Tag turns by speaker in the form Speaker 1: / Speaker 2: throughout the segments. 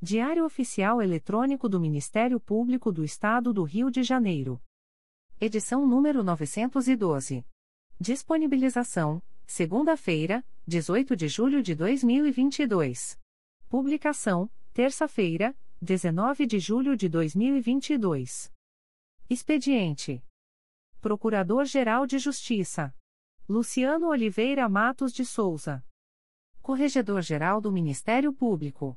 Speaker 1: Diário Oficial Eletrônico do Ministério Público do Estado do Rio de Janeiro. Edição número 912. Disponibilização: segunda-feira, 18 de julho de 2022. Publicação: terça-feira, 19 de julho de 2022. Expediente: Procurador-Geral de Justiça Luciano Oliveira Matos de Souza. Corregedor-Geral do Ministério Público.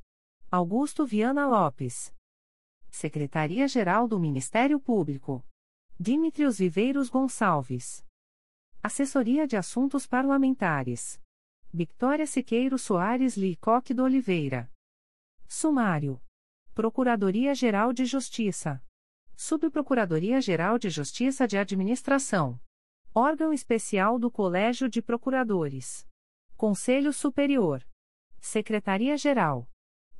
Speaker 1: Augusto Viana Lopes. Secretaria-Geral do Ministério Público. Dimitrios Viveiros Gonçalves. Assessoria de Assuntos Parlamentares. Victoria Siqueiro Soares Licoque do Oliveira. Sumário. Procuradoria-Geral de Justiça. Subprocuradoria-Geral de Justiça de Administração. Órgão Especial do Colégio de Procuradores. Conselho Superior. Secretaria-Geral.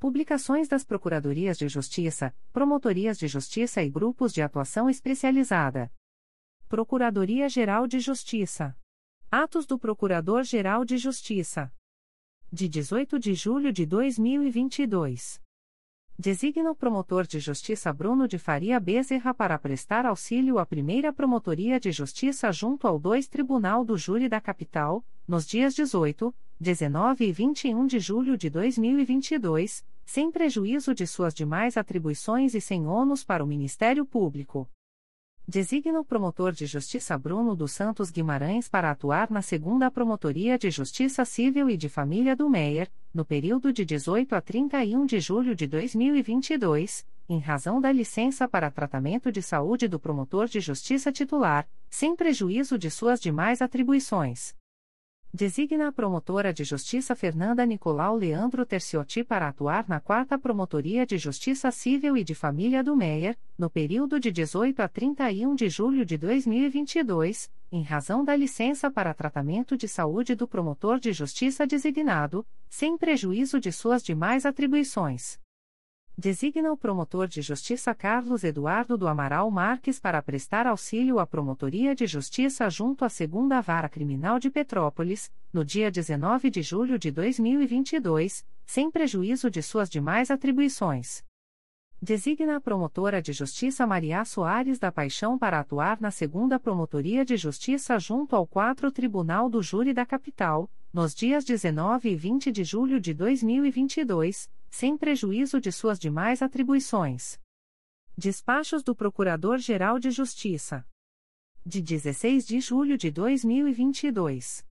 Speaker 1: Publicações das Procuradorias de Justiça, Promotorias de Justiça e Grupos de Atuação Especializada. Procuradoria-Geral de Justiça. Atos do Procurador-Geral de Justiça. De 18 de julho de 2022. Designa o promotor de justiça Bruno de Faria Bezerra para prestar auxílio à primeira Promotoria de Justiça junto ao 2 Tribunal do Júri da Capital, nos dias 18, 19 e 21 de julho de 2022, sem prejuízo de suas demais atribuições e sem ônus para o Ministério Público. Designa o promotor de justiça Bruno dos Santos Guimarães para atuar na segunda Promotoria de Justiça Civil e de Família do Meier, no período de 18 a 31 de julho de 2022, em razão da licença para tratamento de saúde do promotor de justiça titular, sem prejuízo de suas demais atribuições. Designa a promotora de justiça Fernanda Nicolau Leandro Terciotti para atuar na 4 Promotoria de Justiça Civil e de Família do Meier, no período de 18 a 31 de julho de 2022, em razão da licença para tratamento de saúde do promotor de justiça designado, sem prejuízo de suas demais atribuições. Designa o promotor de justiça Carlos Eduardo do Amaral Marques para prestar auxílio à Promotoria de Justiça junto à Segunda Vara Criminal de Petrópolis, no dia 19 de julho de 2022, sem prejuízo de suas demais atribuições. Designa a promotora de justiça Maria Soares da Paixão para atuar na Segunda Promotoria de Justiça junto ao 4 Tribunal do Júri da Capital, nos dias 19 e 20 de julho de 2022 sem prejuízo de suas demais atribuições. Despachos do Procurador-Geral de Justiça. De 16 de julho de 2022.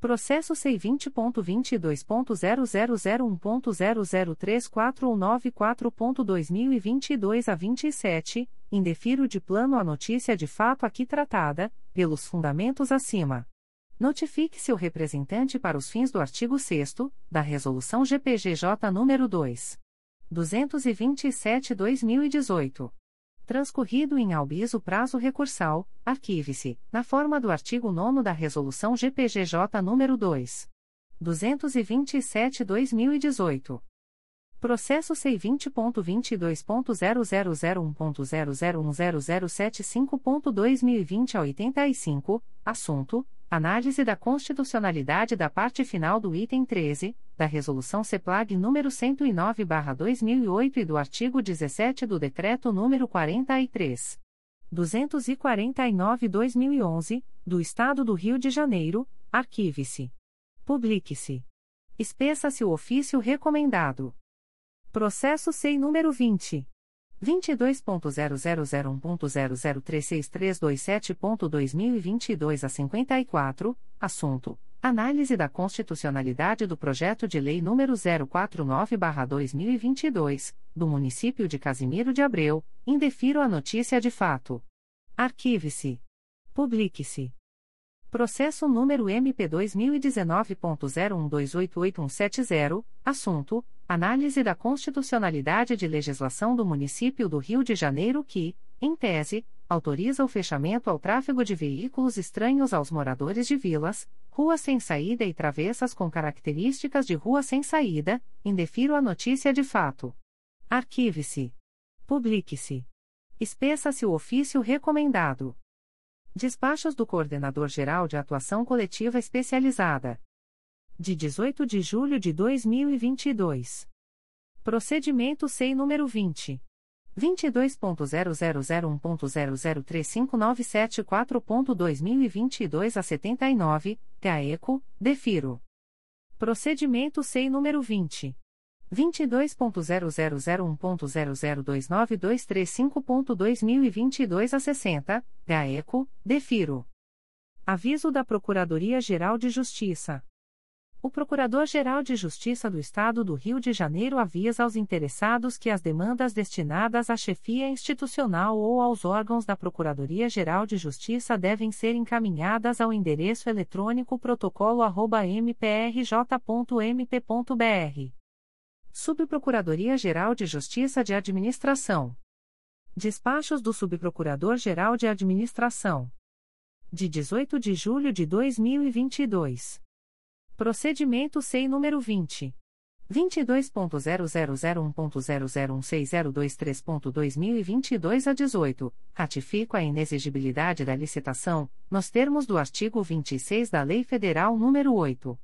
Speaker 1: Processo C20.22.0001.0034194.2022 a 27, indefiro de plano a notícia de fato aqui tratada, pelos fundamentos acima notifique-se o representante para os fins do artigo 6 da Resolução GPGJ nº 2. 227/2018. Transcorrido em albis o prazo recursal, arquive-se, na forma do artigo 9 da Resolução GPGJ nº 2. 227/2018. Processo C20.22.0001.0010075.2020 a 85, assunto: Análise da constitucionalidade da parte final do item 13, da Resolução CEPLAG nº 109-2008 e do artigo 17 do Decreto nº 43. 249-2011, do Estado do Rio de Janeiro, arquive-se. Publique-se. Espeça-se o ofício recomendado. Processo SEI número 20. 22.0001.0036327.2022 a 54, assunto: Análise da constitucionalidade do projeto de lei número 049/2022, do município de Casimiro de Abreu, indefiro a notícia de fato. Arquive-se. Publique-se. Processo número MP2019.01288170, assunto: Análise da constitucionalidade de legislação do município do Rio de Janeiro que, em tese, autoriza o fechamento ao tráfego de veículos estranhos aos moradores de vilas, ruas sem saída e travessas com características de rua sem saída, indefiro a notícia de fato. Arquive-se. Publique-se. Espeça-se o ofício recomendado. Despachos do Coordenador-Geral de Atuação Coletiva Especializada. De 18 de julho de 2022. Procedimento SEI número 20. 22.0001.0035974.2022 a 79, TAECO, DEFIRO. Procedimento SEI número 20. 22.0001.0029235.2022 a 60, GAECO, DEFIRO. Aviso da Procuradoria-Geral de Justiça. O Procurador-Geral de Justiça do Estado do Rio de Janeiro avisa aos interessados que as demandas destinadas à chefia institucional ou aos órgãos da Procuradoria-Geral de Justiça devem ser encaminhadas ao endereço eletrônico protocolo@mprj.mp.br Subprocuradoria-Geral de Justiça de Administração. Despachos do Subprocurador-Geral de Administração. De 18 de julho de 2022. Procedimento SEI número 20. 22.0001.0016023.2022 a 18, ratifico a inexigibilidade da licitação, nos termos do artigo 26 da Lei Federal nº 8.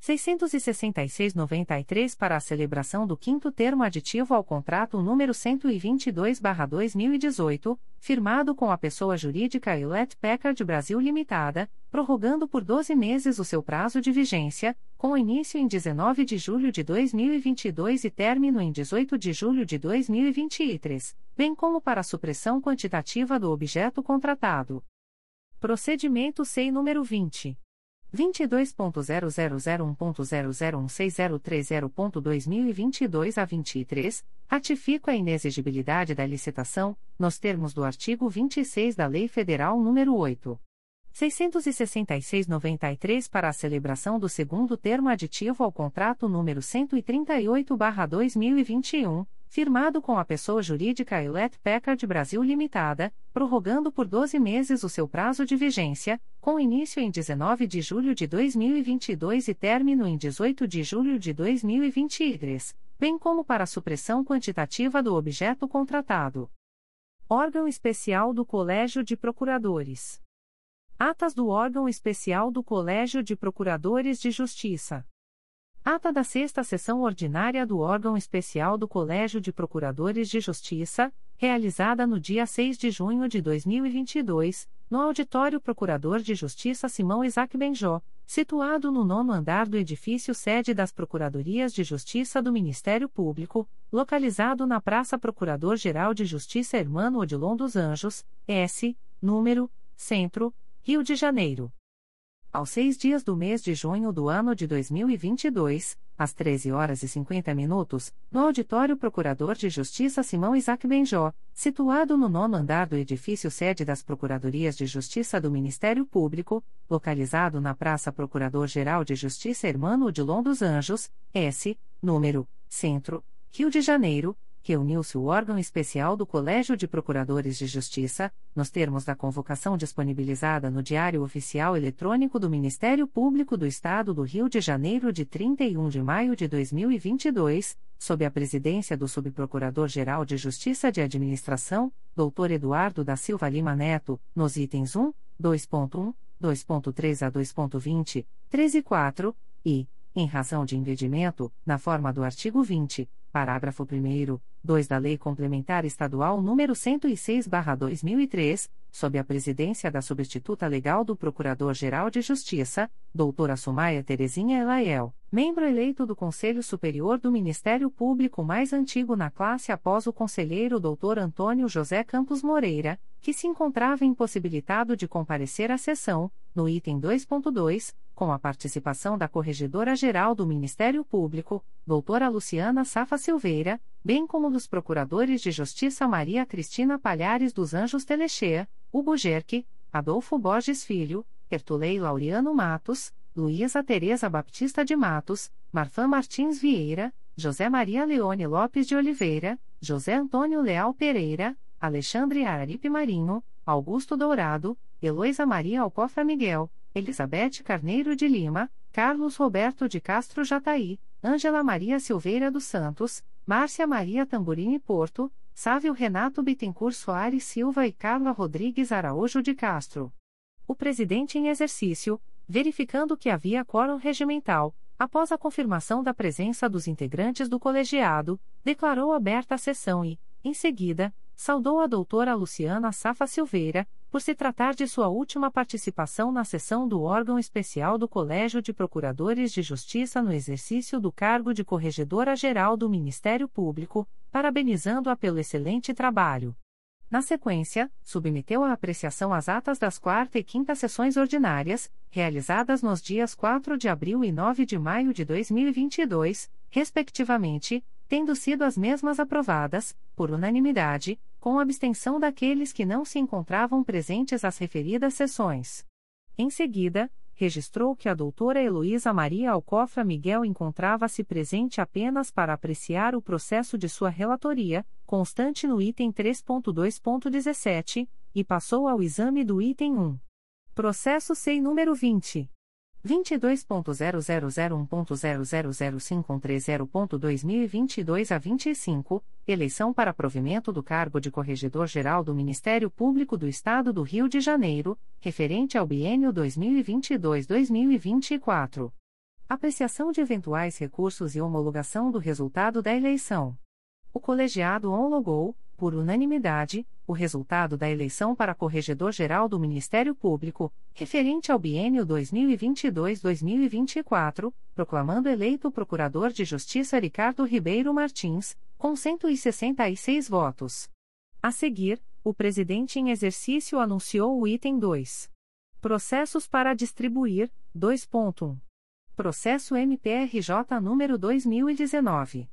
Speaker 1: 666-93 para a celebração do quinto termo aditivo ao contrato número 122-2018, firmado com a pessoa jurídica Hewlett Packard Brasil Limitada, prorrogando por 12 meses o seu prazo de vigência, com início em 19 de julho de 2022 e término em 18 de julho de 2023, bem como para a supressão quantitativa do objeto contratado. Procedimento SEI número 20. 22.0001.0016030.2022 a 23, ratifico a inexigibilidade da licitação, nos termos do artigo 26 da Lei Federal nº 8. 666-93 para a celebração do segundo termo aditivo ao contrato número 138-2021, firmado com a pessoa jurídica Hewlett Packard Brasil Limitada, prorrogando por 12 meses o seu prazo de vigência, com início em 19 de julho de 2022 e término em 18 de julho de 2023, bem como para a supressão quantitativa do objeto contratado. Órgão Especial do Colégio de Procuradores. Atas do órgão especial do Colégio de Procuradores de Justiça. Ata da sexta sessão ordinária do órgão especial do Colégio de Procuradores de Justiça, realizada no dia 6 de junho de 2022, no auditório Procurador de Justiça Simão Isaac Benjó, situado no nono andar do edifício sede das Procuradorias de Justiça do Ministério Público, localizado na Praça Procurador-Geral de Justiça Hermano Odilon dos Anjos, S, número, Centro, Rio de Janeiro. Aos seis dias do mês de junho do ano de 2022, às 13 horas e 50 minutos, no auditório Procurador de Justiça Simão Isaac Benjó, situado no nono andar do edifício sede das Procuradorias de Justiça do Ministério Público, localizado na Praça Procurador-Geral de Justiça Hermano Odilon dos Anjos, S, número, Centro, Rio de Janeiro, reuniu-se o órgão especial do Colégio de Procuradores de Justiça, nos termos da convocação disponibilizada no Diário Oficial Eletrônico do Ministério Público do Estado do Rio de Janeiro de 31 de maio de 2022, sob a presidência do Subprocurador-Geral de Justiça de Administração, Dr. Eduardo da Silva Lima Neto, nos itens 1, 2.1, 2.3 a 2.20, 3 e 4, e, em razão de impedimento, na forma do artigo 20, parágrafo 1 2 da Lei Complementar Estadual nº 106/2003, sob a presidência da substituta legal do Procurador-Geral de Justiça, doutora Sumaia Terezinha Elaiel, membro eleito do Conselho Superior do Ministério Público mais antigo na classe após o conselheiro doutor Antônio José Campos Moreira, que se encontrava impossibilitado de comparecer à sessão, no item 2.2, com a participação da Corregedora-Geral do Ministério Público, doutora Luciana Safa Silveira, bem como dos Procuradores de Justiça Maria Cristina Palhares dos Anjos Telechea, Hugo Gerque, Adolfo Borges Filho, Hertulei Laureano Matos, Luísa Tereza Baptista de Matos, Marfã Martins Vieira, José Maria Leone Lopes de Oliveira, José Antônio Leal Pereira, Alexandre Araripe Marinho, Augusto Dourado, Heloísa Maria Alcofra Miguel, Elizabeth Carneiro de Lima, Carlos Roberto de Castro Jataí, Ângela Maria Silveira dos Santos, Márcia Maria Tamburini Porto, Sávio Renato Bittencourt Soares Silva e Carla Rodrigues Araújo de Castro. O presidente em exercício, verificando que havia quórum regimental, após a confirmação da presença dos integrantes do colegiado, declarou aberta a sessão e, em seguida, saudou a doutora Luciana Safa Silveira, por se tratar de sua última participação na sessão do órgão especial do Colégio de Procuradores de Justiça no exercício do cargo de Corregedora-Geral do Ministério Público, parabenizando-a pelo excelente trabalho. Na sequência, submeteu à apreciação as atas das quarta e quinta sessões ordinárias, realizadas nos dias 4 de abril e 9 de maio de 2022, respectivamente, tendo sido as mesmas aprovadas, por unanimidade, com abstenção daqueles que não se encontravam presentes às referidas sessões. Em seguida, registrou que a doutora Heloísa Maria Alcofra Miguel encontrava-se presente apenas para apreciar o processo de sua relatoria, constante no item 3.2.17, e passou ao exame do item 1. Processo SEI número 20. 22.0001.0005130.2022 a 25, eleição para provimento do cargo de Corregedor-Geral do Ministério Público do Estado do Rio de Janeiro, referente ao biênio 2022-2024. Apreciação de eventuais recursos e homologação do resultado da eleição. O colegiado homologou, por unanimidade, o resultado da eleição para Corregedor-Geral do Ministério Público, referente ao biênio 2022-2024, proclamando eleito o Procurador de Justiça Ricardo Ribeiro Martins, com 166 votos. A seguir, o presidente em exercício anunciou o item 2. Processos para distribuir, 2.1. Processo MPRJ número 2019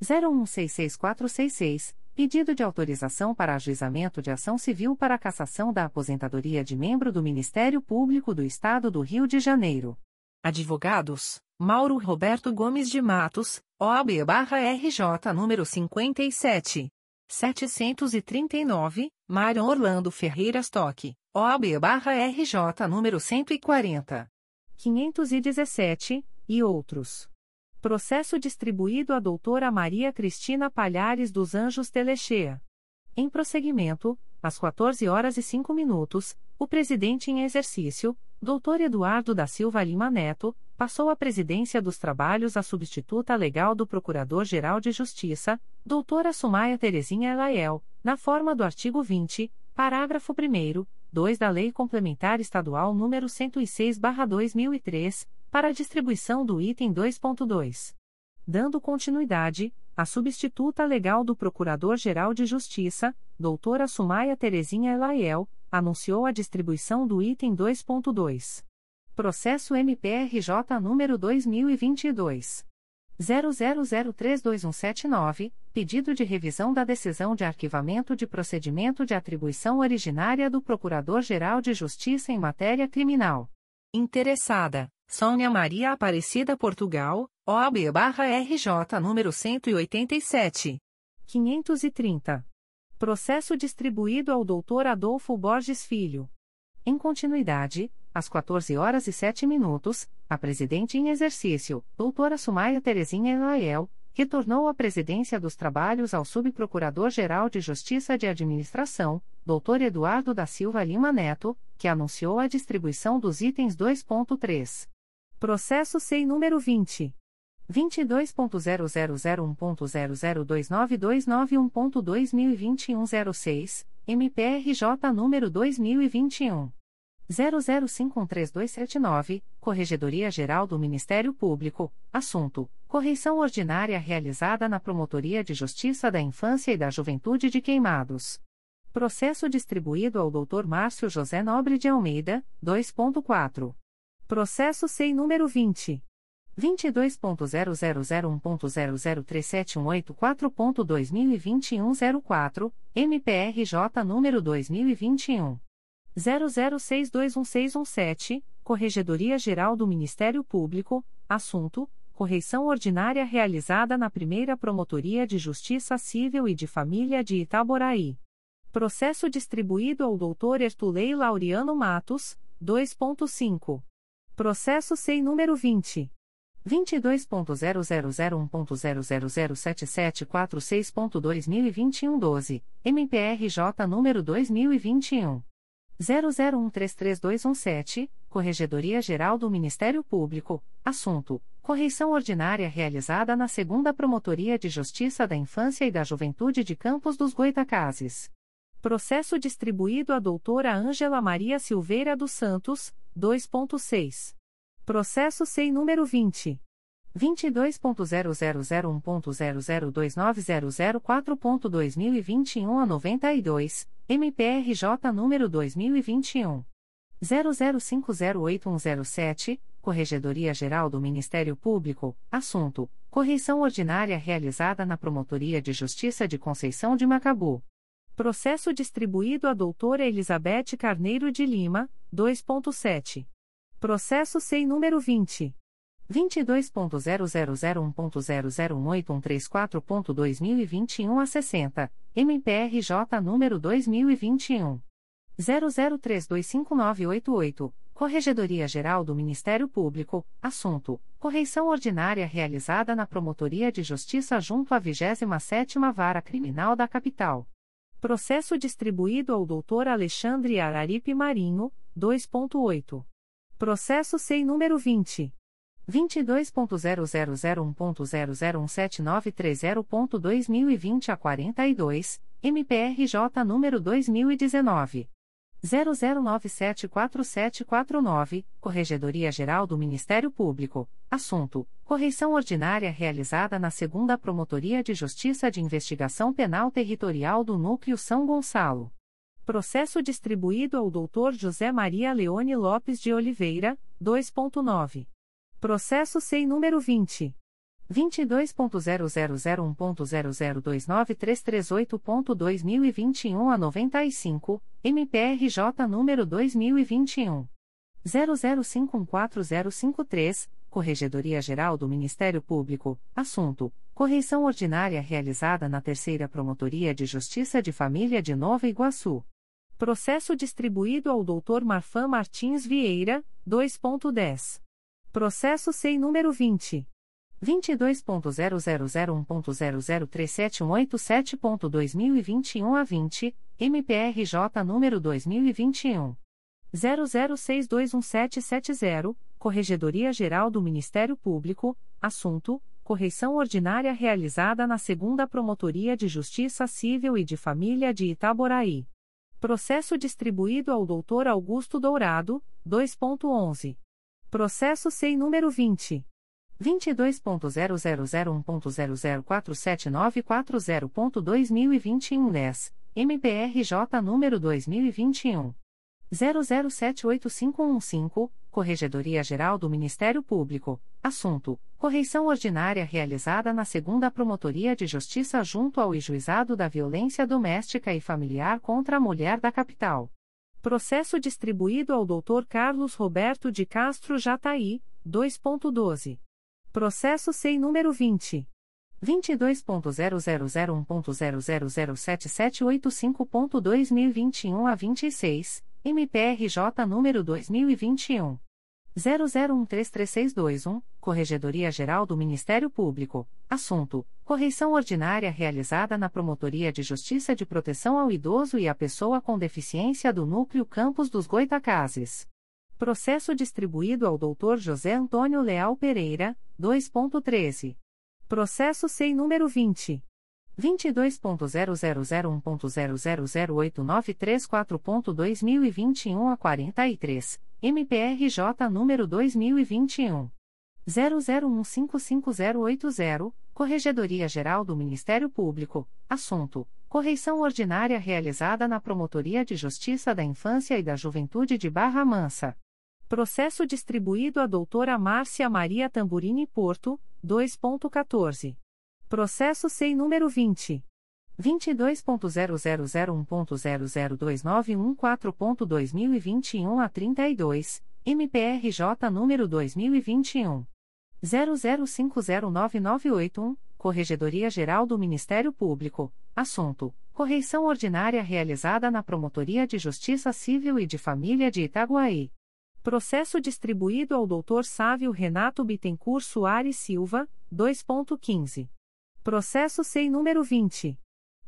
Speaker 1: 01666466 Pedido de autorização para ajuizamento de ação civil para cassação da aposentadoria de membro do Ministério Público do Estado do Rio de Janeiro. Advogados: Mauro Roberto Gomes de Matos, OAB-RJ número 57. 739, Mário Orlando Ferreira Stock, OAB-RJ número 140. 517, e outros. Processo distribuído à doutora Maria Cristina Palhares dos Anjos Telechea. Em prosseguimento, às 14 horas e 5 minutos, o presidente em exercício, doutor Eduardo da Silva Lima Neto, passou a presidência dos trabalhos à substituta legal do Procurador-Geral de Justiça, doutora Sumaia Terezinha Elaiel, na forma do artigo 20, parágrafo 1 2 da Lei Complementar Estadual nº 106/2003, para a distribuição do item 2.2. Dando continuidade, a substituta legal do Procurador-Geral de Justiça, doutora Sumaia Terezinha Elaiel, anunciou a distribuição do item 2.2. Processo MPRJ número 2022 00032179, pedido de revisão da decisão de arquivamento de procedimento de atribuição originária do Procurador-Geral de Justiça em matéria criminal. Interessada Sônia Maria Aparecida Portugal, OAB-RJ número 187. 530. Processo distribuído ao Dr. Adolfo Borges Filho. Em continuidade, às 14 horas e 7 minutos, a presidente em exercício, doutora Sumaia Terezinha Elael, retornou à presidência dos trabalhos ao subprocurador-geral de Justiça de Administração, doutor Eduardo da Silva Lima Neto, que anunciou a distribuição dos itens 2.3. Processo SEI número 20. 22.0001.0029291.2021 MPRJ número 2021 00513279, Corregedoria Geral do Ministério Público, assunto: correição ordinária realizada na Promotoria de Justiça da Infância e da Juventude de Queimados. Processo distribuído ao Dr. Márcio José Nobre de Almeida, 2.4. Processo SEI número 20 22.0001.0037184.2021 04, MPRJ número 2021 00621617, Corregedoria Geral do Ministério Público, assunto: correição ordinária realizada na primeira Promotoria de Justiça Civil e de Família de Itaboraí. Processo distribuído ao Dr. Ertulei Laureano Matos, 2.5. Processo SEI número 20. 22.0001.0007746.2021 12, MPRJ número 2021 00133217, Corregedoria Geral do Ministério Público, assunto: correição ordinária realizada na Segunda Promotoria de Justiça da Infância e da Juventude de Campos dos Goitacazes. Processo distribuído à doutora Ângela Maria Silveira dos Santos, 2.6. Processo SEI número 20. 22.0001.0029004.2021 a 92, MPRJ número 2021 00508107, Corregedoria Geral do Ministério Público, assunto: correição ordinária realizada na Promotoria de Justiça de Conceição de Macabu. Processo distribuído à doutora Elizabeth Carneiro de Lima, 2.7. Processo SEI número 20 22.0001.0018134.2021 a 60, MPRJ número 2021 00325988, Corregedoria Geral do Ministério Público, assunto: correição ordinária realizada na Promotoria de Justiça junto à 27ª Vara Criminal da Capital. Processo distribuído ao Dr. Alexandre Araripe Marinho, 2.8. Processo SEI número 20 22.0001.0017930.2020 a 42, MPRJ número 2019. 00974749, Corregedoria Geral do Ministério Público, assunto: correição ordinária realizada na Segunda Promotoria de Justiça de Investigação Penal Territorial do Núcleo São Gonçalo. Processo distribuído ao Dr. José Maria Leone Lopes de Oliveira, 2.9. Processo SEI número 20. 22.0001.0029338.2021 a 95, MPRJ número 2021. 00514053, Corregedoria Geral do Ministério Público, assunto: correição ordinária realizada na Terceira Promotoria de Justiça de Família de Nova Iguaçu. Processo distribuído ao Dr. Marfan Martins Vieira, 2.10. Processo SEI número 20. 22.0001.0037187.2021 a 20, MPRJ número 2021. 00621770, Corregedoria Geral do Ministério Público, assunto: correição ordinária realizada na Segunda Promotoria de Justiça Civil e de Família de Itaboraí. Processo distribuído ao Dr. Augusto Dourado, 2.11. Processo SEI número 20. 22.0001.0047940.2021 NES, MPRJ número 2021. 00785115, Corregedoria Geral do Ministério Público, assunto: correição ordinária realizada na Segunda Promotoria de Justiça junto ao Juizado da Violência Doméstica e Familiar contra a Mulher da Capital. Processo distribuído ao Dr. Carlos Roberto de Castro Jataí, 2.12. Processo SEI número 20. 22.0001.0007785.2021 a 26, MPRJ número 2021 00133621, Corregedoria Geral do Ministério Público. Assunto: Correição ordinária realizada na Promotoria de Justiça de Proteção ao Idoso e à Pessoa com Deficiência do Núcleo Campos dos Goitacazes. Processo distribuído ao Dr. José Antônio Leal Pereira, 2.13. Processo SEI número 20. 22.0001.0008934.2021 a 43, MPRJ número 2021. 00155080, Corregedoria Geral do Ministério Público, assunto: Correição ordinária realizada na Promotoria de Justiça da Infância e da Juventude de Barra Mansa. Processo distribuído à doutora Márcia Maria Tamburini Porto, 2.14. Processo SEI número 20. 22.0001.0029114.2021 a 32, MPRJ número 2021. 00509981, Corregedoria Geral do Ministério Público, assunto: Correição ordinária realizada na Promotoria de Justiça Civil e de Família de Itaguaí. Processo distribuído ao Dr. Sávio Renato Bittencourt Soares Silva, 2.15. Processo SEI número 20.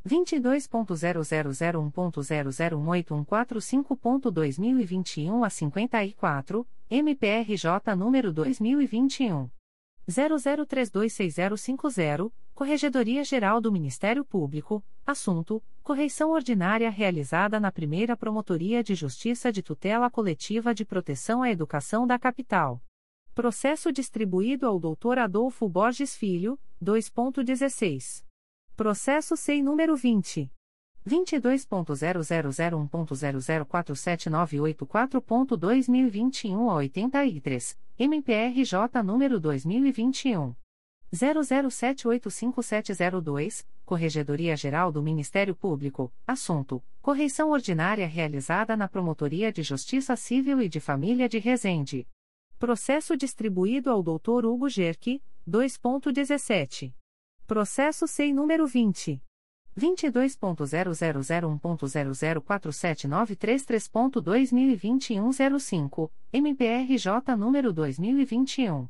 Speaker 1: 22.0001.0018145.2021 a 54, MPRJ número 2021. 00326050, Corregedoria Geral do Ministério Público, assunto: Correição ordinária realizada na primeira Promotoria de Justiça de Tutela Coletiva de Proteção à Educação da Capital. Processo distribuído ao Dr. Adolfo Borges Filho, 2.16. Processo SEI número 20. 22.0001.0047984.2021 a 83, MPRJ número 2021. 00785702, Corregedoria Geral do Ministério Público, assunto: Correição ordinária realizada na Promotoria de Justiça Civil e de Família de Resende. Processo distribuído ao Dr. Hugo Gerque, 2.17. Processo SEI número 20. 22.0001.0047933.2021 05, MPRJ número 2021.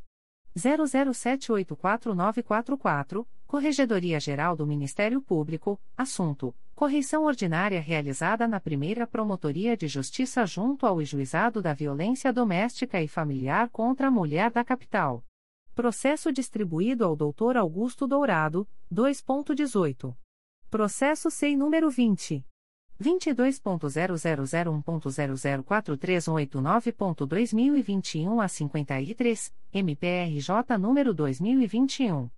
Speaker 1: 00784944, Corregedoria Geral do Ministério Público, assunto: Correição ordinária realizada na primeira Promotoria de Justiça junto ao Juizado da Violência Doméstica e Familiar contra a Mulher da Capital. Processo distribuído ao Dr. Augusto Dourado, 2.18. Processo SEI número 20. 22.0001.0043189.2021 a 53, MPRJ número 2021.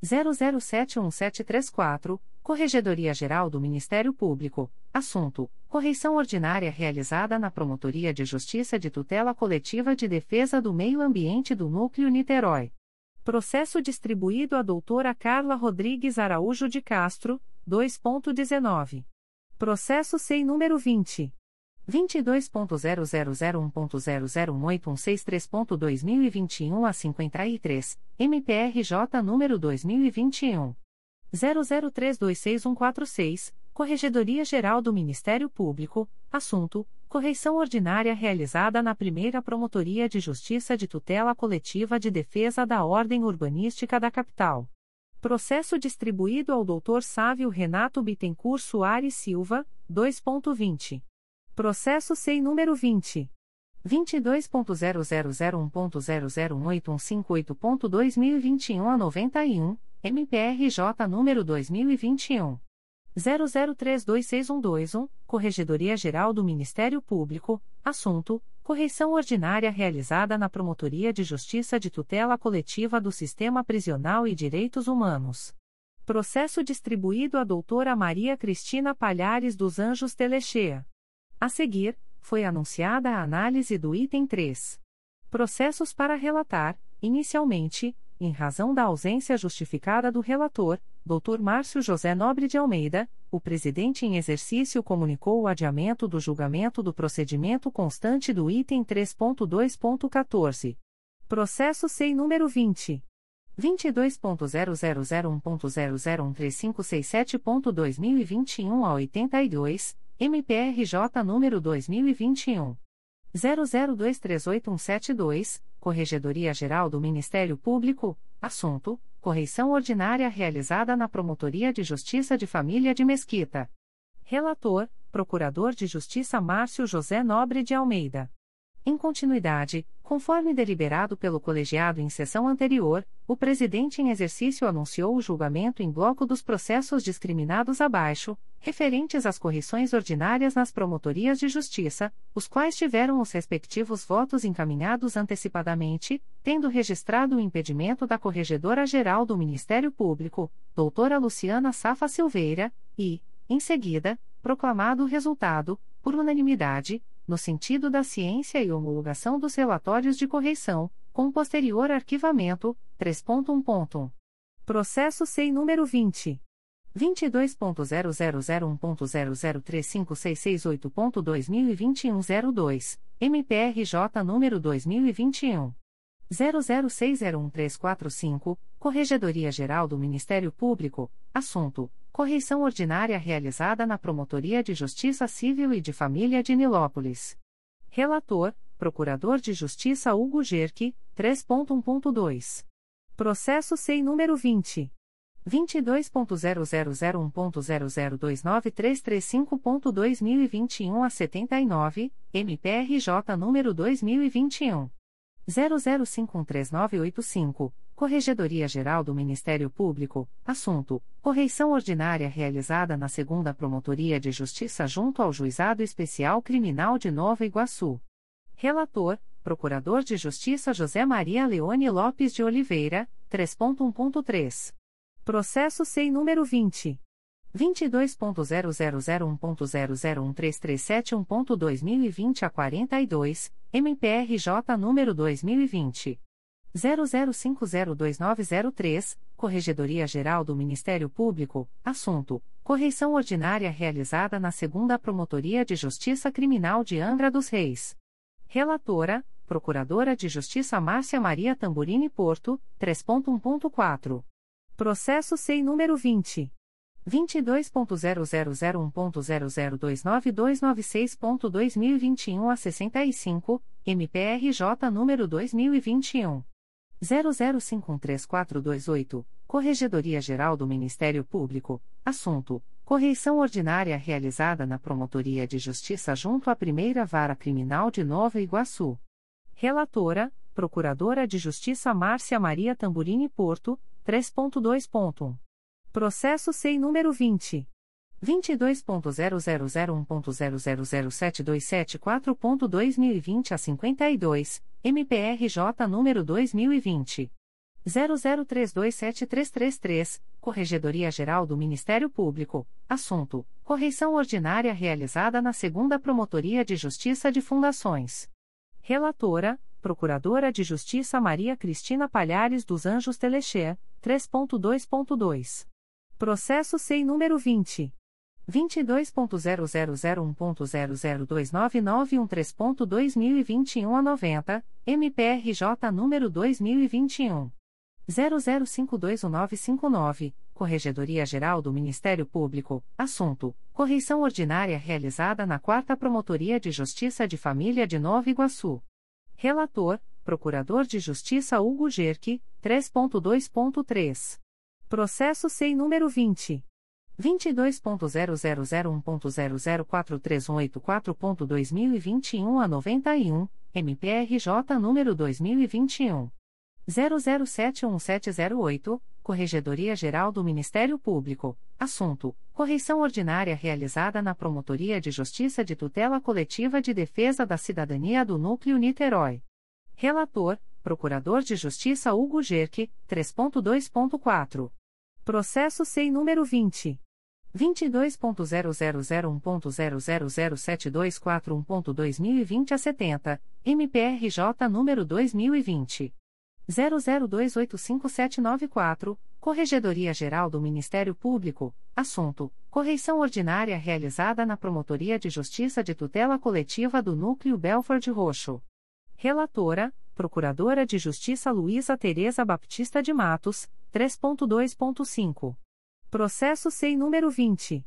Speaker 1: 00717734, Corregedoria Geral do Ministério Público, assunto: Correição ordinária realizada na Promotoria de Justiça de Tutela Coletiva de Defesa do Meio Ambiente do Núcleo Niterói. Processo distribuído à doutora Carla Rodrigues Araújo de Castro, 2.19. Processo SEI número 20. 22.0001.0018163.2021 a 53, MPRJ número 2021. 00326146, Corregedoria Geral do Ministério Público, assunto: Correição ordinária realizada na primeira Promotoria de Justiça de Tutela Coletiva de Defesa da Ordem Urbanística da Capital. Processo distribuído ao Dr. Sávio Renato Bittencourt Soares Silva, 2.20. Processo SEI número 20. 22.0001.0018158.2021 a 91, MPRJ número 2021. 00326121, Corregedoria Geral do Ministério Público, assunto: Correição ordinária realizada na Promotoria de Justiça de Tutela Coletiva do Sistema Prisional e Direitos Humanos. Processo distribuído à doutora Maria Cristina Palhares dos Anjos Telechea. A seguir, foi anunciada a análise do item 3. Processos para relatar, inicialmente, em razão da ausência justificada do relator, Dr. Márcio José Nobre de Almeida, o presidente em exercício comunicou o adiamento do julgamento do procedimento constante do item 3.2.14. Processo SEI número 20. 22.0001.0013567.2021 a 82, MPRJ número 2021 00238172, Corregedoria Geral do Ministério Público, assunto: correição ordinária realizada na Promotoria de Justiça de Família de Mesquita. Relator: Procurador de Justiça Márcio José Nobre de Almeida. Em continuidade, conforme deliberado pelo colegiado em sessão anterior, o presidente em exercício anunciou o julgamento em bloco dos processos discriminados abaixo, referentes às correções ordinárias nas promotorias de justiça, os quais tiveram os respectivos votos encaminhados antecipadamente, tendo registrado o impedimento da Corregedora-Geral do Ministério Público, doutora Luciana Safa Silveira, e, em seguida, proclamado o resultado, por unanimidade, no sentido da ciência e homologação dos relatórios de correição, com posterior arquivamento, 3.1. Processo SEI número 20. 22.0001.0035668.2021 MPRJ número 2021. 00601345, Corregedoria Geral do Ministério Público, assunto: Correição ordinária realizada na Promotoria de Justiça Civil e de Família de Nilópolis. Relator: Procurador de Justiça Hugo Gerque, 3.1.2. Processo SEI número 20. 22.0001.0029335.2021 a 79, MPRJ número 2021 00513985, Corregedoria Geral do Ministério Público, assunto: correição ordinária realizada na Segunda Promotoria de Justiça junto ao Juizado Especial Criminal de Nova Iguaçu. Relator: Procurador de Justiça José Maria Leone Lopes de Oliveira, 3.1.3. Processo SEI número 20 22.0001.0013371.2020 a 42, MPRJ número 2020. 00502903, Corregedoria Geral do Ministério Público, assunto: Correição ordinária realizada na Segunda Promotoria de Justiça Criminal de Angra dos Reis. Relatora: Procuradora de Justiça Márcia Maria Tamburini Porto, 3.1.4. Processo SEI número 20. 22.0001.0029296.2021 a 65, MPRJ número 2021. 00513428, Corregedoria Geral do Ministério Público, assunto: Correição ordinária realizada na Promotoria de Justiça junto à Primeira Vara Criminal de Nova Iguaçu. Relatora: Procuradora de Justiça Márcia Maria Tamburini Porto, 3.2. Processo SEI número 20. 22.0001.0007274.2020 a 52, MPRJ número 2020. 00327333, Corregedoria Geral do Ministério Público, assunto: correição ordinária realizada na Segunda Promotoria de Justiça de Fundações. Relatora: Procuradora de Justiça Maria Cristina Palhares dos Anjos Telexer, 3.2.2. Processo SEI número 20. 22.0001.0029913.2021 a 90, MPRJ número 2021. 00521959, Corregedoria Geral do Ministério Público, assunto: correição ordinária realizada na 4 Promotoria de Justiça de Família de Nova Iguaçu. Relator: Procurador de Justiça Hugo Gerque, 3.2.3. Processo SEI número 20. 22.0001.0043184.2021 a 91, MPRJ número 2021. 00711708, Corregedoria Geral do Ministério Público. Assunto: Correição ordinária realizada na Promotoria de Justiça de Tutela Coletiva de Defesa da Cidadania do Núcleo Niterói. Relator: Procurador de Justiça Hugo Gerque, 3.2.4. Processo SEI número 20. 22.0001.0007241.2020 a 70, MPRJ número 2020. 00285794, Corregedoria Geral do Ministério Público, assunto: correição ordinária realizada na Promotoria de Justiça de Tutela Coletiva do Núcleo Belford Roxo. Relatora: Procuradora de Justiça Luísa Tereza Baptista de Matos, 3.2.5. Processo SEI número 20.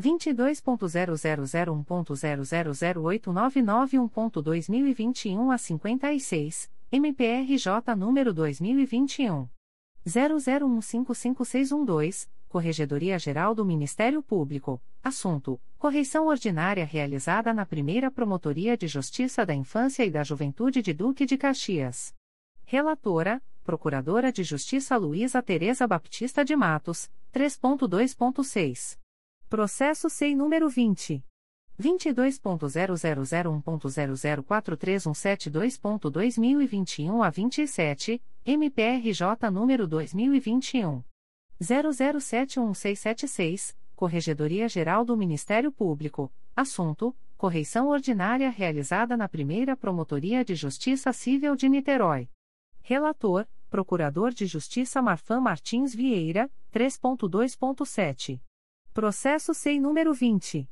Speaker 1: 22.0001.0008991.2021 a 56, MPRJ número 2021. 00155612, Corregedoria Geral do Ministério Público, assunto: Correição ordinária realizada na primeira Promotoria de Justiça da Infância e da Juventude de Duque de Caxias. Relatora: Procuradora de Justiça Luísa Tereza Baptista de Matos, 3.2.6. Processo SEI número 20. 22.0001.0043172.2021 a 27, MPRJ número 2021. 00716676, Corregedoria Geral do Ministério Público, assunto: Correição ordinária realizada na primeira Promotoria de Justiça Civil de Niterói. Relator: Procurador de Justiça Marfan Martins Vieira, 3.2.7. Processo SEI número 20.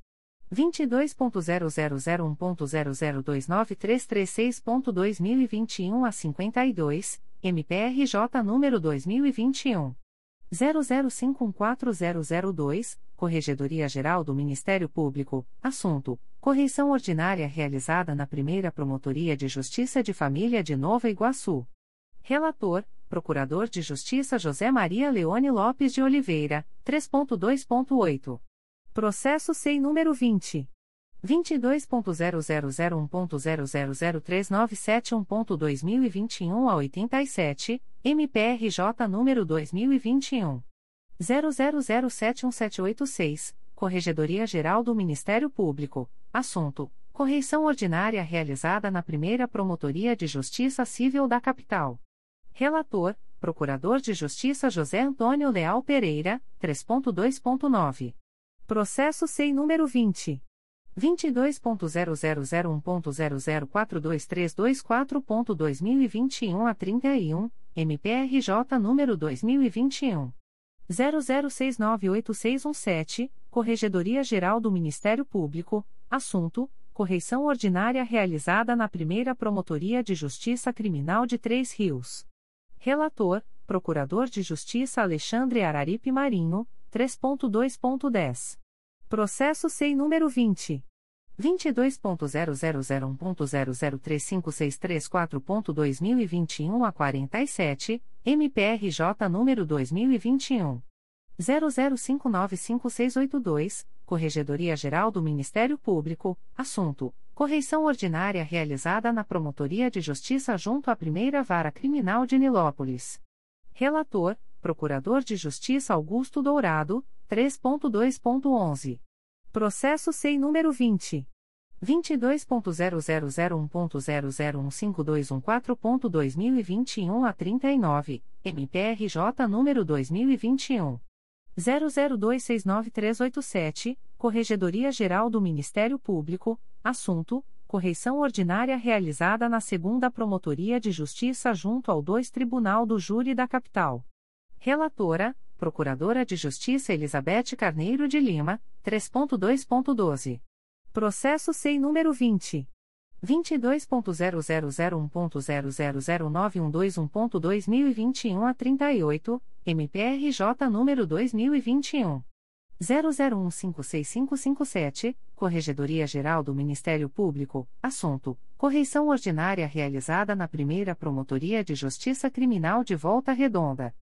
Speaker 1: 22.0001.0029336.2021 a 52, MPRJ número 2021 00514002, Corregedoria Geral do Ministério Público, assunto: Correição ordinária realizada na primeira Promotoria de Justiça de Família de Nova Iguaçu. Relator: Procurador de Justiça José Maria Leone Lopes de Oliveira, 3.2.8. Processo SEI número 20. 22.0001.0003971.2021 a 87, MPRJ número 2021. 00071786, Corregedoria Geral do Ministério Público, assunto: Correição ordinária realizada na primeira Promotoria de Justiça Civil da Capital. Relator: Procurador de Justiça José Antônio Leal Pereira, 3.2.9. Processo SEI número 20. 22.0001.0042324.2021 a 31, MPRJ número 2021. 00698617, Corregedoria Geral do Ministério Público, assunto: Correição ordinária realizada na primeira Promotoria de Justiça Criminal de Três Rios. Relator: Procurador de Justiça Alexandre Araripe Marinho, 3.2.10. Processo SEI número 20. 22.0001.0035634.2021 a 47, MPRJ número 2021. 00595682, Corregedoria Geral do Ministério Público, assunto: Correição ordinária realizada na Promotoria de Justiça junto à Primeira Vara Criminal de Nilópolis. Relator: Procurador de Justiça Augusto Dourado, 3.2.11. Processo SEI número 20. 22.0001.0015214.2021 a 39, MPRJ número 2021. 00269387, Corregedoria Geral do Ministério Público, assunto: Correição ordinária realizada na segunda Promotoria de Justiça junto ao 2 Tribunal do Júri da Capital. Relatora: Procuradora de Justiça Elizabeth Carneiro de Lima, 3.2.12. Processo SEI número 20. 22.0001.0009121.2021 a 38, MPRJ número 2021. 00156557, Corregedoria Geral do Ministério Público, assunto: Correição ordinária realizada na primeira Promotoria de Justiça Criminal de Volta Redonda.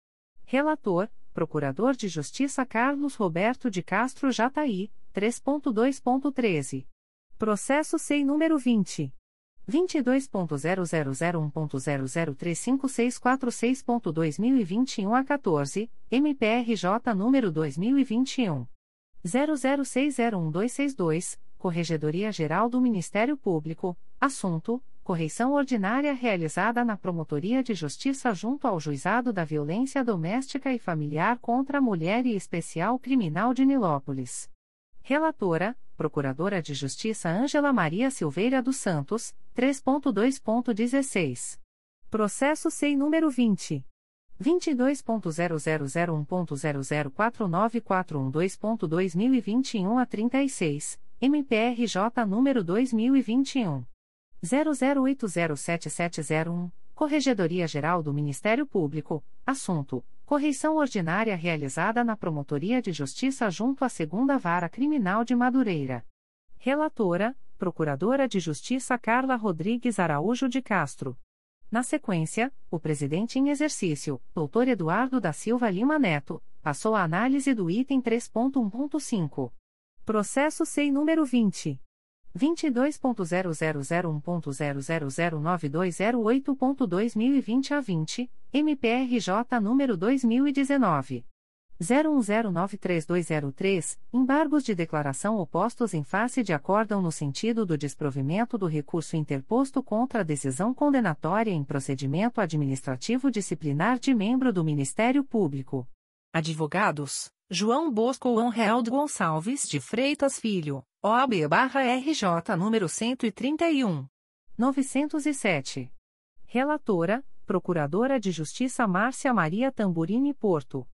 Speaker 1: Relator: Procurador de Justiça Carlos Roberto de Castro Jataí, 3.2.13. Processo SEI número 20. 22.0001.0035646.2021 a 14, MPRJ número 2021. 00601262, Corregedoria Geral do Ministério Público, assunto: Correição ordinária realizada na Promotoria de Justiça junto ao Juizado da Violência Doméstica e Familiar contra a Mulher e Especial Criminal de Nilópolis. Relatora: Procuradora de Justiça Ângela Maria Silveira dos Santos, 3.2.16. Processo SEI número 20. 22.0001.0049412.2021 a 36, MPRJ número 2021. 00807701, Corregedoria Geral do Ministério Público, assunto: correição ordinária realizada na Promotoria de Justiça junto à Segunda Vara Criminal de Madureira. Relatora: Procuradora de Justiça Carla Rodrigues Araújo de Castro. Na sequência, o presidente em exercício, Dr. Eduardo da Silva Lima Neto, passou a análise do item 3.1.5. Processo SEI número 20. 22.0001.0009208.2020 a 20, MPRJ número 2019. 01093203, embargos de declaração opostos em face de acórdão no sentido do desprovimento do recurso interposto contra a decisão condenatória em procedimento administrativo disciplinar de membro do Ministério Público. Advogados: João Bosco Anrealdo Gonçalves de Freitas Filho, OAB-RJ número 131. 907. Relatora: Procuradora de Justiça Márcia Maria Tamburini Porto.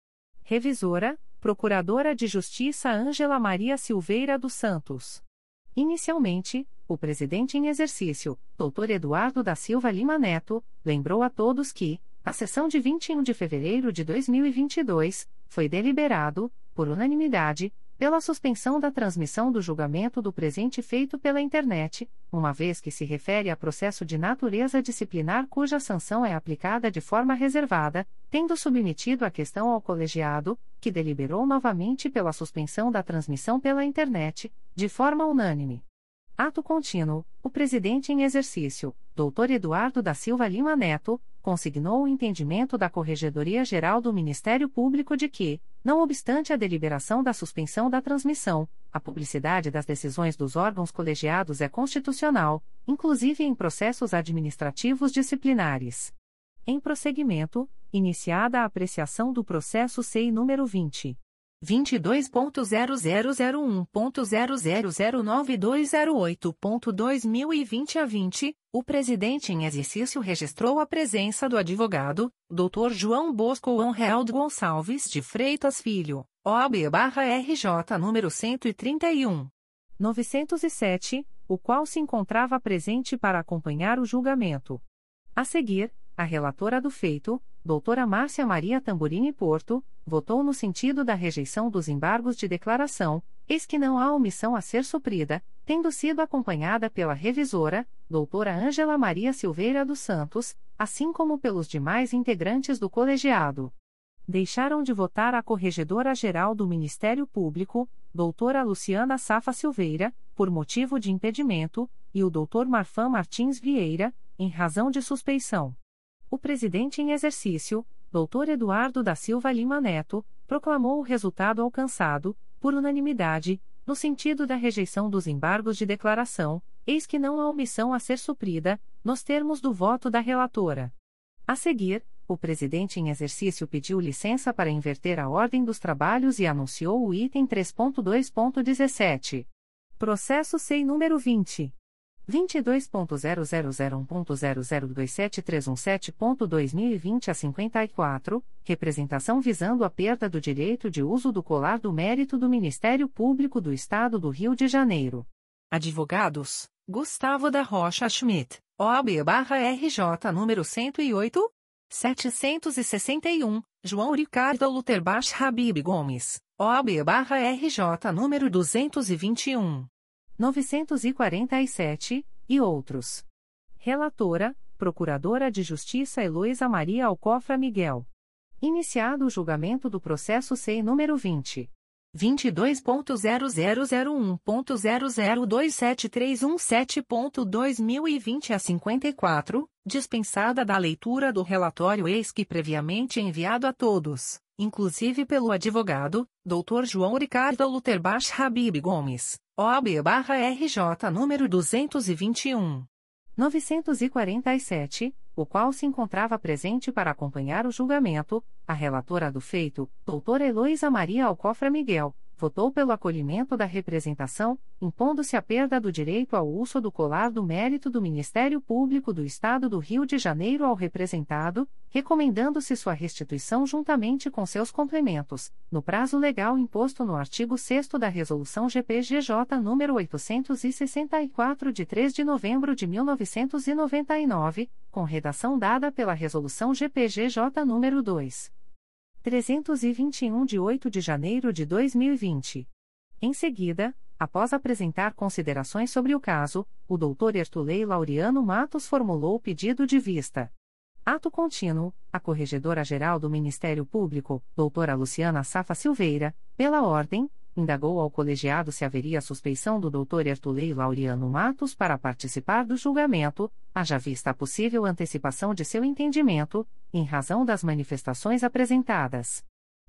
Speaker 1: Revisora, Procuradora de Justiça Ângela Maria Silveira dos Santos. Inicialmente, o presidente em exercício, Dr. Eduardo da Silva Lima Neto, lembrou a todos que, na sessão de 21 de fevereiro de 2022, foi deliberado, por unanimidade, pela suspensão da transmissão do julgamento do presente feito pela internet, uma vez que se refere a processo de natureza disciplinar cuja sanção é aplicada de forma reservada, tendo submetido a questão ao colegiado, que deliberou novamente pela suspensão da transmissão pela internet, de forma unânime. Ato contínuo, o presidente em exercício, Dr. Eduardo da Silva Lima Neto, consignou o entendimento da Corregedoria Geral do Ministério Público de que, não obstante a deliberação da suspensão da transmissão, a publicidade das decisões dos órgãos colegiados é constitucional, inclusive em processos administrativos disciplinares. Em prosseguimento, iniciada a apreciação do processo SEI número 20. 22.0001.0009208.2020 a 20, o presidente em exercício registrou a presença do advogado, Dr. João Bosco Anrealdo Gonçalves de Freitas Filho, OAB-RJ número 131. 907, o qual se encontrava presente para acompanhar o julgamento. A seguir, a relatora do feito, doutora Márcia Maria Tamburini Porto, votou no sentido da rejeição dos embargos de declaração, eis que não há omissão a ser suprida, tendo sido acompanhada pela revisora, doutora Ângela Maria Silveira dos Santos, assim como pelos demais integrantes do colegiado. Deixaram de votar a Corregedora-Geral do Ministério Público, doutora Luciana Safa Silveira, por motivo de impedimento, e o doutor Marfan Martins Vieira, em razão de suspeição o presidente em exercício, Dr. Eduardo da Silva Lima Neto, proclamou o resultado alcançado, por unanimidade, no sentido da rejeição dos embargos de declaração, eis que não há omissão a ser suprida, nos termos do voto da relatora. A seguir, o presidente em exercício pediu licença para inverter a ordem dos trabalhos e anunciou o item 3.2.17. Processo SEI número 20. 22.0001.0027317.2020 a 54, representação visando a perda do direito de uso do colar do mérito do Ministério Público do Estado do Rio de Janeiro. Advogados: Gustavo da Rocha Schmidt, OAB-RJ número 108, 761, João Ricardo Luterbach Habib Gomes, OAB-RJ número 221. 947, e outros. Relatora, Procuradora de Justiça Heloísa Maria Alcofra Miguel. Iniciado o julgamento do processo SEI número 20. 22.0001.0027317.2020 a 54, dispensada da leitura do relatório ex que previamente enviado a todos, inclusive pelo advogado, Dr. João Ricardo Luterbach Habib Gomes, OAB-RJ número 221. 947, o qual se encontrava presente para acompanhar o julgamento, a relatora do feito, doutora Heloísa Maria Alcofra Miguel, votou pelo acolhimento da representação, impondo-se a perda do direito ao uso do colar do mérito do Ministério Público do Estado do Rio de Janeiro ao representado, recomendando-se sua restituição juntamente com seus complementos, no prazo legal imposto no artigo 6 da Resolução GPGJ nº 864 de 3 de novembro de 1999, com redação dada pela Resolução GPGJ nº 2. 321 de 8 de janeiro de 2020. Em seguida, após apresentar considerações sobre o caso, o Dr. Ertulei Laureano Matos formulou o pedido de vista. Ato contínuo, a Corregedora-Geral do Ministério Público, doutora Luciana Safa Silveira, pela ordem, indagou ao colegiado se haveria suspeição do Dr. Ertulei Laureano Matos para participar do julgamento, haja vista a possível antecipação de seu entendimento, em razão das manifestações apresentadas.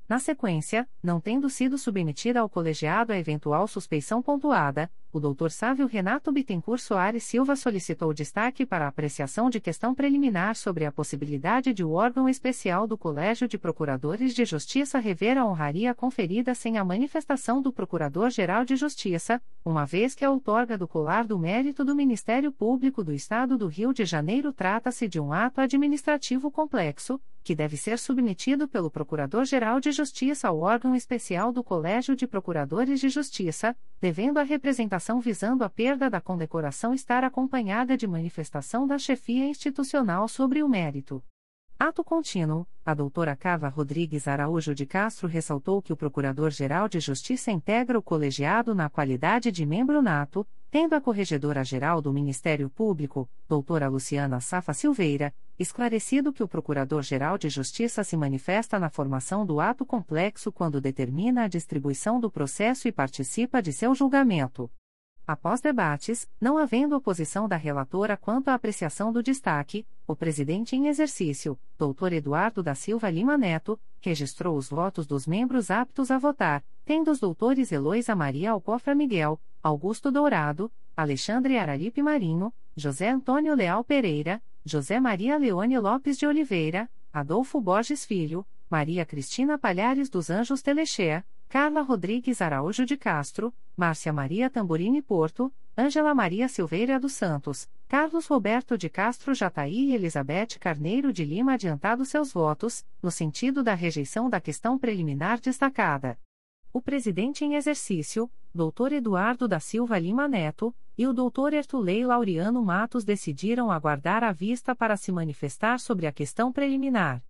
Speaker 1: Na sequência, não tendo sido submetida ao colegiado a eventual suspeição pontuada, o Dr. Sávio Renato Bittencourt Soares Silva solicitou destaque para apreciação de questão preliminar sobre a possibilidade de o órgão especial do Colégio de Procuradores de Justiça rever a honraria conferida sem a manifestação do Procurador-Geral de Justiça, uma vez que a outorga do colar do mérito do Ministério Público do Estado do Rio de Janeiro trata-se de um ato administrativo complexo, que deve ser submetido pelo Procurador-Geral de Justiça ao órgão especial do Colégio de Procuradores de Justiça, devendo a representação visando a perda da condecoração estar acompanhada de manifestação da chefia institucional sobre o mérito. Ato contínuo, a doutora Carla Rodrigues Araújo de Castro ressaltou que o Procurador-Geral de Justiça integra o colegiado na qualidade de membro nato, tendo a Corregedora-Geral do Ministério Público, doutora Luciana Safa Silveira, esclarecido que o Procurador-Geral de Justiça se manifesta na formação do ato complexo quando determina a distribuição do processo e participa de seu julgamento. Após debates, não havendo oposição da relatora quanto à apreciação do destaque, o presidente em exercício, Dr. Eduardo da Silva Lima Neto, registrou os votos dos membros aptos a votar, tendo os doutores Heloísa Maria Alcofra Miguel, Augusto Dourado, Alexandre Araripe Marinho, José Antônio Leal Pereira, José Maria Leone Lopes de Oliveira, Adolfo Borges Filho, Maria Cristina Palhares dos Anjos Telechea, Carla Rodrigues Araújo de Castro, Márcia Maria Tamburini Porto, Ângela Maria Silveira dos Santos, Carlos Roberto de Castro Jataí e Elizabeth Carneiro de Lima adiantado seus votos, no sentido da rejeição da questão preliminar destacada. O presidente em exercício, Dr. Eduardo da Silva Lima Neto, e o Dr. Ertulei Laureano Matos decidiram aguardar a vista para se manifestar sobre a questão preliminar.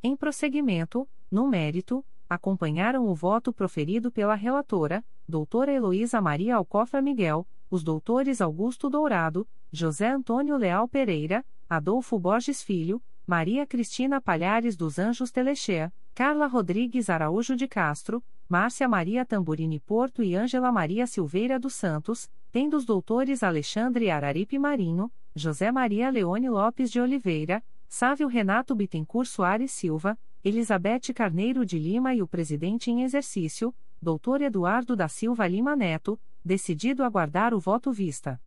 Speaker 1: Em prosseguimento, no mérito, acompanharam o voto proferido pela relatora, doutora Heloísa Maria Alcofra Miguel, os doutores Augusto Dourado, José Antônio Leal Pereira, Adolfo Borges Filho, Maria Cristina Palhares dos Anjos Telechea, Carla Rodrigues Araújo de Castro, Márcia Maria Tamburini Porto e Ângela Maria Silveira dos Santos, tendo os doutores Alexandre Araripe Marinho, José Maria Leone Lopes de Oliveira, Sávio Renato Bittencourt Soares Silva, Elizabeth Carneiro de Lima e o presidente em exercício, Dr. Eduardo da Silva Lima Neto, decidido aguardar o voto vista.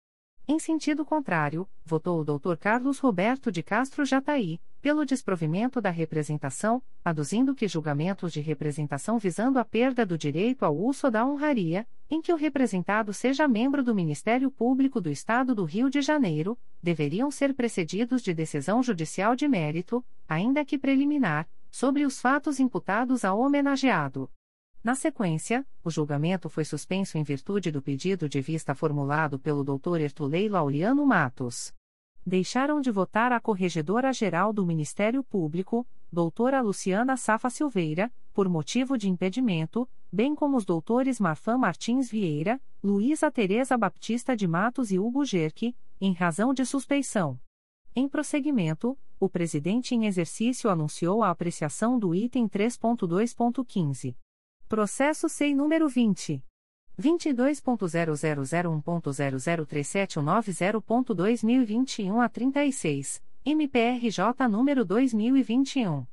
Speaker 1: Em sentido contrário, votou o Dr. Carlos Roberto de Castro Jataí, pelo desprovimento da representação, aduzindo que julgamentos de representação visando a perda do direito ao uso da honraria, em que o representado seja membro do Ministério Público do Estado do Rio de Janeiro, deveriam ser precedidos de decisão judicial de mérito, ainda que preliminar, sobre os fatos imputados ao homenageado. Na sequência, o julgamento foi suspenso em virtude do pedido de vista formulado pelo Dr. Ertulei Laureano Matos. Deixaram de votar a Corregedora-Geral do Ministério Público, doutora Luciana Safa Silveira, por motivo de impedimento, bem como os doutores Marfan Martins Vieira, Luísa Tereza Baptista de Matos e Hugo Gerque, em razão de suspeição. Em prosseguimento, o presidente em exercício anunciou a apreciação do item 3.2.15. Processo SEI número 20. 22.0001.0037190.2021 a 36, MPRJ número 2021.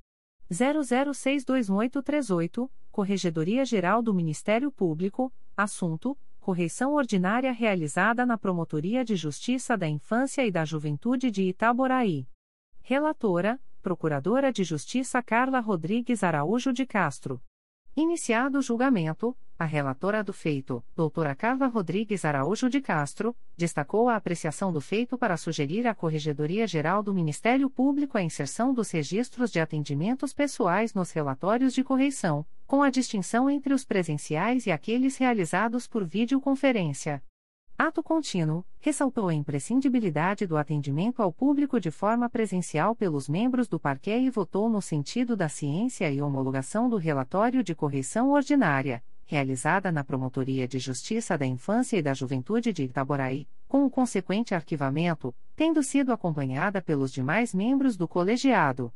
Speaker 1: 00621838, Corregedoria Geral do Ministério Público, assunto: correição ordinária realizada na Promotoria de Justiça da Infância e da Juventude de Itaboraí. Relatora: Procuradora de Justiça Carla Rodrigues Araújo de Castro. Iniciado o julgamento, a relatora do feito, doutora Carla Rodrigues Araújo de Castro, destacou a apreciação do feito para sugerir à Corregedoria Geral do Ministério Público a inserção dos registros de atendimentos pessoais nos relatórios de correição, com a distinção entre os presenciais e aqueles realizados por videoconferência. Ato contínuo, ressaltou a imprescindibilidade do atendimento ao público de forma presencial pelos membros do parquet e votou no sentido da ciência e homologação do relatório de correição ordinária, realizada na Promotoria de Justiça da Infância e da Juventude de Itaboraí, com o consequente arquivamento, tendo sido acompanhada pelos demais membros do colegiado.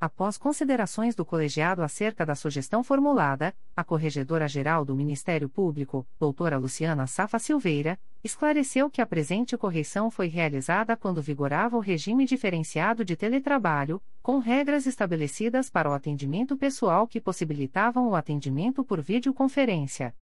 Speaker 1: Após considerações do colegiado acerca da sugestão formulada, a Corregedora-Geral do Ministério Público, doutora Luciana Safa Silveira, esclareceu que a presente correição foi realizada quando vigorava o regime diferenciado de teletrabalho, com regras estabelecidas para o atendimento pessoal que possibilitavam o atendimento por videoconferência.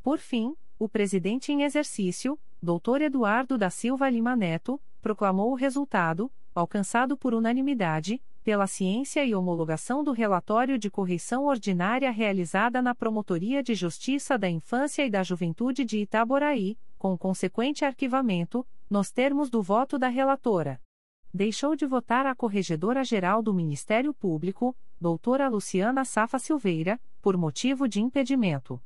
Speaker 1: Por fim, o presidente em exercício, doutor Eduardo da Silva Lima Neto, proclamou o resultado, alcançado por unanimidade, pela ciência e homologação do relatório de correição ordinária realizada na Promotoria de Justiça da Infância e da Juventude de Itaboraí, com consequente arquivamento, nos termos do voto da relatora. Deixou de votar a Corregedora-Geral do Ministério Público, doutora Luciana Safa Silveira, por motivo de impedimento.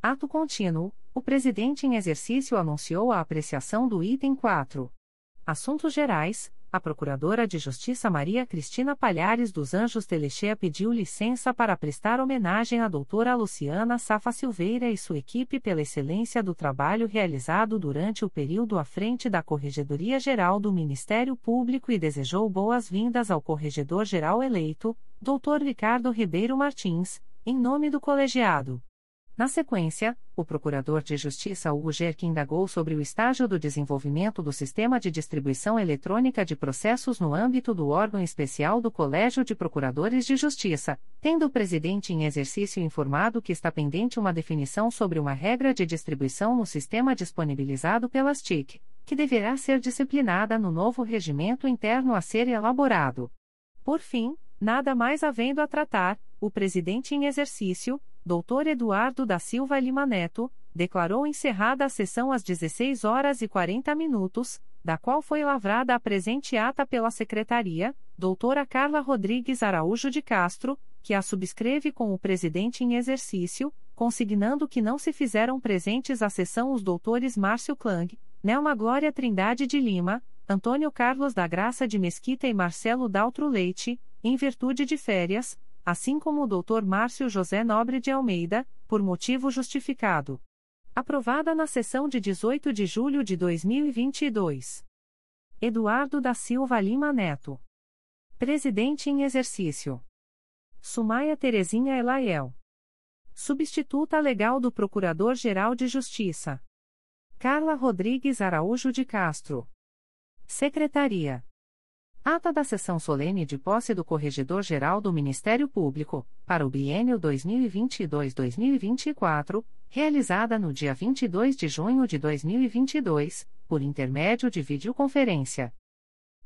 Speaker 1: Ato contínuo, o presidente em exercício anunciou a apreciação do item 4. Assuntos Gerais, a Procuradora de Justiça Maria Cristina Palhares dos Anjos Telechea pediu licença para prestar homenagem à doutora Luciana Safa Silveira e sua equipe pela excelência do trabalho realizado durante o período à frente da Corregedoria Geral do Ministério Público e desejou boas-vindas ao Corregedor-Geral eleito, doutor Ricardo Ribeiro Martins, em nome do colegiado. Na sequência, o Procurador de Justiça Hugo indagou sobre o estágio do desenvolvimento do sistema de distribuição eletrônica de processos no âmbito do órgão especial do Colégio de Procuradores de Justiça, tendo o presidente em exercício informado que está pendente uma definição sobre uma regra de distribuição no sistema disponibilizado pelas TIC, que deverá ser disciplinada no novo regimento interno a ser elaborado. Por fim, nada mais havendo a tratar, o presidente em exercício, Dr. Eduardo da Silva Lima Neto, declarou encerrada a sessão às 16 horas e 40 minutos, da qual foi lavrada a presente ata pela Secretaria, doutora Carla Rodrigues Araújo de Castro, que a subscreve com o presidente em exercício, consignando que não se fizeram presentes à sessão os doutores Márcio Klang, Nelma Glória Trindade de Lima, Antônio Carlos da Graça de Mesquita e Marcelo Daltro Leite, em virtude de férias, assim como o Dr. Márcio José Nobre de Almeida, por motivo justificado. Aprovada na sessão de 18 de julho de 2022. Eduardo da Silva Lima Neto. Presidente em exercício. Sumaia Terezinha Elaiel. Substituta legal do Procurador-Geral de Justiça. Carla Rodrigues Araújo de Castro. Secretaria. Ata da sessão solene de posse do Corregedor-Geral do Ministério Público, para o biênio 2022-2024, realizada no dia 22 de junho de 2022, por intermédio de videoconferência.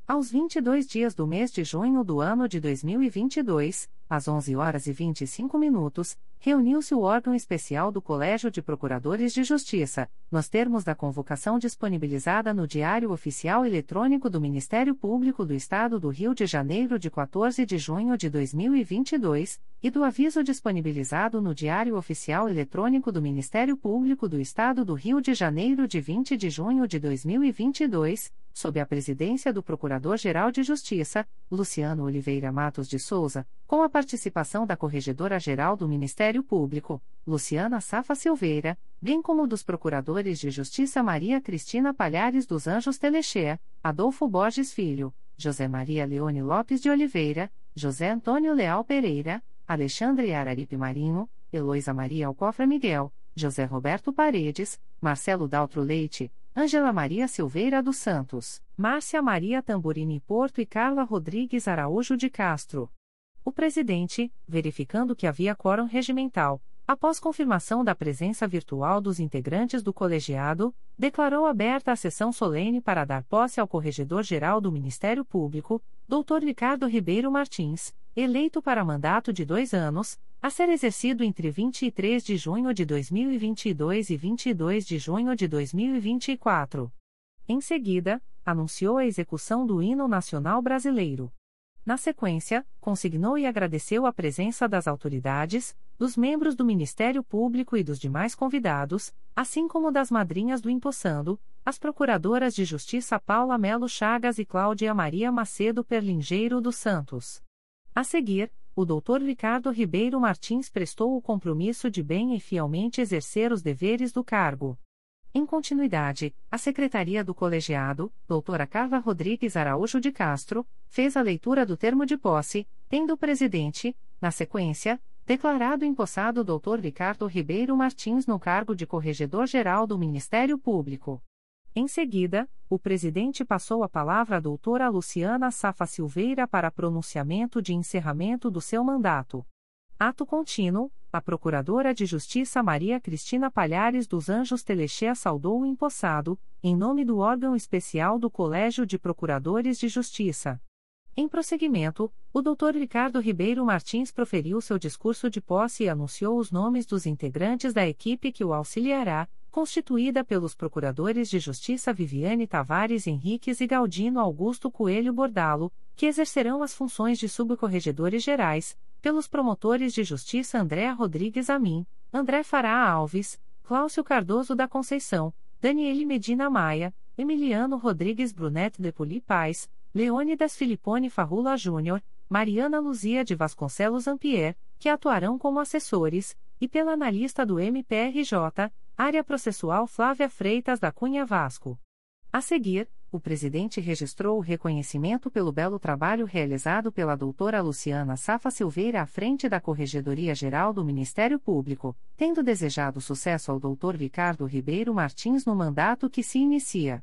Speaker 1: Aos 22 dias do mês de junho do ano de 2022, às 11 horas e 25 minutos, reuniu-se o órgão especial do Colégio de Procuradores de Justiça, nos termos da convocação disponibilizada no Diário Oficial Eletrônico do Ministério Público do Estado do Rio de Janeiro de 14 de junho de 2022, e do aviso disponibilizado no Diário Oficial Eletrônico do Ministério Público do Estado do Rio de Janeiro de 20 de junho de 2022, sob a presidência do Procurador-Geral de Justiça, Luciano Oliveira Matos de Souza, com a participação da Corregedora-Geral do Ministério Público, Luciana Safa Silveira, bem como dos Procuradores de Justiça Maria Cristina Palhares dos Anjos Telechea, Adolfo Borges Filho, José Maria Leone Lopes de Oliveira, José Antônio Leal Pereira, Alexandre Araripe Marinho, Eloísa Maria Alcofra Miguel, José Roberto Paredes, Marcelo Daltro Leite, Ângela Maria Silveira dos Santos, Márcia Maria Tamburini Porto e Carla Rodrigues Araújo de Castro. O presidente, verificando que havia quórum regimental, após confirmação da presença virtual dos integrantes do colegiado, declarou aberta a sessão solene para dar posse ao Corregedor-Geral do Ministério Público, Dr. Ricardo Ribeiro Martins, eleito para mandato de dois anos, a ser exercido entre 23 de junho de 2022 e 22 de junho de 2024. Em seguida, anunciou a execução do Hino Nacional Brasileiro. Na sequência, consignou e agradeceu a presença das autoridades, dos membros do Ministério Público e dos demais convidados, assim como das madrinhas do Empossando, as procuradoras de Justiça Paula Melo Chagas e Cláudia Maria Macedo Perlingeiro dos Santos. A seguir, o Dr. Ricardo Ribeiro Martins prestou o compromisso de bem e fielmente exercer os deveres do cargo. Em continuidade, a Secretaria do Colegiado, doutora Carla Rodrigues Araújo de Castro, fez a leitura do termo de posse, tendo o presidente, na sequência, declarado empossado o doutor Ricardo Ribeiro Martins no cargo de Corregedor-Geral do Ministério Público. Em seguida, o presidente passou a palavra à doutora Luciana Safa Silveira para pronunciamento de encerramento do seu mandato. Ato contínuo, a Procuradora de Justiça Maria Cristina Palhares dos Anjos Telexea saudou o empossado, em nome do órgão especial do Colégio de Procuradores de Justiça. Em prosseguimento, o Dr. Ricardo Ribeiro Martins proferiu seu discurso de posse e anunciou os nomes dos integrantes da equipe que o auxiliará, constituída pelos Procuradores de Justiça Viviane Tavares Henriques e Galdino Augusto Coelho Bordalo, que exercerão as funções de subcorregedores gerais, pelos promotores de justiça André Rodrigues Amin, André Fará Alves, Cláudio Cardoso da Conceição, Daniele Medina Maia, Emiliano Rodrigues Brunet de Poli Paz, Leônidas Filipone Farrula Júnior, Mariana Luzia de Vasconcelos Ampier, que atuarão como assessores, e pela analista do MPRJ, Área Processual Flávia Freitas da Cunha Vasco. A seguir, o presidente registrou o reconhecimento pelo belo trabalho realizado pela doutora Luciana Safa Silveira à frente da Corregedoria Geral do Ministério Público, tendo desejado sucesso ao doutor Ricardo Ribeiro Martins no mandato que se inicia.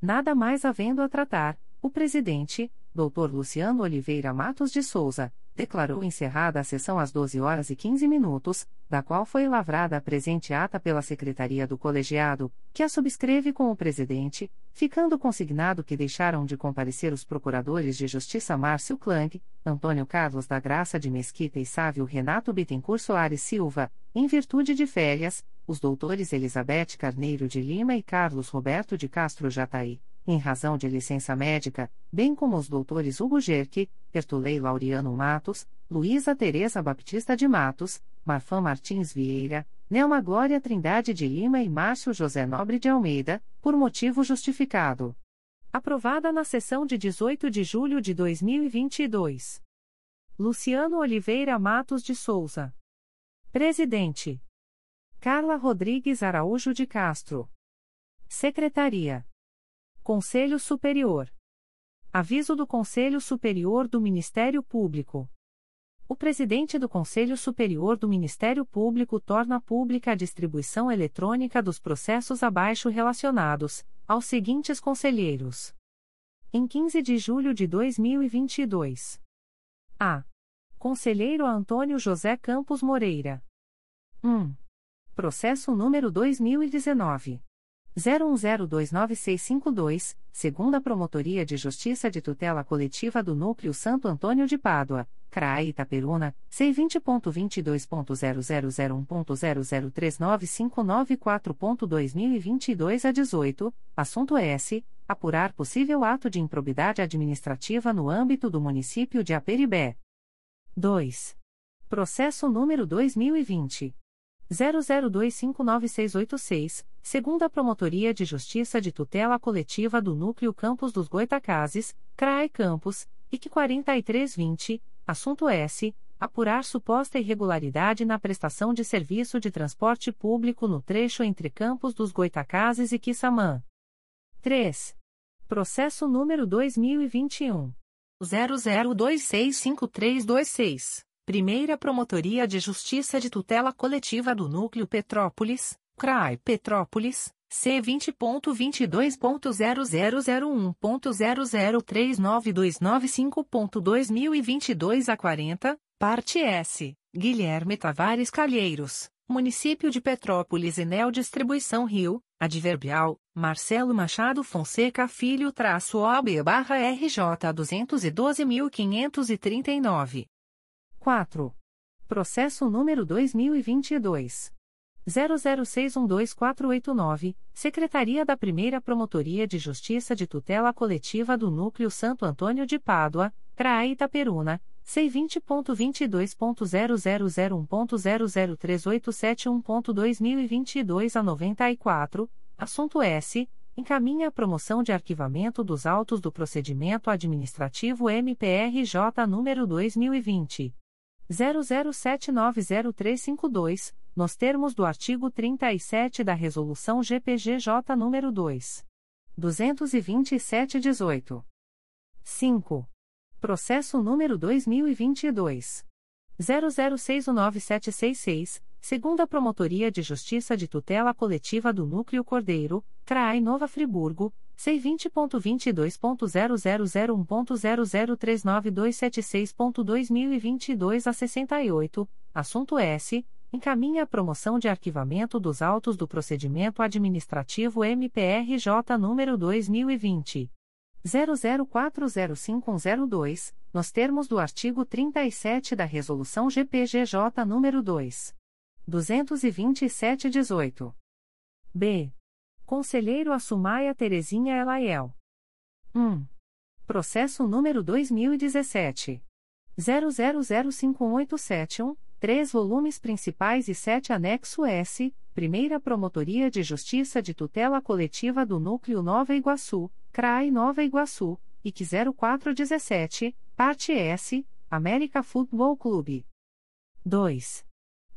Speaker 1: Nada mais havendo a tratar, o presidente, doutor Luciano Oliveira Matos de Souza, declarou encerrada a sessão às 12 horas e 15 minutos, da qual foi lavrada a presente ata pela Secretaria do Colegiado, que a subscreve com o presidente, ficando consignado que deixaram de comparecer os procuradores de Justiça Márcio Klang, Antônio Carlos da Graça de Mesquita e Sávio Renato Bittencourt Soares Silva, em virtude de férias, os doutores Elizabeth Carneiro de Lima e Carlos Roberto de Castro Jataí em razão de licença médica, bem como os doutores Hugo Gerke, Tertulei Laureano Matos, Luísa Teresa Baptista de Matos, Marfã Martins Vieira, Nelma Glória Trindade de Lima e Márcio José Nobre de Almeida, por motivo justificado. Aprovada na sessão de 18 de julho de 2022. Luciano Oliveira Matos de Souza. Presidente. Carla Rodrigues Araújo de Castro. Secretaria. Conselho Superior. Aviso do Conselho Superior do Ministério Público. O presidente do Conselho Superior do Ministério Público torna pública a distribuição eletrônica dos processos abaixo relacionados, aos seguintes conselheiros. Em 15 de julho de 2022. A. Conselheiro Antônio José Campos Moreira. 1. Processo número 2019. 01029652, segunda Promotoria de Justiça de Tutela Coletiva do Núcleo Santo Antônio de Pádua, CRAE Itaperuna, C20.22.0001.0039594.2022 a 18, assunto S. Apurar possível ato de improbidade administrativa no âmbito do município de Aperibé. 2. Processo número 2020. 00259686, segunda Promotoria de Justiça de Tutela Coletiva do Núcleo Campos dos Goitacazes, CRAE Campos, IC 4320, assunto S. Apurar suposta irregularidade na prestação de serviço de transporte público no trecho entre Campos dos Goitacazes e Quissamã. 3. Processo número 2021. 00265326. Primeira Promotoria de Justiça de Tutela Coletiva do Núcleo Petrópolis, CRAI Petrópolis, C20.22.0001.0039295.2022 a 40, parte S, Guilherme Tavares Calheiros, Município de Petrópolis e Neo Distribuição Rio, Adverbial, Marcelo Machado Fonseca Filho traço OB barra RJ 212.539. 4. Processo número 2022. 00612489, Secretaria da Primeira Promotoria de Justiça de Tutela Coletiva do Núcleo Santo Antônio de Pádua, CRAE Itaperuna, C20.22.0001.0038771.2022 a 94, assunto S. Encaminha a promoção de arquivamento dos autos do procedimento administrativo MPRJ número 2020. 00790352, nos termos do artigo 37 da Resolução GPGJ nº 2. 227-18. 5. Processo número 2022. 00619766, segunda Promotoria de Justiça de Tutela Coletiva do Núcleo Cordeiro, CRAI Nova Friburgo, C20.22.0001.0039276.2022 a 68, assunto S. Encaminha a promoção de arquivamento dos autos do procedimento administrativo MPRJ número 2020. 00405102, nos termos do artigo 37 da Resolução GPGJ número 2. 227-18. B. Conselheiro Assumaia Terezinha Elaiel. 1. Processo número 2017. 00051871, 3 volumes principais e 7 anexo S, Primeira Promotoria de Justiça de Tutela Coletiva do Núcleo Nova Iguaçu, CRAI Nova Iguaçu, IC 0417, Parte S, América Futebol Clube. 2.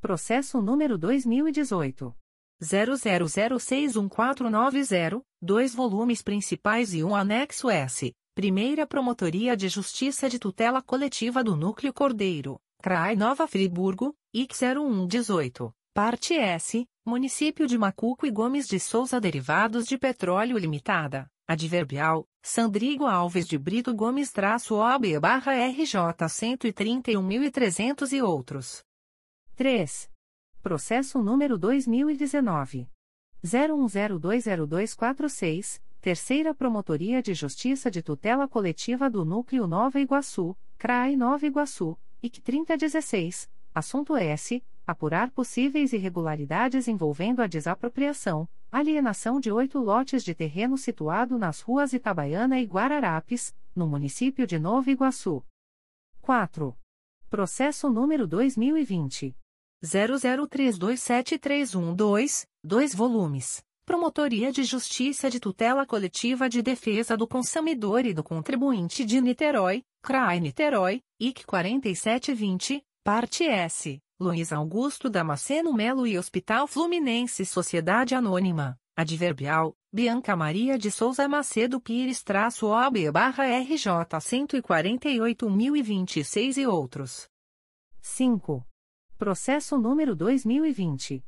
Speaker 1: Processo número 2018. 00061490, dois volumes principais e um anexo S, Primeira Promotoria de Justiça de Tutela Coletiva do Núcleo Cordeiro, CRAI Nova Friburgo, IC 0118, Parte S, Município de Macuco e Gomes de Souza Derivados de Petróleo Limitada, Adverbial, Sandrigo Alves de Brito Gomes traço OB barra RJ 131.300 e outros. 3. Processo número 2019. 01020246, Terceira Promotoria de Justiça de Tutela Coletiva do Núcleo Nova Iguaçu, CRAI Nova Iguaçu, IC 3016, assunto S. Apurar possíveis irregularidades envolvendo a desapropriação, alienação de oito lotes de terreno situado nas ruas Itabaiana e Guararapes, no município de Nova Iguaçu. 4. Processo número 2020. 00327312, 2 volumes. Promotoria de Justiça de Tutela Coletiva de Defesa do Consumidor e do Contribuinte de Niterói, CRAI Niterói, IC 4720, Parte S, Luiz Augusto Damasceno Melo e Hospital Fluminense Sociedade Anônima, Adverbial, Bianca Maria de Souza Macedo Pires traço OB barra RJ 148.026 e outros. 5. Processo número 2020.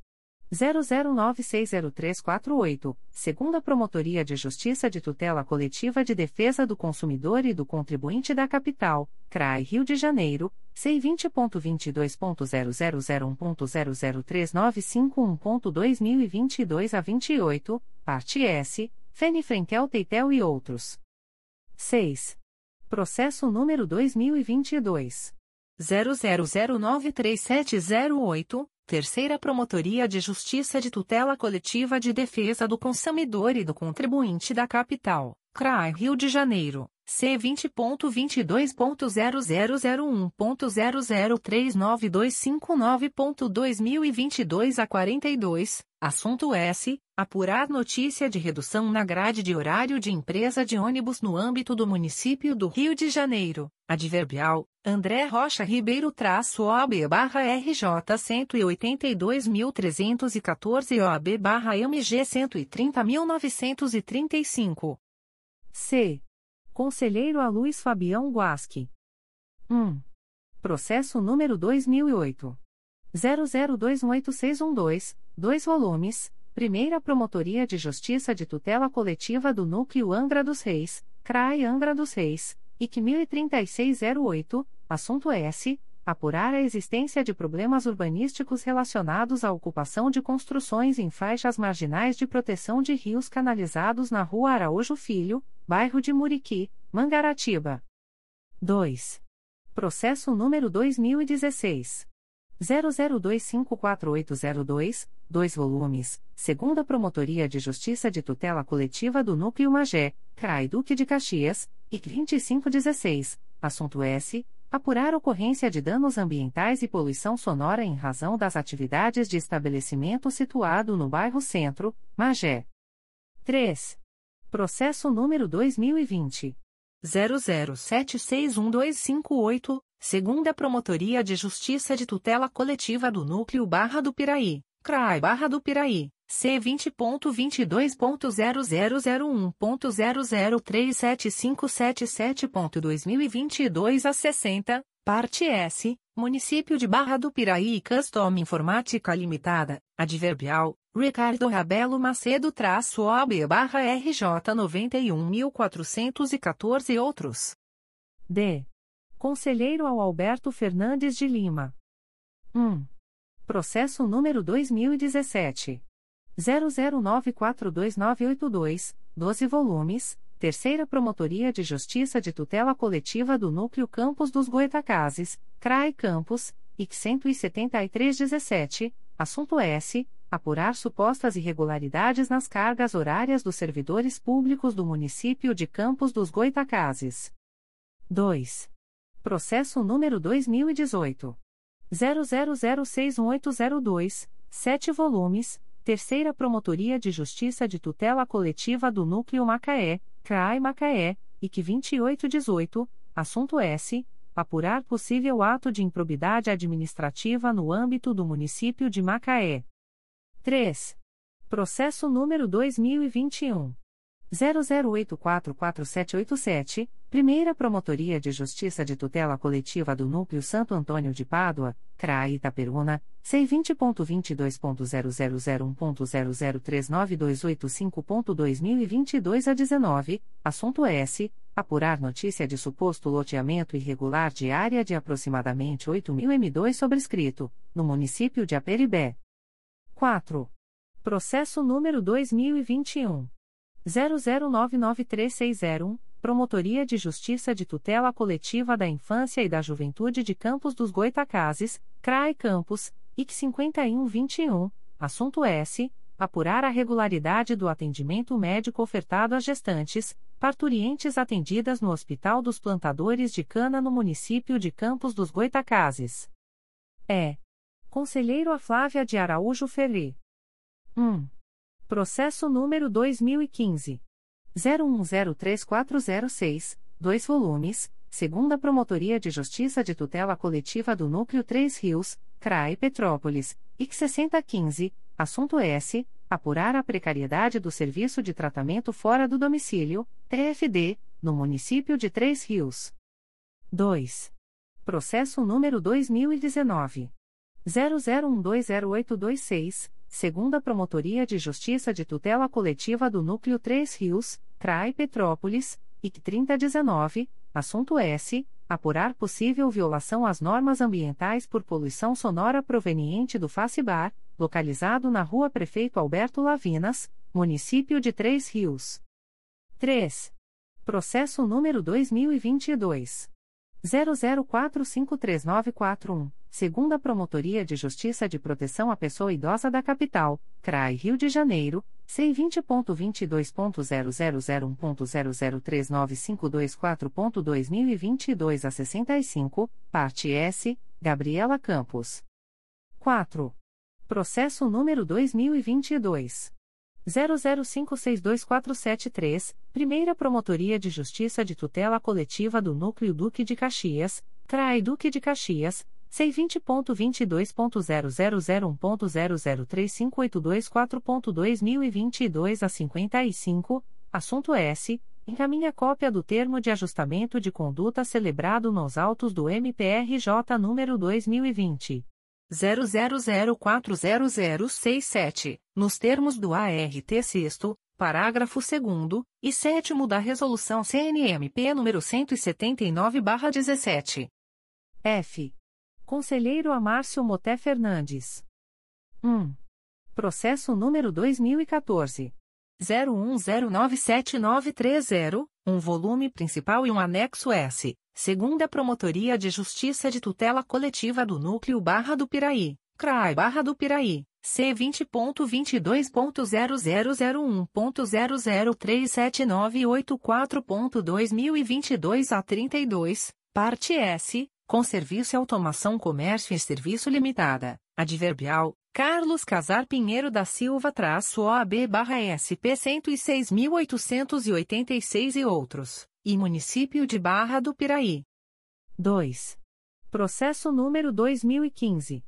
Speaker 1: 00960348, segunda Promotoria de Justiça de Tutela Coletiva de Defesa do Consumidor e do Contribuinte da Capital, CRAI Rio de Janeiro, C20.22.0001.00395.2022 a 28, parte S, Fene Frenkel Teitel e outros. 6. Processo número 2022. 00093708, Terceira Promotoria de Justiça de Tutela Coletiva de Defesa do Consumidor e do Contribuinte da Capital, CRAI Rio de Janeiro, C20.22.0001.0039259.2022 a 42, assunto S. Apurar notícia de redução na grade de horário de empresa de ônibus no âmbito do município do Rio de Janeiro. Adverbial, André Rocha Ribeiro traço OAB barra RJ 182.314 OAB barra MG 130.935. C. Conselheiro a Luiz Fabião Guasque. 1. Processo número 2008. 00218612, 2 volumes, Primeira Promotoria de Justiça de Tutela Coletiva do Núcleo Angra dos Reis, CRAI Angra dos Reis, IC 103608, assunto S. Apurar a existência de problemas urbanísticos relacionados à ocupação de construções em faixas marginais de proteção de rios canalizados na Rua Araújo Filho, bairro de Muriqui, Mangaratiba. 2. Processo número 2016. 00254802, 2 volumes, segunda Promotoria de Justiça de Tutela Coletiva do Núcleo Magé, CRAI Duque de Caxias, IC 2516, assunto S. Apurar ocorrência de danos ambientais e poluição sonora em razão das atividades de estabelecimento situado no bairro Centro, Magé. 3. Processo número 2020. 00761258, segunda Promotoria de Justiça de Tutela Coletiva do Núcleo Barra do Piraí, CRAI Barra do Piraí, C20.22.0001.0037577.2022 a 60, parte S, Município de Barra do Piraí Custom Informática Limitada, Adverbial, Ricardo Rabelo Macedo traço OB barra RJ 91.414 e outros. D. Conselheiro ao Alberto Fernandes de Lima. 1. Processo número 2017. 00942982, 12 volumes, Terceira Promotoria de Justiça de Tutela Coletiva do Núcleo Campos dos Goitacazes, CRAE Campos, IC 17317, assunto S apurar supostas irregularidades nas cargas horárias dos servidores públicos do município de Campos dos Goitacazes. 2. Processo número 2018 00061802, 7 volumes, Terceira Promotoria de Justiça de Tutela Coletiva do Núcleo Macaé, CRAI Macaé, IC 2818, assunto S apurar possível ato de improbidade administrativa no âmbito do município de Macaé. 3. Processo número 2021. 00844787, Primeira Promotoria de Justiça de Tutela Coletiva do Núcleo Santo Antônio de Pádua, CRAI Itaperuna, C20.22.0001.0039285.2022 a 19, assunto S. Apurar notícia de suposto loteamento irregular de área de aproximadamente 8.000 m2 sobrescrito, no município de Aperibé. 4. Processo número 2021. 00993601, Promotoria de Justiça de Tutela Coletiva da Infância e da Juventude de Campos dos Goitacazes, CRAE Campos, IC 5121, assunto S. Apurar a regularidade do atendimento médico ofertado às gestantes, parturientes atendidas no Hospital dos Plantadores de Cana no município de Campos dos Goitacazes. É. Conselheiro a Flávia de Araújo Ferri. 1. Processo número 2015. 01034006, 2 volumes, segunda Promotoria de Justiça de Tutela Coletiva do Núcleo 3 Rios, CRAE Petrópolis, IC 6015, assunto S. Apurar a precariedade do Serviço de Tratamento Fora do Domicílio, TFD, no município de Três Rios. 2. Processo número 2019. 00120826, segunda Promotoria de Justiça de Tutela Coletiva do Núcleo 3 Rios, CRAI Petrópolis, IC 3019, assunto S. Apurar possível violação às normas ambientais por poluição sonora proveniente do Facibar, localizado na Rua Prefeito Alberto Lavinas, município de Três Rios. 3. Processo número 2022. 00453941 segunda Promotoria de Justiça de Proteção à Pessoa Idosa da Capital, CRAI Rio de Janeiro, C20.22.0001.0039524.2022 a 65, parte S, Gabriela Campos. 4. Processo número 2022. 00562473, Primeira Promotoria de Justiça de Tutela Coletiva do Núcleo Duque de Caxias, CRAI Duque de Caxias, C20.22.0001.0035824.2022 a 55, assunto S. Encaminha cópia do termo de ajustamento de conduta celebrado nos autos do MPRJ número 2020. 00040067, nos termos do ART 6 parágrafo 2 e 7 da Resolução CNMP número 179/17. F. Conselheiro Amárcio Moté Fernandes. 1. Processo número 2014. 01097930, um volume principal e um anexo S, segunda Promotoria de Justiça de Tutela Coletiva do Núcleo Barra do Piraí, CRAI Barra do Piraí, C20.22.0001.0037984.2022 a 32, parte S, com Serviço Automação Comércio e Serviço Limitada, adverbial, Carlos Casar Pinheiro da Silva traço OAB barra SP 106.886 e outros, e Município de Barra do Piraí. 2. Processo número 2015.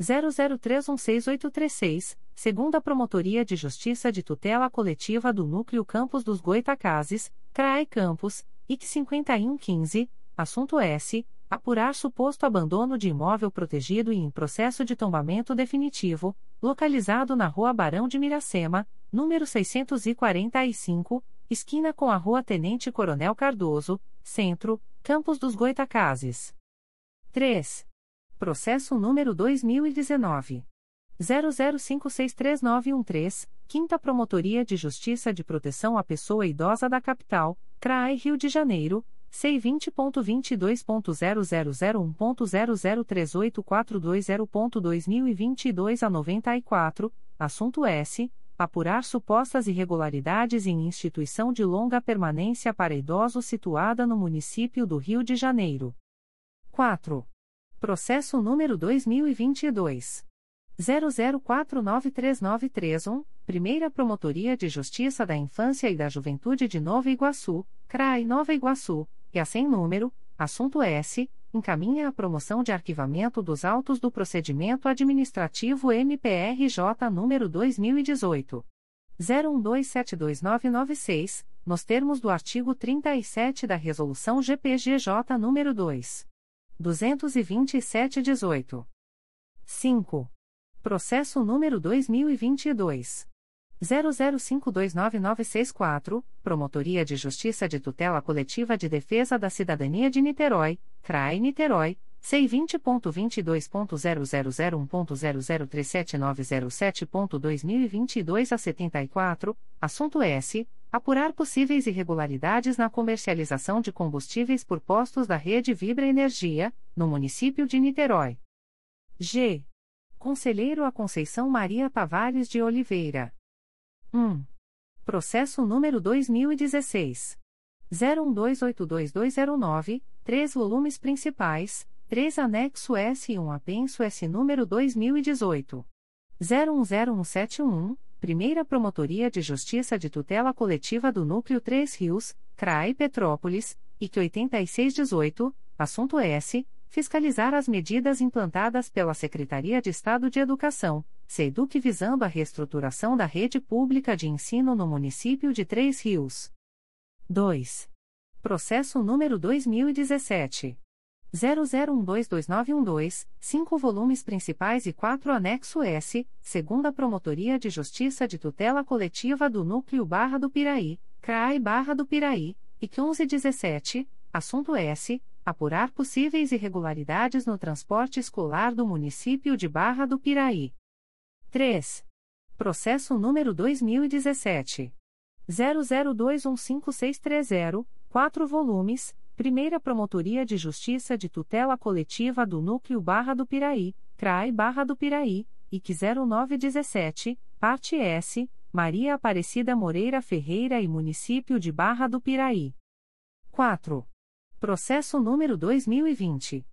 Speaker 1: 00316836, segunda Promotoria de Justiça de Tutela Coletiva do Núcleo Campos dos Goitacazes, CRAE Campos, IC 5115, assunto S apurar suposto abandono de imóvel protegido e em processo de tombamento definitivo, localizado na Rua Barão de Miracema, número 645, esquina com a Rua Tenente Coronel Cardoso, Centro, Campos dos Goitacazes. 3. Processo número 2019 00563913, Quinta Promotoria de Justiça de Proteção à Pessoa Idosa da Capital, CRAI Rio de Janeiro C20.22.0001.0038420.2022 a 94, assunto S. Apurar supostas irregularidades em instituição de longa permanência para idosos situada no município do Rio de Janeiro. 4. Processo número 2022. 00493931, Primeira Promotoria de Justiça da Infância e da Juventude de Nova Iguaçu, CRAI Nova Iguaçu, e a sem número, assunto S, encaminha a promoção de arquivamento dos autos do procedimento administrativo MPRJ número 2018 01272996, nos termos do artigo 37 da resolução GPGJ número 2 22718. 5. Processo número 2022 00529964, Promotoria de Justiça de Tutela Coletiva de Defesa da Cidadania de Niterói, CRAI Niterói, C20.22.0001.0037907.2022 a 74, assunto S. Apurar possíveis irregularidades na comercialização de combustíveis por postos da rede Vibra Energia, no município de Niterói. G. Conselheiro a Conceição Maria Tavares de Oliveira. 1. Processo número 2016. 01282209, 3 volumes principais, 3 anexo S e 1 apenso S número 2018. 010171, Primeira Promotoria de Justiça de Tutela Coletiva do Núcleo 3 Rios, CRAI Petrópolis, IC 8618, assunto S. Fiscalizar as medidas implantadas pela Secretaria de Estado de Educação, SEDUC visando a reestruturação da rede pública de ensino no município de Três Rios. 2. Processo número 2017. 00122912, 5 volumes principais e 4 anexo S, segunda Promotoria de Justiça de Tutela Coletiva do Núcleo Barra do Piraí, CRAI Barra do Piraí, e 1117, assunto S. Apurar possíveis irregularidades no transporte escolar do município de Barra do Piraí. 3. Processo número 2017. 00215630, 4 volumes, Primeira Promotoria de Justiça de Tutela Coletiva do Núcleo Barra do Piraí, CRAI Barra do Piraí, IC 0917, Parte S, Maria Aparecida Moreira Ferreira e Município de Barra do Piraí. 4. Processo número 2020.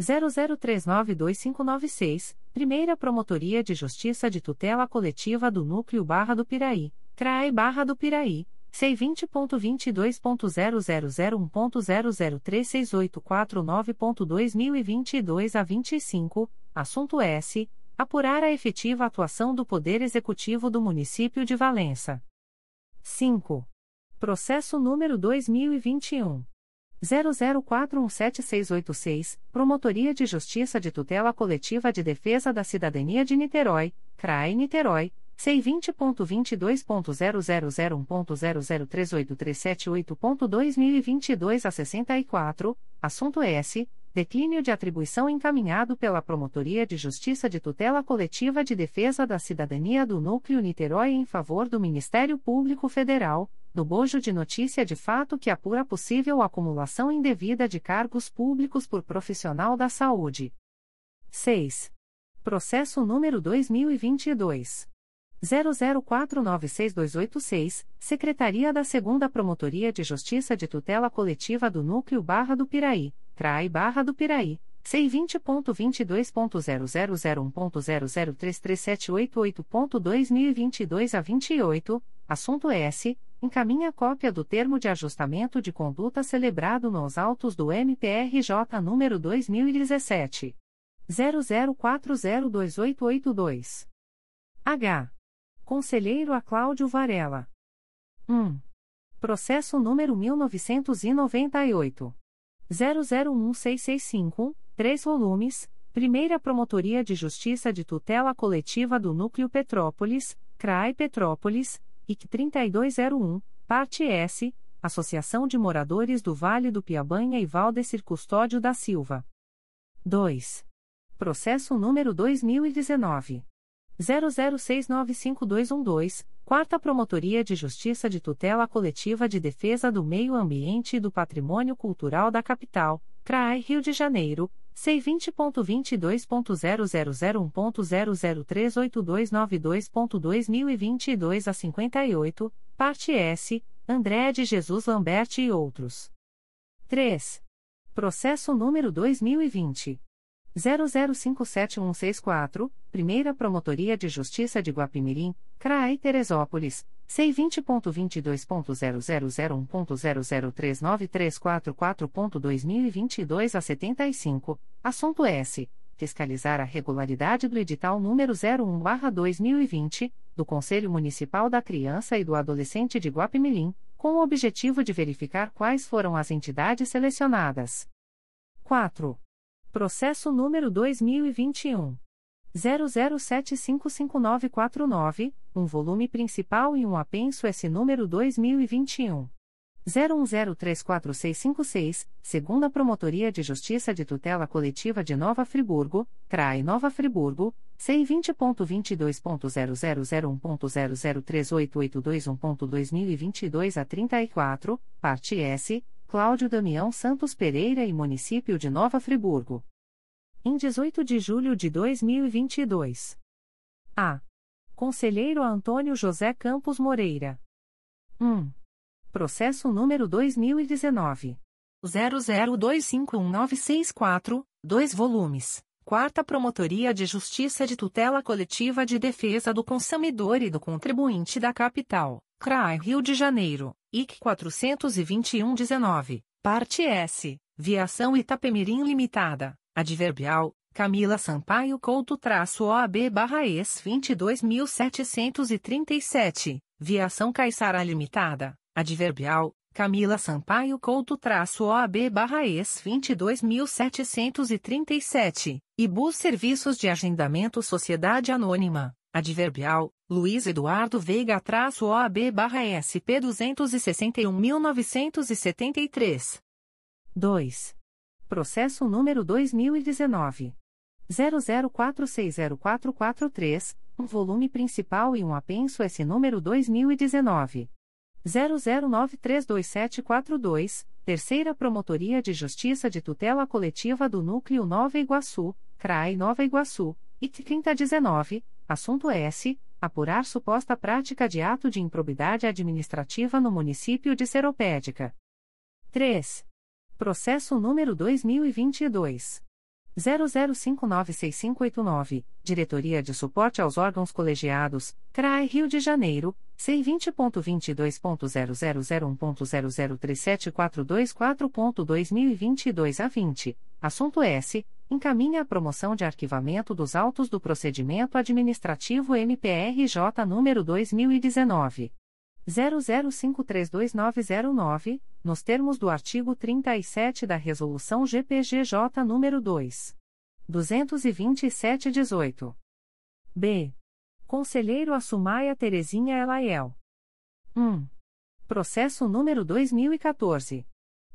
Speaker 1: 00392596, Primeira Promotoria de Justiça de Tutela Coletiva do Núcleo Barra do Piraí, CRAE Barra do Piraí, C20.22.0001.0036849.2022 a 25, assunto S. Apurar a efetiva atuação do Poder Executivo do Município de Valença. 5. Processo número 2021. 00417686, Promotoria de Justiça de Tutela Coletiva de Defesa da Cidadania de Niterói, CRAE Niterói, C20.22.0001.0038378.2022 a 64, assunto S. Declínio de atribuição encaminhado pela Promotoria de Justiça de Tutela Coletiva de Defesa da Cidadania do Núcleo Niterói em favor do Ministério Público Federal, do bojo de notícia de fato que apura possível acumulação indevida de cargos públicos por profissional da saúde. 6. Processo número 2022 00496286, Secretaria da 2 Promotoria de Justiça de Tutela Coletiva do Núcleo Barra do Piraí, CRAI Barra do Piraí, C20.22.0001.0033788.2022 a 28, assunto S. Encaminha cópia do termo de ajustamento de conduta celebrado nos autos do MPRJ número 2017. 00402882. H. Conselheiro a Cláudio Varela. 1. Processo número 1998. 001665, 3 volumes, Primeira Promotoria de Justiça de Tutela Coletiva do Núcleo Petrópolis, CRAI Petrópolis, IC 3201, Parte S, Associação de Moradores do Vale do Piabanha e Valdecir Custódio da Silva. 2. Processo número 2019. 00695212, Quarta Promotoria de Justiça de Tutela Coletiva de Defesa do Meio Ambiente e do Patrimônio Cultural da Capital, CRAI Rio de Janeiro, C20.22.0001.0038292.2022 a 58, parte S, André de Jesus Lambert e outros. 3. Processo número 2020. 00576164, Primeira Promotoria de Justiça de Guapimirim, CRAI Teresópolis, C20.22.0001.0039344.2022 a 75, assunto S. Fiscalizar a regularidade do edital número 01-2020, do Conselho Municipal da Criança e do Adolescente de Guapimirim, com o objetivo de verificar quais foram as entidades selecionadas. 4. Processo número 2021. 00755949, um volume principal e um apenso S número 2021. 01034656, segunda Promotoria de Justiça de Tutela Coletiva de Nova Friburgo, CRAE Nova Friburgo, C20.22.0001.0038821.2022 a 34, parte S, Cláudio Damião Santos Pereira e Município de Nova Friburgo. Em 18 de julho de 2022. A. Conselheiro Antônio José Campos Moreira. 1. Processo número 2019. 00251964, 2 volumes. Quarta Promotoria de Justiça de Tutela Coletiva de Defesa do Consumidor e do Contribuinte da Capital, CRAI Rio de Janeiro. IC 421-19, parte S, Viação Itapemirim Limitada, Adverbial, Camila Sampaio Couto traço OAB barra ES 22.737, Viação Caiçara Limitada, Adverbial, Camila Sampaio Couto traço OAB barra ES 22.737, Ibus Serviços de Agendamento Sociedade Anônima, Adverbial, Luiz Eduardo Veiga-OAB-SP 261.973. 2. Processo número 2019. 00460443, um volume principal e um apenso S número 2019. 00932742, Terceira Promotoria de Justiça de Tutela Coletiva do Núcleo Nova Iguaçu, CRAI Nova Iguaçu, IT 3019, assunto S apurar suposta prática de ato de improbidade administrativa no município de Seropédica. 3. Processo número 2022 00596589, Diretoria de Suporte aos Órgãos Colegiados, CRAE Rio de Janeiro, C20.22.0001.0037424.2022 a 20, assunto S encaminha a promoção de arquivamento dos autos do procedimento administrativo MPRJ número 2019 00532909, nos termos do artigo 37 da resolução GPGJ número 2 227/18. B. Conselheiro Assumaia Terezinha Elaiel. 1. Processo número 2014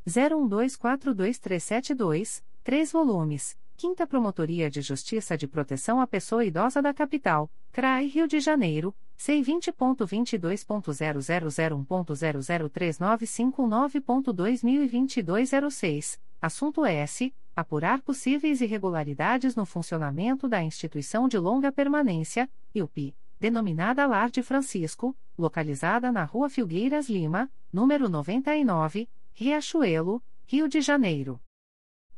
Speaker 1: 01242372 3 volumes, 5 Promotoria de Justiça de Proteção à Pessoa Idosa da Capital, CRAI Rio de Janeiro, C20.22.0001.0039519.2022 06, assunto S. Apurar possíveis irregularidades no funcionamento da instituição de longa permanência, IUP, denominada Lar de Francisco, localizada na Rua Filgueiras Lima, número 99, Riachuelo, Rio de Janeiro.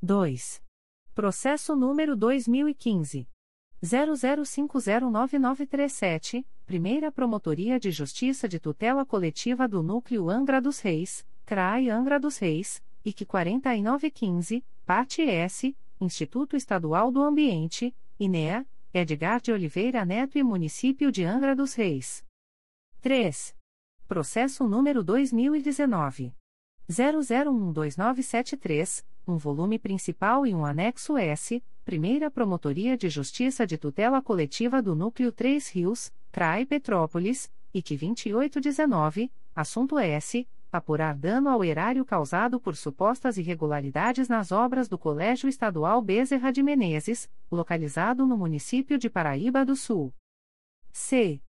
Speaker 1: 2. Processo número 2015. 00509937, Primeira Promotoria de Justiça de Tutela Coletiva do Núcleo Angra dos Reis, CRAI Angra dos Reis, IC 4915, Parte S, Instituto Estadual do Ambiente, INEA, Edgar de Oliveira Neto e Município de Angra dos Reis. 3. Processo número 2019. 00129773, um volume principal e um anexo S, Primeira Promotoria de Justiça de Tutela Coletiva do Núcleo 3 Rios, CRAI Petrópolis, IC 2819, assunto S. Apurar dano ao erário causado por supostas irregularidades nas obras do Colégio Estadual Bezerra de Menezes, localizado no município de Paraíba do Sul. C.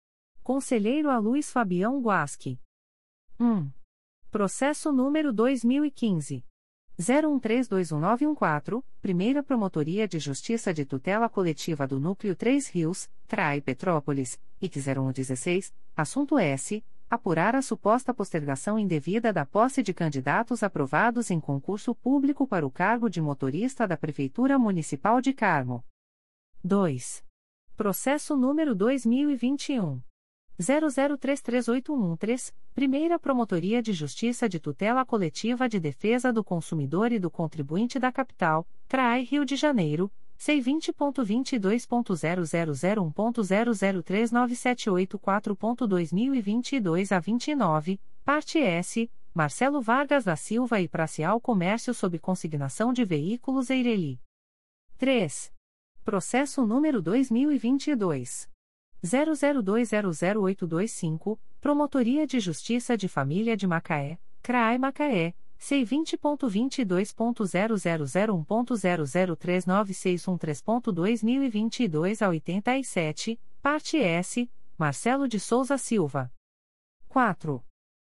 Speaker 1: Conselheiro a Luiz Fabião Guasque. 1. Processo número 2015. 01321914, Primeira Promotoria de Justiça de Tutela Coletiva do Núcleo 3 Rios, CRAI Petrópolis, IC 0116, assunto S. Apurar a suposta postergação indevida da posse de candidatos aprovados em concurso público para o cargo de motorista da Prefeitura Municipal de Carmo. 2. Processo número 2021. 00338113, Primeira Promotoria de Justiça de Tutela Coletiva de Defesa do Consumidor e do Contribuinte da Capital, CRAI Rio de Janeiro, C20.22.0001.0039784.2022 a 29, parte S, Marcelo Vargas da Silva e Pracial Comércio sob consignação de veículos Eireli. 3. Processo número 2022. 00200825, Promotoria de Justiça de Família de Macaé, CRAE Macaé, C20.22.0001.0039613.2022 a 87, parte S, Marcelo de Souza Silva. 4.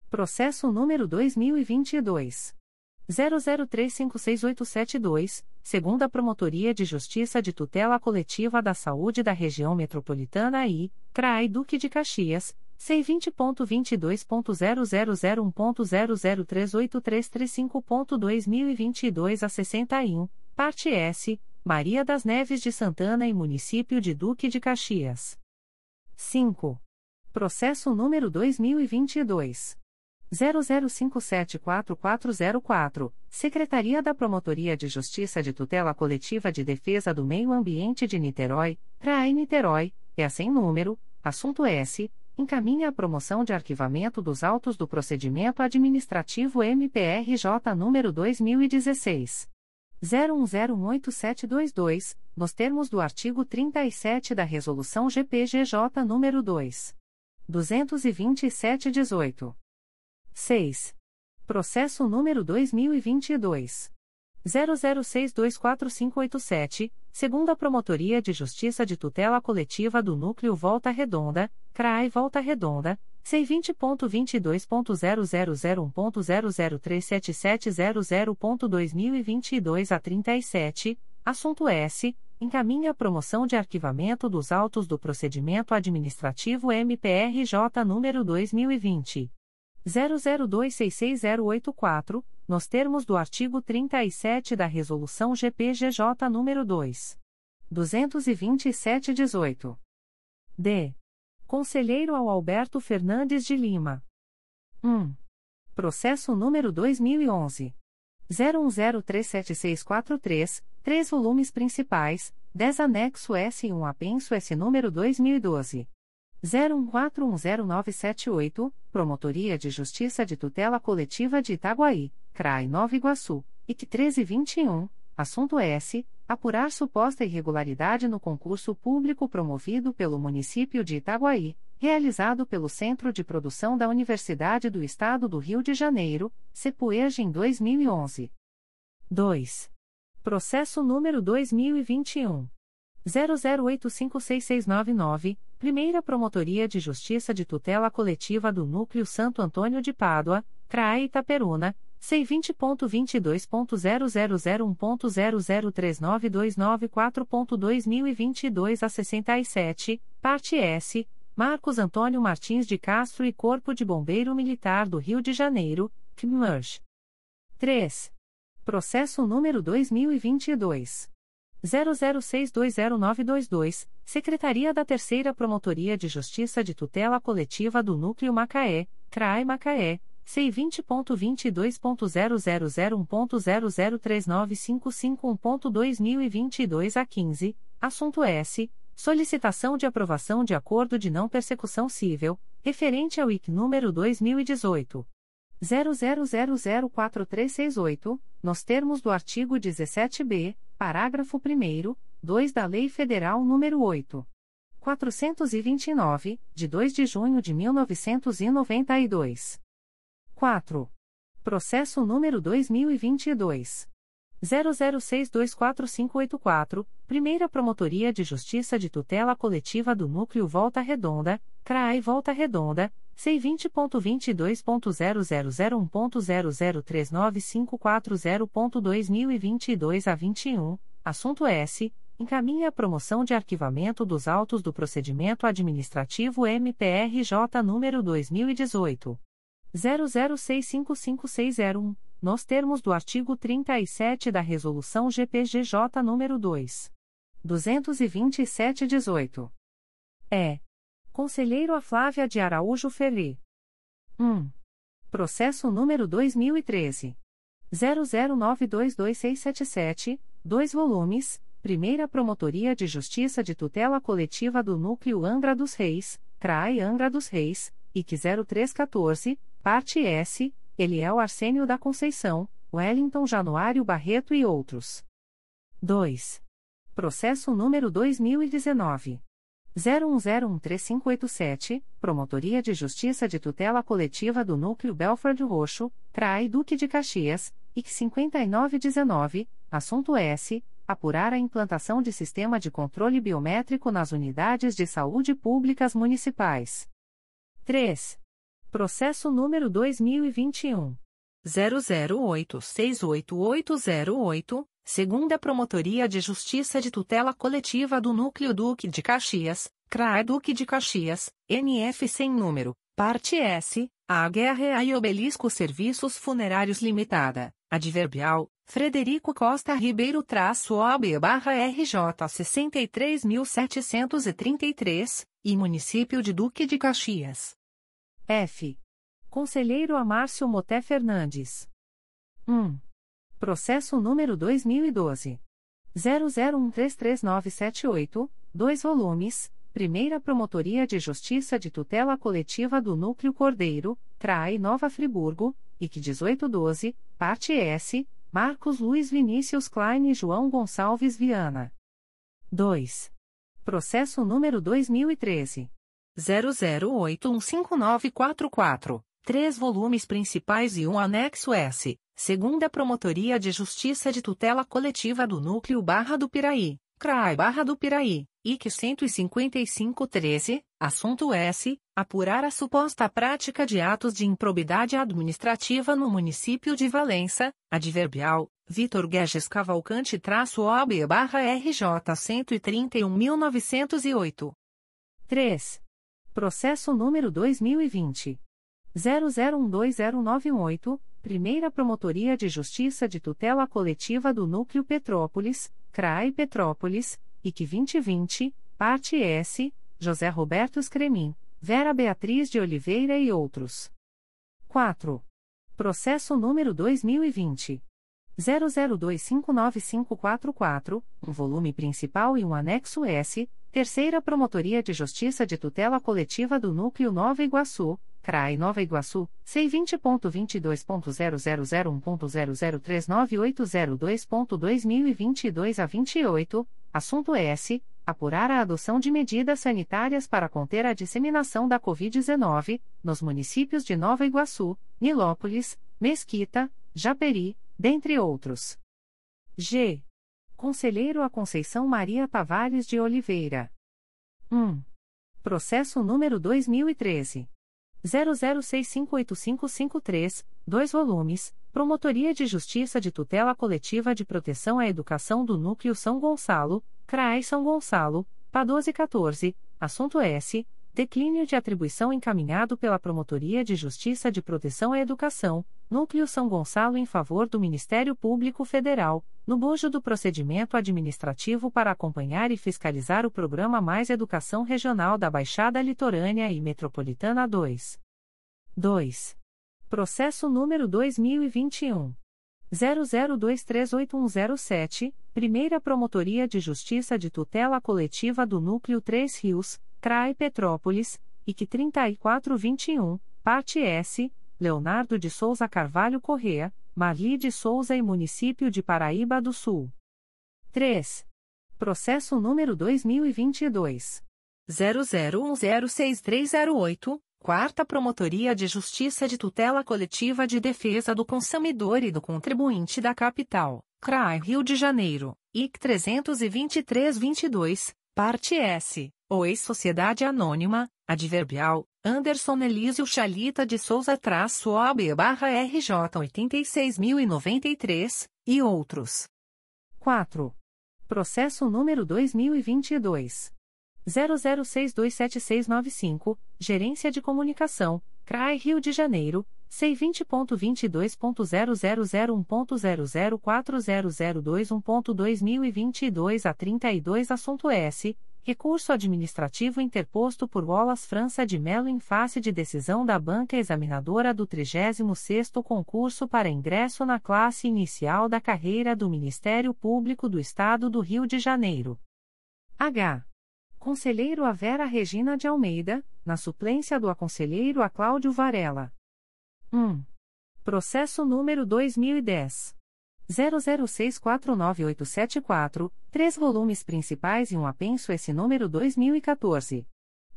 Speaker 1: Processo número 2022. 00356872, segunda Promotoria de Justiça de Tutela Coletiva da Saúde da Região Metropolitana I, CRAI Duque de Caxias, C20.22.0001.0038335.2022 a 61, parte S, Maria das Neves de Santana e Município de Duque de Caxias. 5. Processo número 2022. 00574404, Secretaria da Promotoria de Justiça de Tutela Coletiva de Defesa do Meio Ambiente de Niterói, CRAI Niterói, é sem número, assunto S, encaminha a promoção de arquivamento dos autos do procedimento administrativo MPRJ número 2016 01018722, nos termos do artigo 37 da Resolução GPGJ número 2. 22718. 6. Processo número 2022. 00624587, segunda Promotoria de Justiça de Tutela Coletiva do Núcleo Volta Redonda, CRAI Volta Redonda, C20.22.0001.0037700.2022 a 37, assunto S. Encaminha a promoção de arquivamento dos autos do procedimento administrativo MPRJ número 2020. 00266084, nos termos do artigo 37 da Resolução GPGJ nº 2. 227-18. D. Conselheiro ao Alberto Fernandes de Lima. 1. Processo número 2011. 01037643, 3 volumes principais, 10 anexo S e 1 apenso S número 2012. 01410978, Promotoria de Justiça de Tutela Coletiva de Itaguaí, CRAI Nova Iguaçu, IC 1321, assunto S. Apurar suposta irregularidade no concurso público promovido pelo município de Itaguaí, realizado pelo Centro de Produção da Universidade do Estado do Rio de Janeiro, CEPUERJ em 2011. 2. Processo número 2021. 00856699, Primeira Promotoria de Justiça de Tutela Coletiva do Núcleo Santo Antônio de Pádua, CRAE Itaperuna, C20.22.0001.0039294.2022 a 67, parte S, Marcos Antônio Martins de Castro e Corpo de Bombeiro Militar do Rio de Janeiro, CMERJ. 3. Processo número 2022. 00620922, Secretaria da Terceira Promotoria de Justiça de Tutela Coletiva do Núcleo Macaé, CRAE Macaé, C20.22.0001.0039551.2022 a 15, assunto S. Solicitação de aprovação de acordo de não persecução civil, referente ao IC número 2018. 00004368, nos termos do artigo 17b, parágrafo 1 2 da Lei Federal nº 8. 429, de 2 de junho de 1992. 4. Processo número 2022 00624584, Primeira Promotoria de Justiça de Tutela Coletiva do Núcleo Volta Redonda, CRAI Volta Redonda, C20.22.0001.0039540.2022 a 21, assunto S. Encaminha a promoção de arquivamento dos autos do procedimento administrativo MPRJ número 2018. 00655601, nos termos do artigo 37 da Resolução GPGJ nº 2. 227-18. É. Conselheiro a Flávia de Araújo Ferri. 1. Processo número 2013. 00922677, 2 volumes, Primeira Promotoria de Justiça de Tutela Coletiva do Núcleo Angra dos Reis, CRAI Angra dos Reis, IC 0314, Parte S, Eliel Arsênio da Conceição, Wellington Januário Barreto e outros. 2. Processo número 2019. 01013587, Promotoria de Justiça de Tutela Coletiva do Núcleo Belford Roxo, CRAI Duque de Caxias, IC 5919, assunto S. Apurar a implantação de sistema de controle biométrico nas unidades de saúde públicas municipais. 3. Processo número 2021. 00868808, segunda Promotoria de Justiça de Tutela Coletiva do Núcleo Duque de Caxias, CRAE Duque de Caxias, NF sem número, parte S, AGRA e Obelisco Serviços Funerários Limitada, adverbial, Frederico Costa Ribeiro traço OB barra RJ 63.733, e Município de Duque de Caxias. F. Conselheiro Amárcio Moté Fernandes. 1. Processo número 2012. 00133978, 2 volumes, Primeira Promotoria de Justiça de Tutela Coletiva do Núcleo Cordeiro, CRAI Nova Friburgo, IC 1812, Parte S, Marcos Luiz Vinícius Klein e João Gonçalves Viana. 2. Processo número 2013. 00815944, três volumes principais e um anexo S, segunda Promotoria de Justiça de Tutela Coletiva do Núcleo Barra do Piraí, CRAI Barra do Piraí, IC 15513, assunto S, apurar a suposta prática de atos de improbidade administrativa no município de Valença, adverbial, Vitor Guedes Cavalcante traço OB barra RJ 131.908. 3. Processo número 2020. 00120918, Primeira Promotoria de Justiça de Tutela Coletiva do Núcleo Petrópolis, CRAI Petrópolis, IC 2020, Parte S, José Roberto Scremin, Vera Beatriz de Oliveira e outros. 4. Processo número 2020. 00259544, um volume principal e um anexo S, Terceira Promotoria de Justiça de Tutela Coletiva do Núcleo Nova Iguaçu, CRAI Nova Iguaçu, C20.22.0001.0039802.2022 a 28, assunto S. Apurar a adoção de medidas sanitárias para conter a disseminação da Covid-19, nos municípios de Nova Iguaçu, Nilópolis, Mesquita, Japeri, dentre outros. G. Conselheiro a Conceição Maria Tavares de Oliveira. 1. Processo número 2013. 00658553, 2 volumes, Promotoria de Justiça de Tutela Coletiva de Proteção à Educação do Núcleo São Gonçalo, CRAE São Gonçalo, PA 1214, assunto S. Declínio de atribuição encaminhado pela Promotoria de Justiça de Proteção à Educação, Núcleo São Gonçalo em favor do Ministério Público Federal, no bojo do procedimento administrativo para acompanhar e fiscalizar o Programa Mais Educação Regional da Baixada Litorânea e Metropolitana 2. 2. Processo número 2021. 00238107, Primeira Promotoria de Justiça de Tutela Coletiva do Núcleo 3 Rios, CRAE Petrópolis, IC 3421, Parte S, Leonardo de Souza Carvalho Correa, Marli de Souza e Município de Paraíba do Sul. 3. Processo número 2022. 00106308, Quarta Promotoria de Justiça de Tutela Coletiva de Defesa do Consumidor e do Contribuinte da Capital, CRAI Rio de Janeiro, IC 32322, Parte S. Oi Sociedade Anônima, Adverbial, Anderson Elísio Chalita de Souza traço OAB barra RJ 86.093, e outros. 4. Processo número 2022. 00627695, Gerência de Comunicação, CRAE Rio de Janeiro, C20.22.0001.0040021.2022 a 32 Assunto S. Recurso administrativo interposto por Wallace França de Melo em face de decisão da banca examinadora do 36º concurso para ingresso na classe inicial da carreira do Ministério Público do Estado do Rio de Janeiro. H. Conselheiro a Vera Regina de Almeida, na suplência do aconselheiro a Cláudio Varela. 1. Processo número 2010 00649874, três volumes principais e um apenso esse número 2014.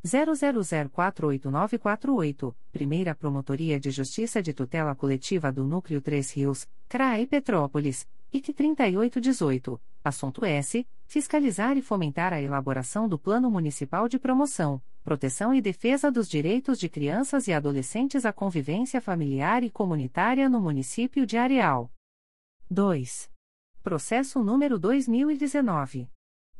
Speaker 1: 00048948, Primeira Promotoria de Justiça de Tutela Coletiva do Núcleo 3 Rios, CRAE Petrópolis, IC 3818, assunto S. Fiscalizar e fomentar a elaboração do Plano Municipal de Promoção, Proteção e Defesa dos Direitos de Crianças e Adolescentes à Convivência Familiar e Comunitária no Município de Areal. 2. Processo número 2019.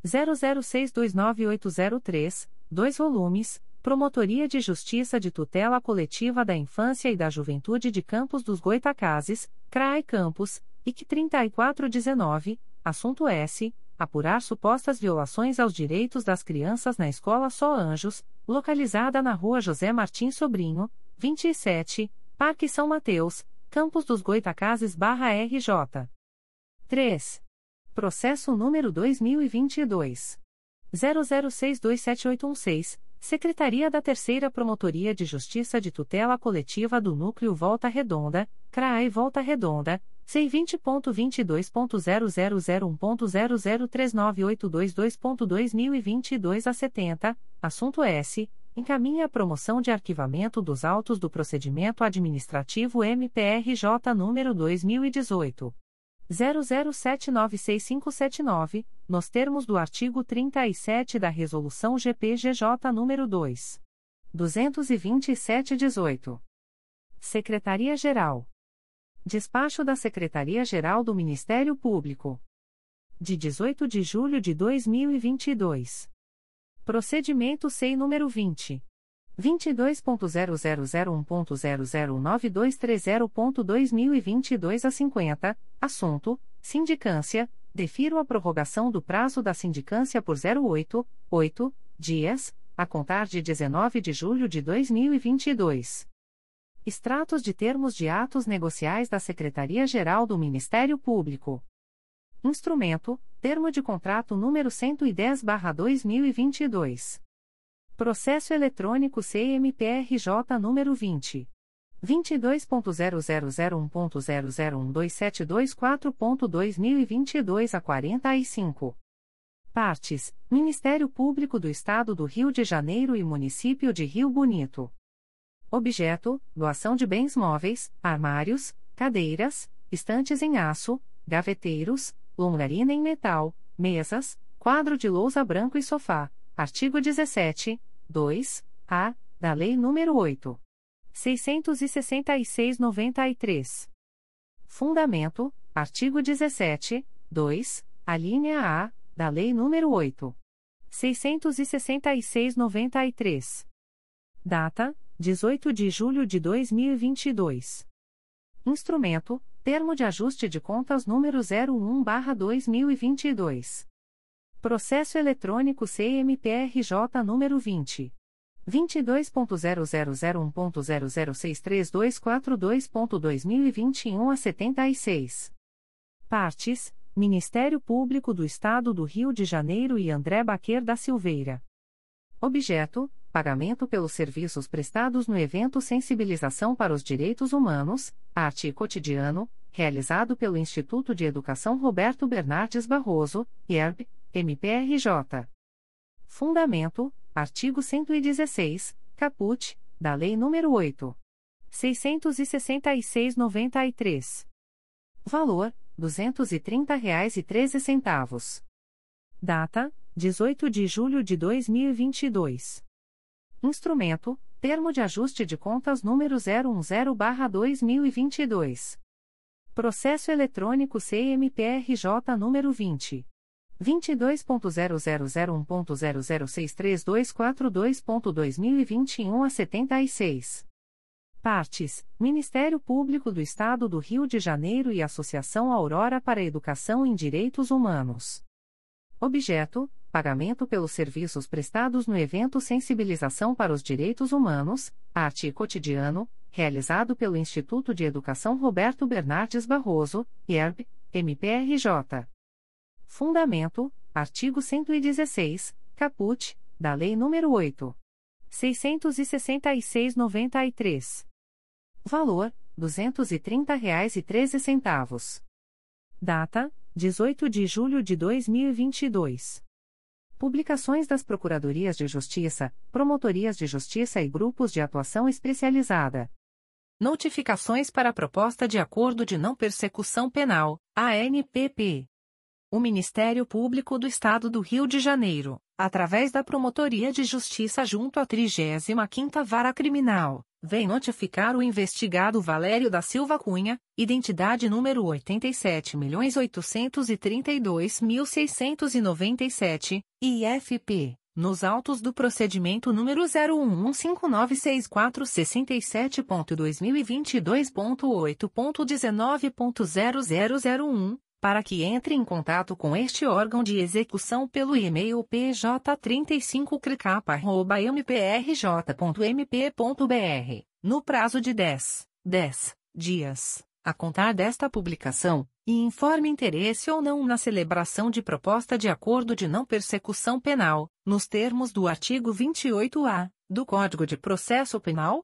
Speaker 1: 00629803, 2 volumes, Promotoria de Justiça de Tutela Coletiva da Infância e da Juventude de Campos dos Goitacazes, CRAE Campos, IC 3419, assunto S. Apurar supostas violações aos direitos das crianças na Escola Só Anjos, localizada na Rua José Martins Sobrinho, 27, Parque São Mateus, Campos dos Goitacazes RJ. 3. Processo número 2022. 00627816, Secretaria da Terceira Promotoria de Justiça de Tutela Coletiva do Núcleo Volta Redonda, CRAE Volta Redonda, C20.22.0001.0039822.2022 a 70, assunto S encaminha a promoção de arquivamento dos autos do procedimento administrativo MPRJ número 2018 00796579, nos termos do artigo 37 da resolução GPGJ número 2 227/18. Secretaria-Geral. Despacho da Secretaria-Geral do Ministério Público. De 18 de julho de 2022. Procedimento SEI número 20. 22.0001.00923.2022 a 50, assunto: Sindicância. Defiro a prorrogação do prazo da sindicância por 08, 8 dias, a contar de 19 de julho de 2022. Extratos de termos de atos negociais da Secretaria-Geral do Ministério Público. Instrumento: Termo de contrato número 110/2022. Processo eletrônico CMPRJ número 20 22.0001.0012724.2022 a 45. Partes: Ministério Público do Estado do Rio de Janeiro e Município de Rio Bonito. Objeto: doação de bens móveis, armários, cadeiras, estantes em aço, gaveteiros, longarina em metal, mesas, quadro de lousa branco e sofá, artigo 17, 2, a, da Lei nº 8. 666-93. Fundamento, artigo 17, 2, a linha A, da Lei nº 8. 666-93. Data: 18 de julho de 2022. Instrumento: Termo de Ajuste de Contas número 01/2022. Processo eletrônico CMPRJ número 20 22.0001.0063242.2021 a 76. Partes: Ministério Público do Estado do Rio de Janeiro e André Baquer da Silveira. Objeto: Pagamento pelos serviços prestados no evento Sensibilização para os Direitos Humanos, Arte e Cotidiano, realizado pelo Instituto de Educação Roberto Bernardes Barroso, IERB, MPRJ. Fundamento: Artigo 116, caput, da Lei nº 8. 666-93. Valor: R$ 230,13. Data: 18 de julho de 2022. Instrumento: Termo de Ajuste de Contas número 010/2022. Processo eletrônico CMPRJ número 20 22.0001.0063242.2021 a 76. Partes: Ministério Público do Estado do Rio de Janeiro e Associação Aurora para a Educação em Direitos Humanos. Objeto: Pagamento pelos serviços prestados no evento Sensibilização para os Direitos Humanos, Arte e Cotidiano, realizado pelo Instituto de Educação Roberto Bernardes Barroso, IERB, MPRJ. Fundamento: artigo 116, caput, da Lei nº 8. 666-93. Valor: R$ 230,13. Data: 18 de julho de 2022. Publicações das Procuradorias de Justiça, Promotorias de Justiça e Grupos de Atuação Especializada. Notificações para a Proposta de Acordo de Não Persecução Penal, ANPP o Ministério Público do Estado do Rio de Janeiro, através da Promotoria de Justiça junto à 35ª Vara Criminal, vem notificar o investigado Valério da Silva Cunha, identidade número 87.832.697, IFP, nos autos do procedimento número 011596467.2022.8.19.0001 para que entre em contato com este órgão de execução pelo e-mail pj35cricapa.mprj.mp.br, no prazo de 10, 10 dias, a contar desta publicação, e informe interesse ou não na celebração de proposta de acordo de não persecução penal, nos termos do artigo 28-A do Código de Processo Penal,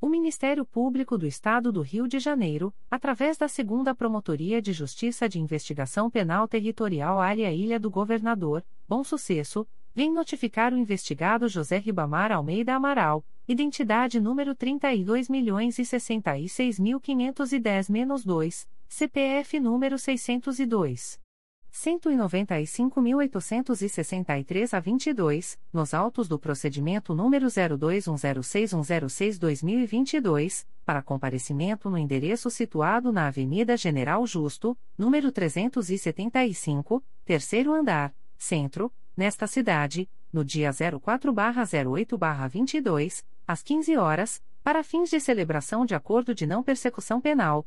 Speaker 1: O Ministério Público do Estado do Rio de Janeiro, através da Segunda Promotoria de Justiça de Investigação Penal Territorial Área Ilha do Governador, Bom Sucesso, vem notificar o investigado José Ribamar Almeida Amaral, identidade número 32.066.510-2, CPF número 602. 195.863 a 22, nos autos do procedimento número 02106106-2022, para comparecimento no endereço situado na Avenida General Justo, número 375, terceiro andar, centro, nesta cidade, no dia 04-08-22, às 15 horas, para fins de celebração de acordo de não persecução penal,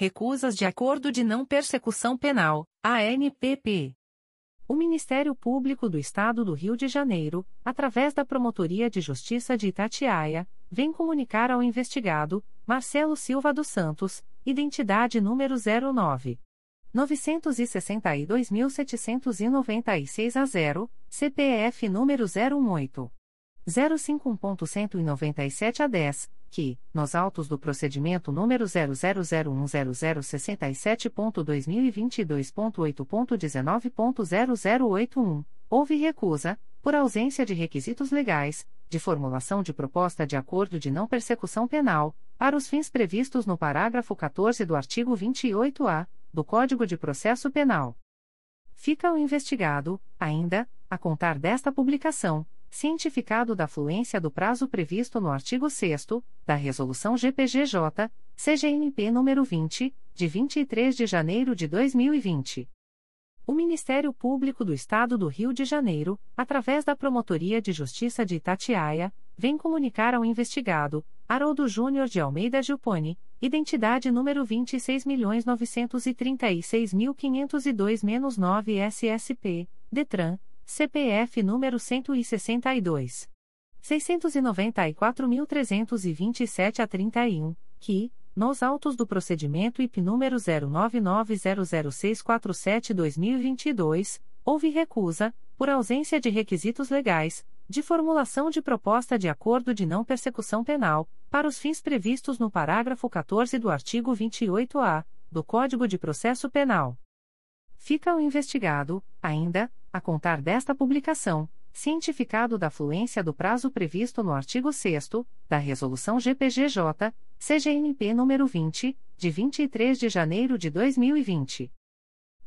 Speaker 1: Recusas de Acordo de Não Persecução Penal, ANPP. O Ministério Público do Estado do Rio de Janeiro, através da Promotoria de Justiça de Itatiaia, vem comunicar ao investigado, Marcelo Silva dos Santos, identidade número 09. 962.796 a 0, CPF número 018. 051.197 a 10, que, nos autos do procedimento número 0001067.2022.8.19.0081, houve recusa, por ausência de requisitos legais, de formulação de proposta de acordo de não persecução penal, para os fins previstos no parágrafo 14 do artigo 28-A do Código de Processo Penal. Fica o investigado, ainda, a contar desta publicação cientificado da fluência do prazo previsto no artigo 6 da Resolução GPGJ, CGNP nº 20, de 23 de janeiro de 2020. O Ministério Público do Estado do Rio de Janeiro, através da Promotoria de Justiça de Itatiaia, vem comunicar ao investigado, Haroldo Júnior de Almeida Gilpone, identidade número 26.936.502-9 SSP, DETRAN, CPF número 162. 694.327 a 31, que, nos autos do procedimento IP número 09900647-2022, houve recusa, por ausência de requisitos legais, de formulação de proposta de acordo de não persecução penal, para os fins previstos no parágrafo 14 do artigo 28-A do Código de Processo Penal. Fica o investigado, ainda, a contar desta publicação, cientificado da fluência do prazo previsto no artigo 6 da Resolução GPGJ, CGNP nº 20, de 23 de janeiro de 2020.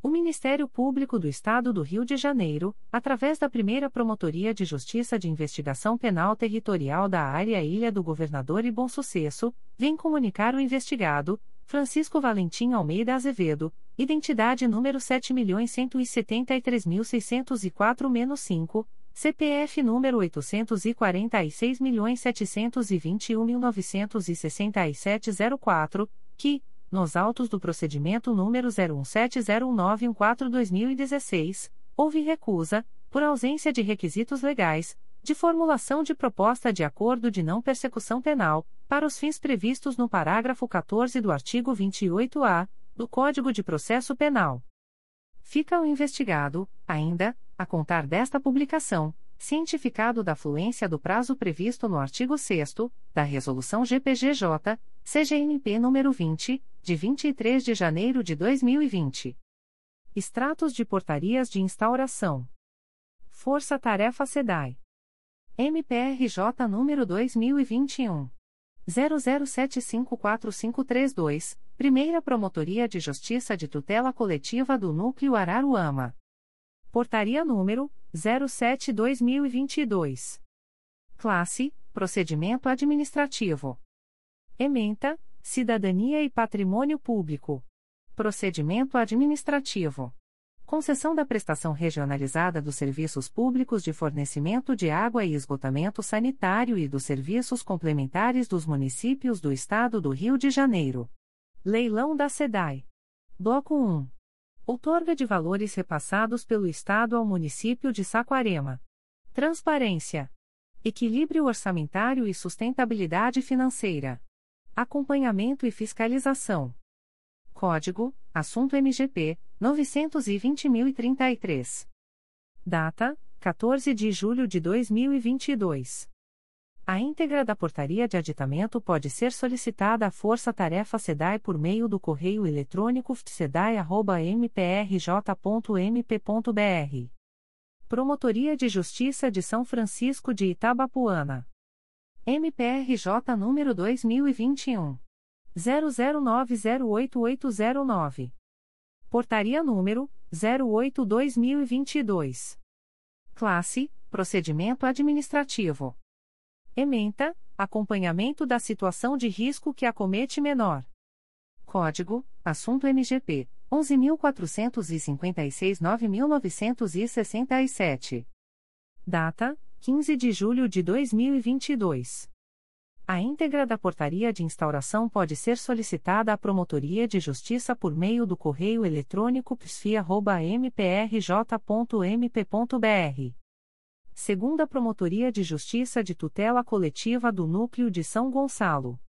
Speaker 1: O Ministério Público do Estado do Rio de Janeiro, através da primeira Promotoria de Justiça de Investigação Penal Territorial da Área Ilha do Governador e Bom Sucesso, vem comunicar o investigado, Francisco Valentim Almeida Azevedo, identidade número 7.173.604-5, CPF número 846.721.967-04, que, nos autos do procedimento número 01709142-2016, houve recusa, por ausência de requisitos legais, de formulação de proposta de acordo de não persecução penal, para os fins previstos no parágrafo 14 do artigo 28-A do Código de Processo Penal. Fica o investigado, ainda, a contar desta publicação, cientificado da fluência do prazo previsto no artigo 6 da Resolução GPGJ, CGNP nº 20, de 23 de janeiro de 2020. Extratos de portarias de instauração. Força Tarefa SEDAI. MPRJ número 2021 00754532, Primeira Promotoria de Justiça de Tutela Coletiva do Núcleo Araruama. Portaria número 07/2022. Classe: Procedimento Administrativo. Ementa: Cidadania e Patrimônio Público. Procedimento Administrativo concessão da prestação regionalizada dos serviços públicos de fornecimento de água e esgotamento sanitário e dos serviços complementares dos municípios do Estado do Rio de Janeiro. Leilão da SEDAI. Bloco 1. Outorga de valores repassados pelo Estado ao município de Saquarema. Transparência. Equilíbrio orçamentário e sustentabilidade financeira. Acompanhamento e fiscalização. Código: Assunto MGP 920.033. Data: 14 de julho de 2022. A íntegra da portaria de aditamento pode ser solicitada à Força Tarefa SEDAI por meio do correio eletrônico fsedai.mprj.mp.br. Promotoria de Justiça de São Francisco de Itabapuana. MPRJ número 2021 00908809. Portaria número 08/2022. Classe: Procedimento administrativo. Ementa: Acompanhamento da situação de risco que acomete menor. Código: Assunto MGP 11456-9967. Data: 15 de julho de 2022. A íntegra da portaria de instauração pode ser solicitada à Promotoria de Justiça por meio do correio eletrônico psfia.mprj.mp.br. Segunda Promotoria de Justiça de Tutela Coletiva do Núcleo de São Gonçalo.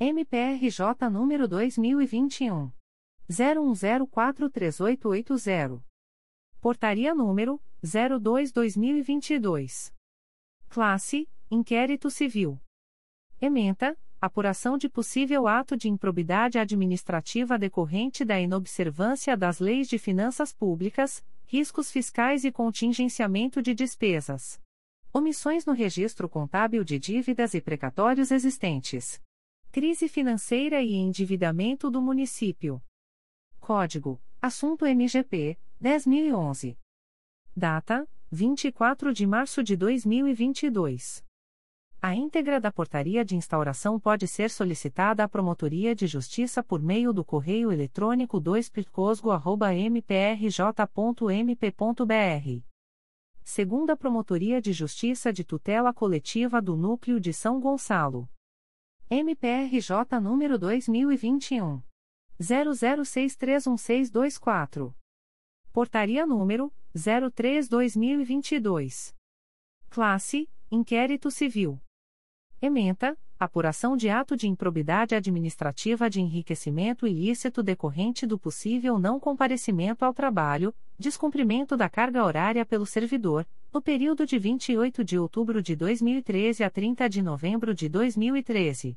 Speaker 1: MPRJ número 2021. 01043880. Portaria número 02-2022. Classe: Inquérito Civil. Ementa, apuração de possível ato de improbidade administrativa decorrente da inobservância das leis de finanças públicas, riscos fiscais e contingenciamento de despesas. Omissões no registro contábil de dívidas e precatórios existentes. Crise financeira e endividamento do município. Código: Assunto MGP 10011. Data: 24 de março de 2022. A íntegra da portaria de instauração pode ser solicitada à Promotoria de Justiça por meio do correio eletrônico 2picosgo.mprj.mp.br. Segunda Promotoria de Justiça de Tutela Coletiva do Núcleo de São Gonçalo. MPRJ número 2021. 00631624. Portaria número 03-2022. Classe: Inquérito Civil. Ementa, apuração de ato de improbidade administrativa de enriquecimento ilícito decorrente do possível não comparecimento ao trabalho, descumprimento da carga horária pelo servidor, no período de 28 de outubro de 2013 a 30 de novembro de 2013.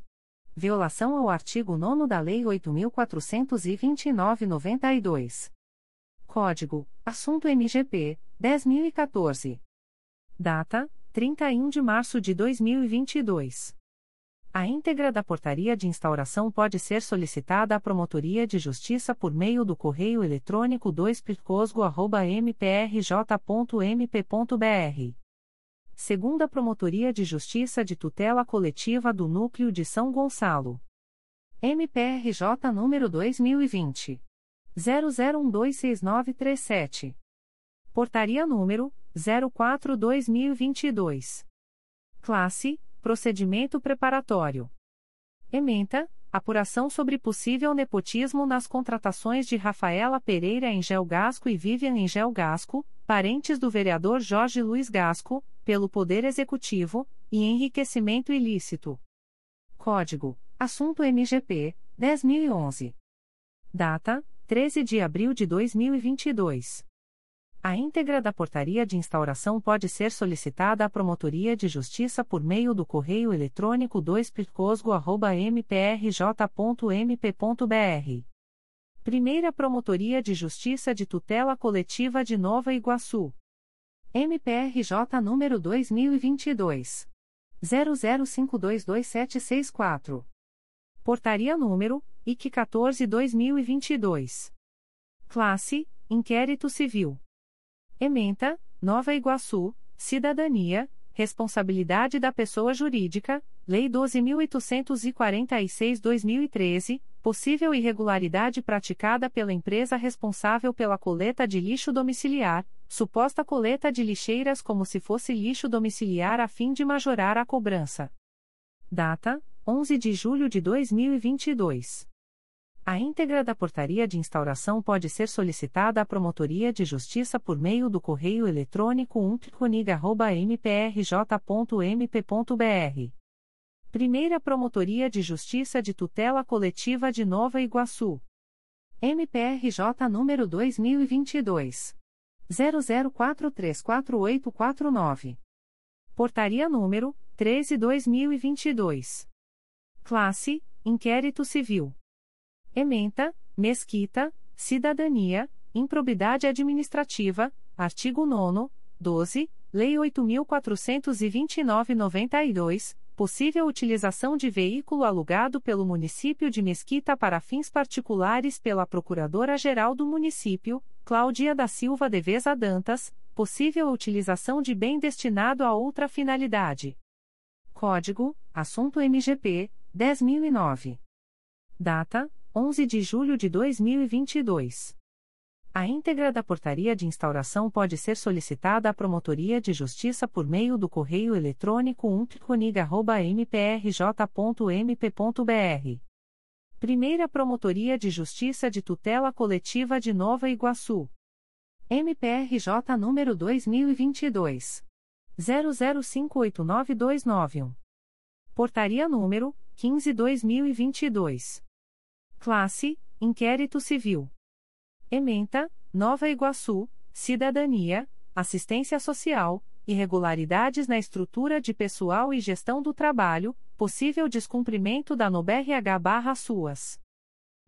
Speaker 1: Violação ao artigo 9 da Lei 8.429-92. Código: Assunto MGP 10014. Data: 31 de março de 2022. A íntegra da portaria de instauração pode ser solicitada à Promotoria de Justiça por meio do correio eletrônico 2picosgo.mprj.mp.br. Segunda Promotoria de Justiça de Tutela Coletiva do Núcleo de São Gonçalo. MPRJ número 2020. 00126937. Portaria número 04/2022. Classe: Procedimento preparatório. Ementa: Apuração sobre possível nepotismo nas contratações de Rafaela Pereira Engel Gasco e Vivian Engel Gasco, parentes do vereador Jorge Luiz Gasco, pelo Poder Executivo, e enriquecimento ilícito. Código: Assunto MGP 10011. Data: 13 de abril de 2022. A íntegra da portaria de instauração pode ser solicitada à Promotoria de Justiça por meio do correio eletrônico 2picosgo.mprj.mp.br. Primeira Promotoria de Justiça de Tutela Coletiva de Nova Iguaçu. MPRJ número 2022. 00522764. Portaria número IC 14/2022. Classe: Inquérito Civil. Ementa, Nova Iguaçu, Cidadania, Responsabilidade da Pessoa Jurídica, Lei 12.846-2013, possível irregularidade praticada pela empresa responsável pela coleta de lixo domiciliar, suposta coleta de lixeiras como se fosse lixo domiciliar a fim de majorar a cobrança. Data: 11 de julho de 2022. A íntegra da portaria de instauração pode ser solicitada à Promotoria de Justiça por meio do correio eletrônico umptconig.mprj.mp.br. Primeira Promotoria de Justiça de Tutela Coletiva de Nova Iguaçu. MPRJ número 2022. 00434849. Portaria número 13/2022. Classe: Inquérito Civil. Ementa, Mesquita, Cidadania, Improbidade Administrativa, artigo 9 12, Lei 8.429-92, possível utilização de veículo alugado pelo município de Mesquita para fins particulares pela Procuradora-Geral do município, Cláudia da Silva Deveza Dantas, possível utilização de bem destinado a outra finalidade. Código: Assunto MGP 10009. Data: 11 de julho de 2022. A íntegra da portaria de instauração pode ser solicitada à Promotoria de Justiça por meio do correio eletrônico umptconig.mprj.mp.br. Primeira Promotoria de Justiça de Tutela Coletiva de Nova Iguaçu. MPRJ número 2022. 00589291. Portaria número 15/2022. Classe: Inquérito Civil. Ementa, Nova Iguaçu, Cidadania, Assistência Social, irregularidades na estrutura de pessoal e gestão do trabalho, possível descumprimento da NOBRH/SUAS.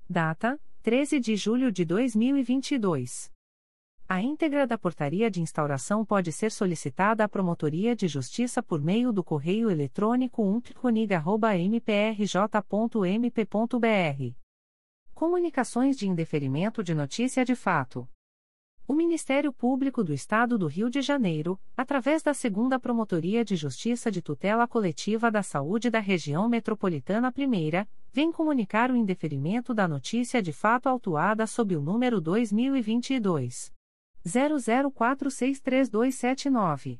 Speaker 1: Data: 13 de julho de 2022. A íntegra da portaria de instauração pode ser solicitada à Promotoria de Justiça por meio do correio eletrônico umptconig.mprj.mp.br. Comunicações de indeferimento de notícia de fato. O Ministério Público do Estado do Rio de Janeiro, através da Segunda Promotoria de Justiça de Tutela Coletiva da Saúde da Região Metropolitana I, vem comunicar o indeferimento da notícia de fato autuada sob o número 2022 00463279.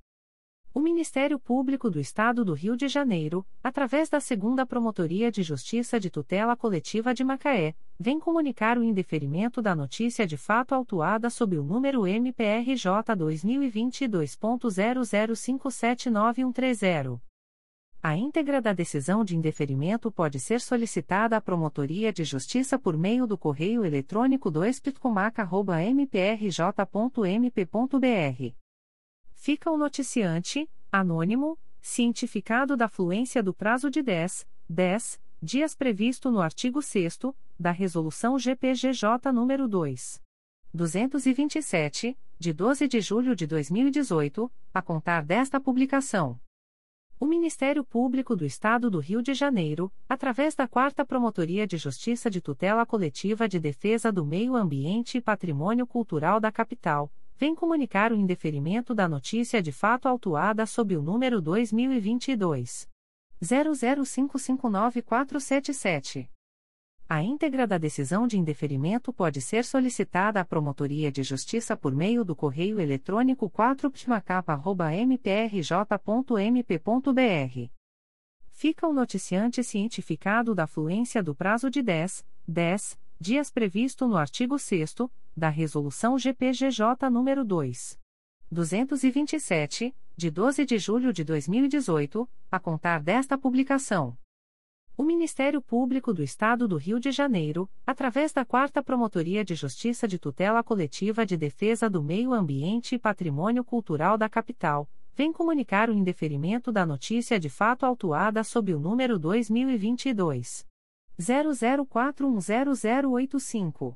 Speaker 1: O Ministério Público do Estado do Rio de Janeiro, através da Segunda Promotoria de Justiça de Tutela Coletiva de Macaé, vem comunicar o indeferimento da notícia de fato autuada sob o número MPRJ 2022.00579130. A íntegra da decisão de indeferimento pode ser solicitada à Promotoria de Justiça por meio do correio eletrônico 2 mprj.mp.br. Fica o noticiante, anônimo, cientificado da fluência do prazo de 10, 10 dias previsto no artigo 6 da Resolução GPGJ nº 2. 227, de 12 de julho de 2018, a contar desta publicação. O Ministério Público do Estado do Rio de Janeiro, através da Quarta Promotoria de Justiça de Tutela Coletiva de Defesa do Meio Ambiente e Patrimônio Cultural da Capital, vem comunicar o indeferimento da notícia de fato autuada sob o número 2022 00559477. A íntegra da decisão de indeferimento pode ser solicitada à Promotoria de Justiça por meio do correio eletrônico 4ptmacapa.mprj.mp.br. Fica o noticiante cientificado da fluência do prazo de 10, 10 dias previsto no artigo 6 da Resolução GPGJ nº 2. 227, de 12 de julho de 2018, a contar desta publicação. O Ministério Público do Estado do Rio de Janeiro, através da Quarta Promotoria de Justiça de Tutela Coletiva de Defesa do Meio Ambiente e Patrimônio Cultural da Capital, vem comunicar o indeferimento da notícia de fato autuada sob o número 2022 00410085.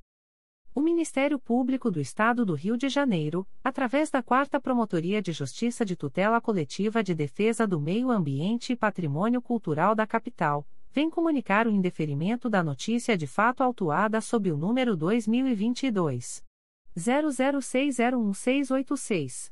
Speaker 1: O Ministério Público do Estado do Rio de Janeiro, através da Quarta Promotoria de Justiça de Tutela Coletiva de Defesa do Meio Ambiente e Patrimônio Cultural da Capital, vem comunicar o indeferimento da notícia de fato autuada sob o número 2022 00601686.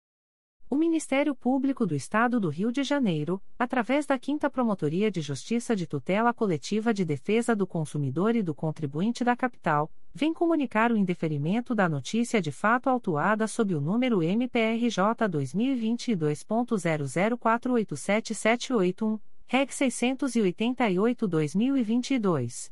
Speaker 1: O Ministério Público do Estado do Rio de Janeiro, através da 5 Promotoria de Justiça de Tutela Coletiva de Defesa do Consumidor e do Contribuinte da Capital, vem comunicar o indeferimento da notícia de fato autuada sob o número MPRJ 2022.00487781, REG 688-2022.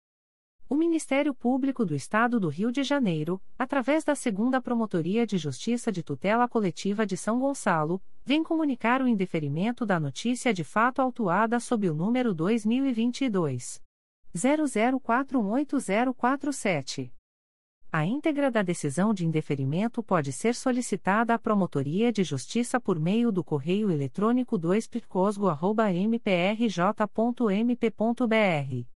Speaker 1: O Ministério Público do Estado do Rio de Janeiro, através da Segunda Promotoria de Justiça de Tutela Coletiva de São Gonçalo, vem comunicar o indeferimento da notícia de fato autuada sob o número 2022 00418047. A íntegra da decisão de indeferimento pode ser solicitada à Promotoria de Justiça por meio do correio eletrônico 2picosgo.mprj.mp.br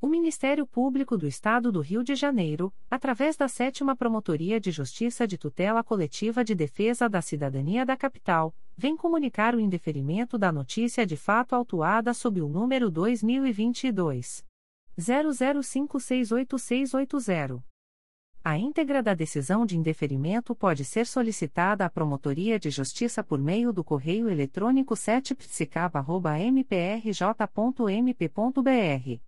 Speaker 1: O Ministério Público do Estado do Rio de Janeiro, através da Sétima Promotoria de Justiça de Tutela Coletiva de Defesa da Cidadania da Capital, vem comunicar o indeferimento da notícia de fato autuada sob o número 2022 00568680. A íntegra da decisão de indeferimento pode ser solicitada à Promotoria de Justiça por meio do correio eletrônico 7psicaba.mprj.mp.br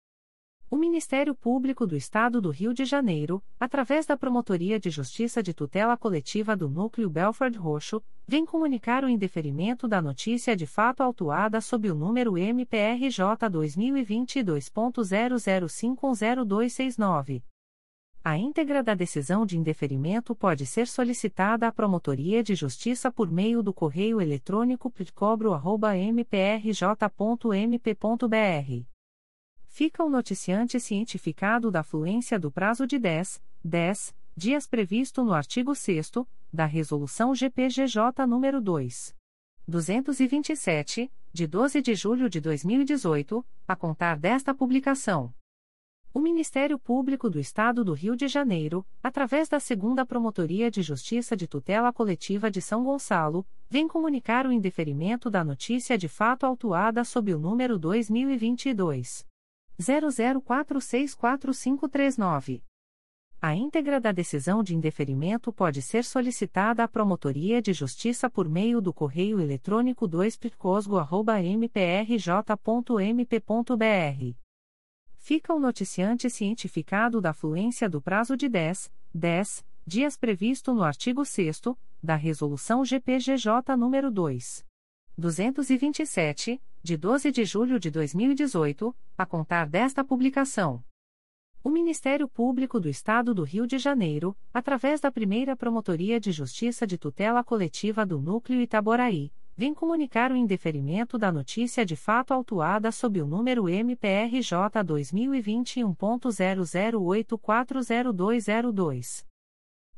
Speaker 1: O Ministério Público do Estado do Rio de Janeiro, através da Promotoria de Justiça de Tutela Coletiva do Núcleo Belford Roxo, vem comunicar o indeferimento da notícia de fato autuada sob o número MPRJ 2022.00510269. A íntegra da decisão de indeferimento pode ser solicitada à Promotoria de Justiça por meio do correio eletrônico pitcobro.mprj.mp.br fica o noticiante cientificado da fluência do prazo de 10, 10 dias previsto no artigo 6 da Resolução GPGJ nº 2. 227, de 12 de julho de 2018, a contar desta publicação. O Ministério Público do Estado do Rio de Janeiro, através da Segunda Promotoria de Justiça de Tutela Coletiva de São Gonçalo, vem comunicar o indeferimento da notícia de fato autuada sob o número 2022 00464539. A íntegra da decisão de indeferimento pode ser solicitada à Promotoria de Justiça por meio do correio eletrônico 2picosgo.mprj.mp.br. Fica o noticiante cientificado da fluência do prazo de 10, 10 dias previsto no artigo 6 da Resolução GPGJ nº 2. 227, de 12 de julho de 2018, a contar desta publicação. O Ministério Público do Estado do Rio de Janeiro, através da primeira Promotoria de Justiça de Tutela Coletiva do Núcleo Itaboraí, vem comunicar o indeferimento da notícia de fato autuada sob o número MPRJ 2021.00840202.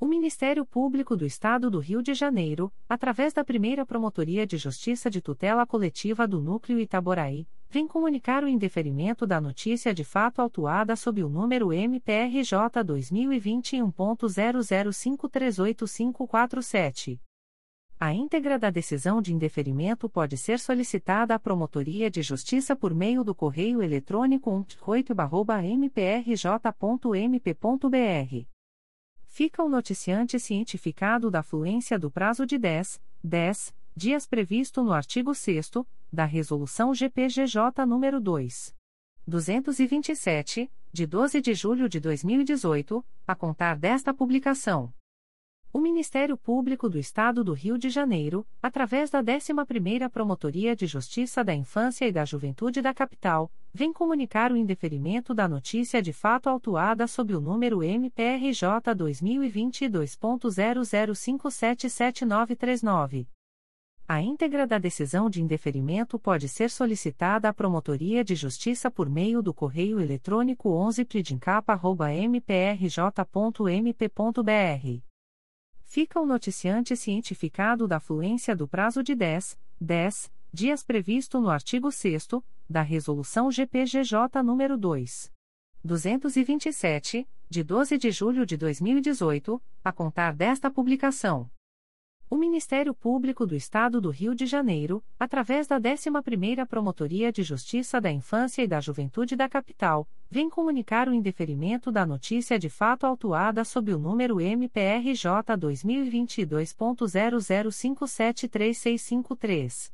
Speaker 1: O Ministério Público do Estado do Rio de Janeiro, através da primeira Promotoria de Justiça de Tutela Coletiva do Núcleo Itaboraí, vem comunicar o indeferimento da notícia de fato autuada sob o número MPRJ 2021.00538547. A íntegra da decisão de indeferimento pode ser solicitada à Promotoria de Justiça por meio do correio eletrônico umptcoito.mprj.mp.br. Fica o noticiante cientificado da fluência do prazo de 10, 10 dias previsto no artigo 6 da Resolução GPGJ nº 2. 227, de 12 de julho de 2018, a contar desta publicação. O Ministério Público do Estado do Rio de Janeiro, através da 11ª Promotoria de Justiça da Infância e da Juventude da Capital, vem comunicar o indeferimento da notícia de fato autuada sob o número MPRJ 2022.00577939. A íntegra da decisão de indeferimento pode ser solicitada à Promotoria de Justiça por meio do correio eletrônico 11pridincapa.mprj.mp.br. Fica o noticiante cientificado da fluência do prazo de 10, 10 dias previsto no artigo 6 da Resolução GPGJ nº 2. 227, de 12 de julho de 2018, a contar desta publicação. O Ministério Público do Estado do Rio de Janeiro, através da 11ª Promotoria de Justiça da Infância e da Juventude da Capital, vem comunicar o indeferimento da notícia de fato autuada sob o número MPRJ 2022.00573653.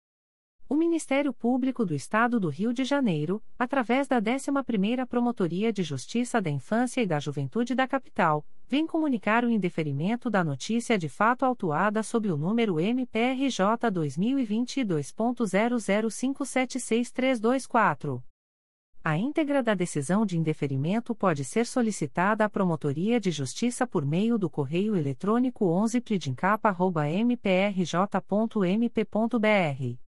Speaker 1: O Ministério Público do Estado do Rio de Janeiro, através da 11ª Promotoria de Justiça da Infância e da Juventude da Capital, vem comunicar o indeferimento da notícia de fato autuada sob o número MPRJ 2022.00576324. A íntegra da decisão de indeferimento pode ser solicitada à Promotoria de Justiça por meio do correio eletrônico 11pridincapa.mprj.mp.br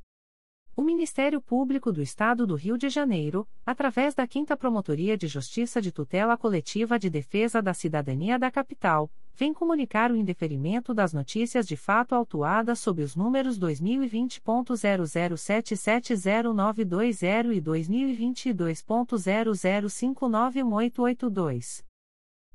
Speaker 1: O Ministério Público do Estado do Rio de Janeiro, através da 5 Promotoria de Justiça de Tutela Coletiva de Defesa da Cidadania da Capital, vem comunicar o indeferimento das notícias de fato autuadas sob os números 2020.00770920 e 2022.00591882.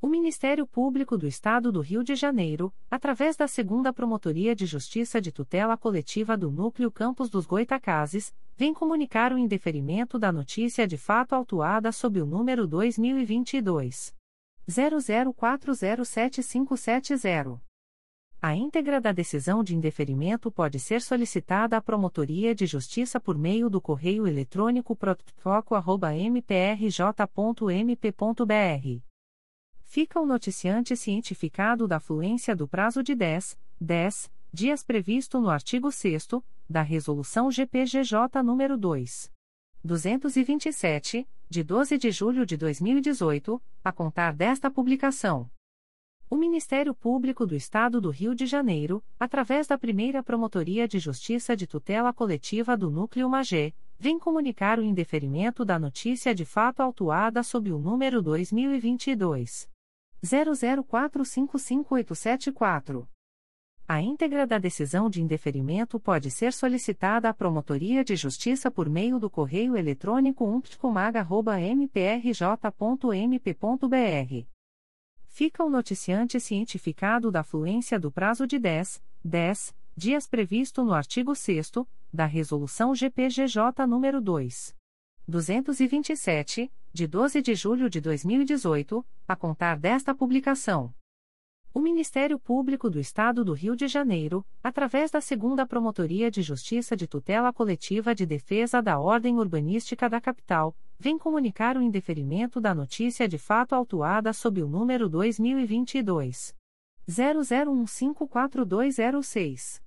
Speaker 1: O Ministério Público do Estado do Rio de Janeiro, através da Segunda Promotoria de Justiça de Tutela Coletiva do Núcleo Campos dos Goitacazes, vem comunicar o indeferimento da notícia de fato autuada sob o número 2022 00407570. A íntegra da decisão de indeferimento pode ser solicitada à Promotoria de Justiça por meio do correio eletrônico protfoco.mprj.mp.br. Fica o noticiante cientificado da fluência do prazo de 10, 10 dias previsto no artigo 6 da Resolução GPGJ nº 2. 227, de 12 de julho de 2018, a contar desta publicação. O Ministério Público do Estado do Rio de Janeiro, através da primeira Promotoria de Justiça de Tutela Coletiva do Núcleo Magé, vem comunicar o indeferimento da notícia de fato autuada sob o número 2022. 00455874. A íntegra da decisão de indeferimento pode ser solicitada à Promotoria de Justiça por meio do correio eletrônico umptcomag.mprj.mp.br fica o noticiante cientificado da fluência do prazo de 10, 10 dias previsto no artigo 6 da Resolução GPGJ nº 2. 227, de 12 de julho de 2018, a contar desta publicação. O Ministério Público do Estado do Rio de Janeiro, através da Segunda Promotoria de Justiça de Tutela Coletiva de Defesa da Ordem Urbanística da Capital, vem comunicar o indeferimento da notícia de fato autuada sob o número 2022 00154206.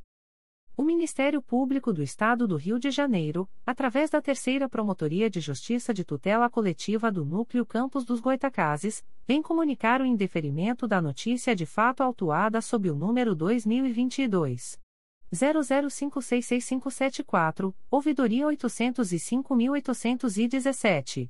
Speaker 1: O Ministério Público do Estado do Rio de Janeiro, através da Terceira Promotoria de Justiça de Tutela Coletiva do Núcleo Campos dos Goitacazes, vem comunicar o indeferimento da notícia de fato autuada sob o número 2022 00566574, ouvidoria 805.817.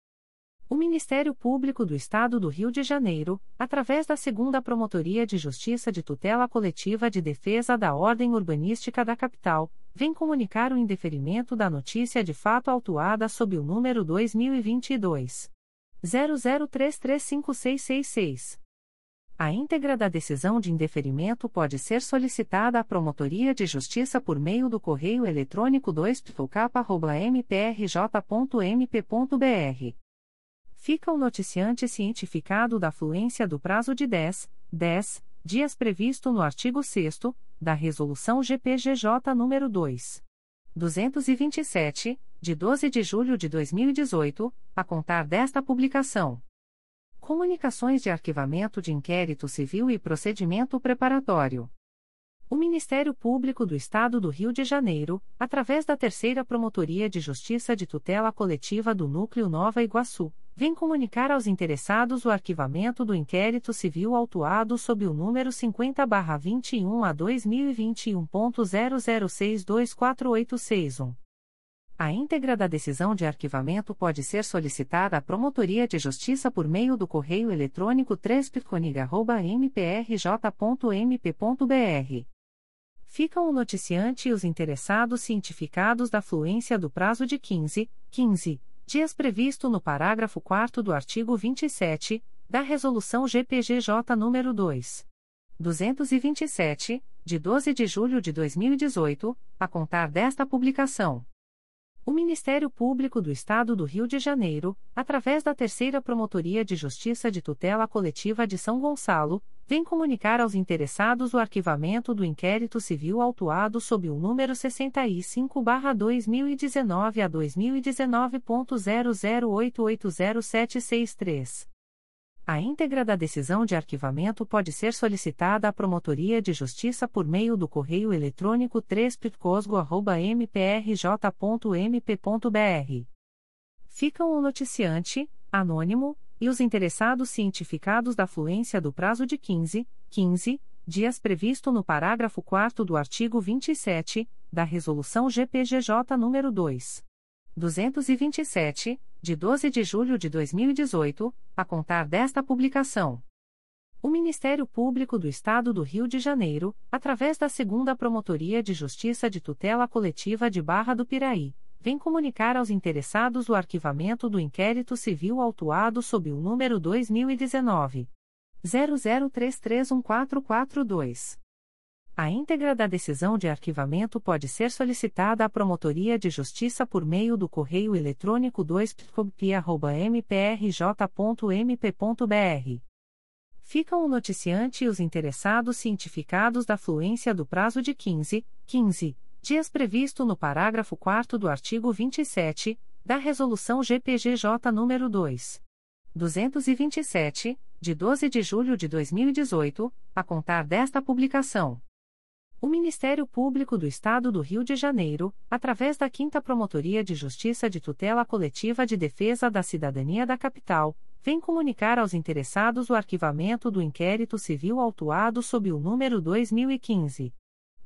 Speaker 1: O Ministério Público do Estado do Rio de Janeiro, através da Segunda Promotoria de Justiça de Tutela Coletiva de Defesa da Ordem Urbanística da Capital, vem comunicar o indeferimento da notícia de fato autuada sob o número 2022 00335666. A íntegra da decisão de indeferimento pode ser solicitada à Promotoria de Justiça por meio do correio eletrônico 2 mprj.mp.br fica o noticiante cientificado da fluência do prazo de 10, 10 dias previsto no artigo 6 da Resolução GPGJ nº 2. 227, de 12 de julho de 2018, a contar desta publicação. Comunicações de arquivamento de inquérito civil e procedimento preparatório. O Ministério Público do Estado do Rio de Janeiro, através da Terceira Promotoria de Justiça de Tutela Coletiva do Núcleo Nova Iguaçu, vem comunicar aos interessados o arquivamento do inquérito civil autuado sob o número 50-21 a 2021.00624861. A íntegra da decisão de arquivamento pode ser solicitada à Promotoria de Justiça por meio do correio eletrônico 3 mprj.mp.br. Ficam o noticiante e os interessados cientificados da fluência do prazo de 15, 15 dias previsto no parágrafo 4 do artigo 27, da Resolução GPGJ nº 2. 227, de 12 de julho de 2018, a contar desta publicação. O Ministério Público do Estado do Rio de Janeiro, através da Terceira Promotoria de Justiça de Tutela Coletiva de São Gonçalo, vem comunicar aos interessados o arquivamento do inquérito civil autuado sob o número 65-2019 a 2019.00880763. A íntegra da decisão de arquivamento pode ser solicitada à Promotoria de Justiça por meio do correio eletrônico 3 mprj.mp.br. Ficam o noticiante, anônimo, e os interessados cientificados da fluência do prazo de 15, 15 dias previsto no parágrafo 4 do artigo 27 da Resolução GPGJ nº 2. 227, de 12 de julho de 2018, a contar desta publicação. O Ministério Público do Estado do Rio de Janeiro, através da Segunda Promotoria de Justiça de Tutela Coletiva de Barra do Piraí, vem comunicar aos interessados o arquivamento do inquérito civil autuado sob o número 2019 00331442. A íntegra da decisão de arquivamento pode ser solicitada à Promotoria de Justiça por meio do correio eletrônico 2pcobp.mprj.mp.br. Ficam o noticiante e os interessados cientificados da fluência do prazo de 15, 15 dias previsto no parágrafo 4 do artigo 27, da Resolução GPGJ nº 2. 227, de 12 de julho de 2018, a contar desta publicação. O Ministério Público do Estado do Rio de Janeiro, através da 5 Promotoria de Justiça de Tutela Coletiva de Defesa da Cidadania da Capital, vem comunicar aos interessados o arquivamento do inquérito civil autuado sob o número 2015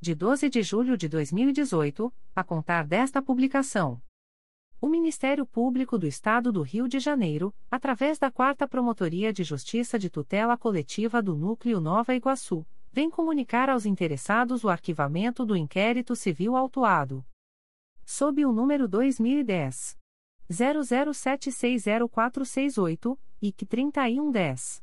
Speaker 1: de 12 de julho de 2018, a contar desta publicação. O Ministério Público do Estado do Rio de Janeiro, através da 4 Promotoria de Justiça de Tutela Coletiva do Núcleo Nova Iguaçu, vem comunicar aos interessados o arquivamento do inquérito civil autuado. Sob o número 2010 00760468 e que 3110.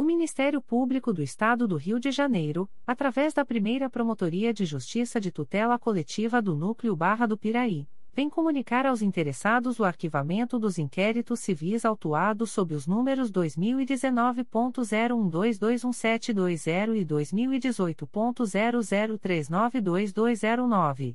Speaker 1: O Ministério Público do Estado do Rio de Janeiro, através da primeira Promotoria de Justiça de Tutela Coletiva do Núcleo Barra do Piraí, vem comunicar aos interessados o arquivamento dos inquéritos civis autuados sob os números 2019.01221720 e 2018.00392209.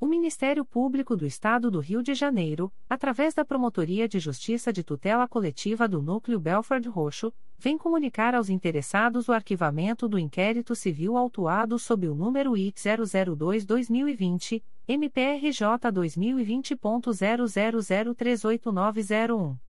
Speaker 1: O Ministério Público do Estado do Rio de Janeiro, através da Promotoria de Justiça de Tutela Coletiva do Núcleo Belford Roxo, vem comunicar aos interessados o arquivamento do inquérito civil autuado sob o número I-002-2020, MPRJ 2020.00038901.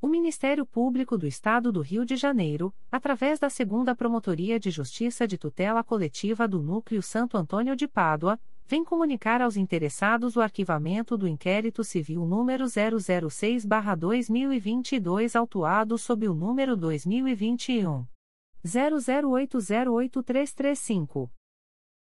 Speaker 1: O Ministério Público do Estado do Rio de Janeiro, através da Segunda Promotoria de Justiça de Tutela Coletiva do Núcleo Santo Antônio de Pádua, vem comunicar aos interessados o arquivamento do inquérito civil número 006/2022 autuado sob o número 2021 00808335.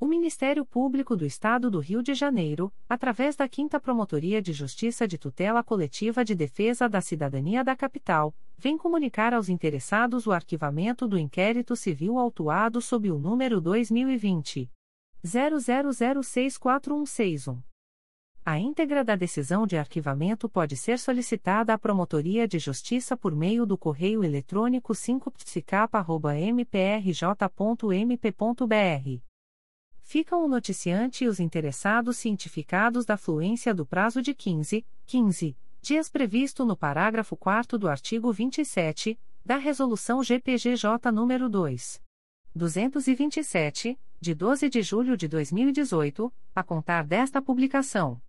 Speaker 1: O Ministério Público do Estado do Rio de Janeiro, através da 5 Promotoria de Justiça de Tutela Coletiva de Defesa da Cidadania da Capital, vem comunicar aos interessados o arquivamento do inquérito civil autuado sob o número 2020 00064161. A íntegra da decisão de arquivamento pode ser solicitada à Promotoria de Justiça por meio do correio eletrônico 5psicapa.mprj.mp.br ficam o noticiante e os interessados cientificados da fluência do prazo de 15, 15 dias previsto no parágrafo 4 do artigo 27 da Resolução GPGJ nº 2. 227, de 12 de julho de 2018, a contar desta publicação.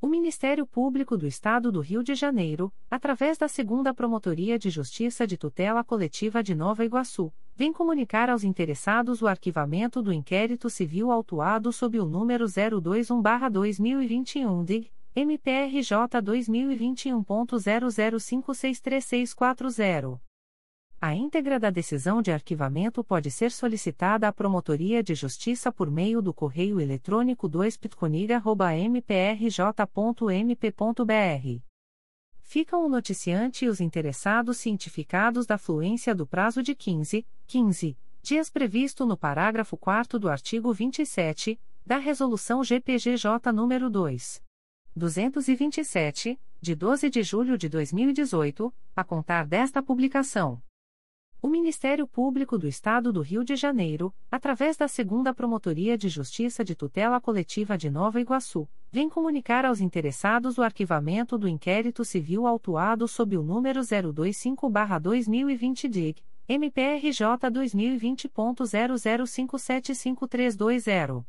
Speaker 1: O Ministério Público do Estado do Rio de Janeiro, através da Segunda Promotoria de Justiça de Tutela Coletiva de Nova Iguaçu, vem comunicar aos interessados o arquivamento do inquérito civil autuado sob o número 021-2021 de MPRJ 2021.00563640. A íntegra da decisão de arquivamento pode ser solicitada à Promotoria de Justiça por meio do correio eletrônico 2pitconig.mprj.mp.br. Ficam o noticiante e os interessados cientificados da fluência do prazo de 15, 15 dias previsto no parágrafo 4 do artigo 27 da Resolução GPGJ nº 2. 227, de 12 de julho de 2018, a contar desta publicação. O Ministério Público do Estado do Rio de Janeiro, através da Segunda Promotoria de Justiça de Tutela Coletiva de Nova Iguaçu, vem comunicar aos interessados o arquivamento do inquérito civil autuado sob o número 025-2020 DIG, MPRJ 2020.00575320.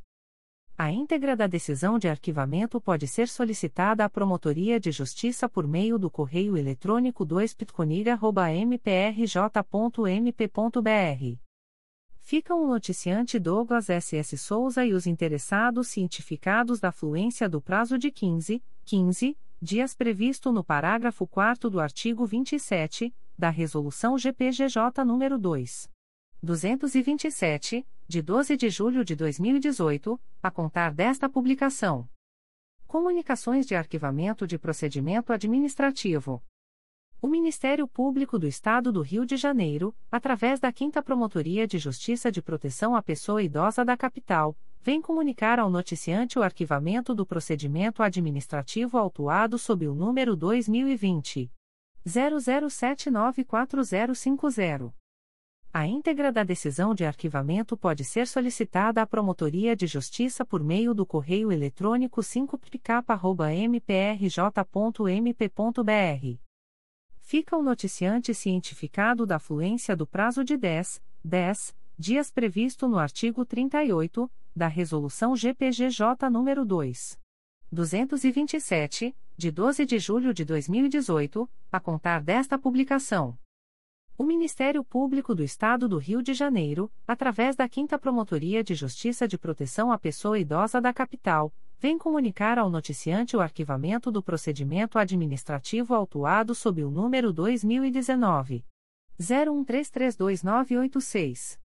Speaker 1: A íntegra da decisão de arquivamento pode ser solicitada à Promotoria de Justiça por meio do correio eletrônico 2 pitconig.mprj.mp.br. Ficam o noticiante Douglas S.S. Souza e os interessados cientificados da fluência do prazo de 15, 15 dias previsto no parágrafo 4 do artigo 27 da Resolução GPGJ nº 2. 227, de 12 de julho de 2018, a contar desta publicação. Comunicações de arquivamento de procedimento administrativo. O Ministério Público do Estado do Rio de Janeiro, através da 5 Promotoria de Justiça de Proteção à Pessoa Idosa da Capital, vem comunicar ao noticiante o arquivamento do procedimento administrativo autuado sob o número 2020 00794050. A íntegra da decisão de arquivamento pode ser solicitada à Promotoria de Justiça por meio do correio eletrônico 5pk.mprj.mp.br. Fica o noticiante cientificado da fluência do prazo de 10, 10 dias previsto no artigo 38 da Resolução GPGJ nº 2. 227, de 12 de julho de 2018, a contar desta publicação. O Ministério Público do Estado do Rio de Janeiro, através da 5 Promotoria de Justiça de Proteção à Pessoa Idosa da Capital, vem comunicar ao noticiante o arquivamento do procedimento administrativo autuado sob o número 2019 01332986.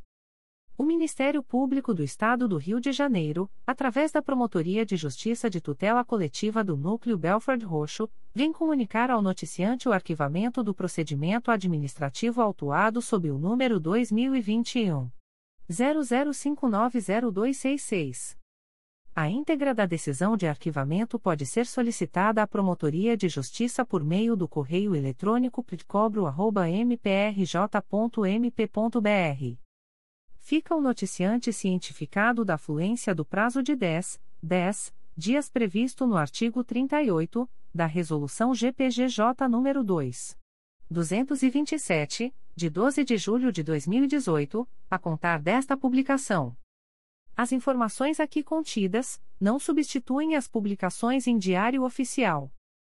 Speaker 1: O Ministério Público do Estado do Rio de Janeiro, através da Promotoria de Justiça de Tutela Coletiva do Núcleo Belford Roxo, vem comunicar ao noticiante o arquivamento do procedimento administrativo autuado sob o número 2021 00590266. A íntegra da decisão de arquivamento pode ser solicitada à Promotoria de Justiça por meio do correio eletrônico pitcobro.mprj.mp.br fica o noticiante cientificado da fluência do prazo de 10, 10 dias previsto no artigo 38 da Resolução GPGJ nº 2. 227, de 12 de julho de 2018, a contar desta publicação. As informações aqui contidas não substituem as publicações em Diário Oficial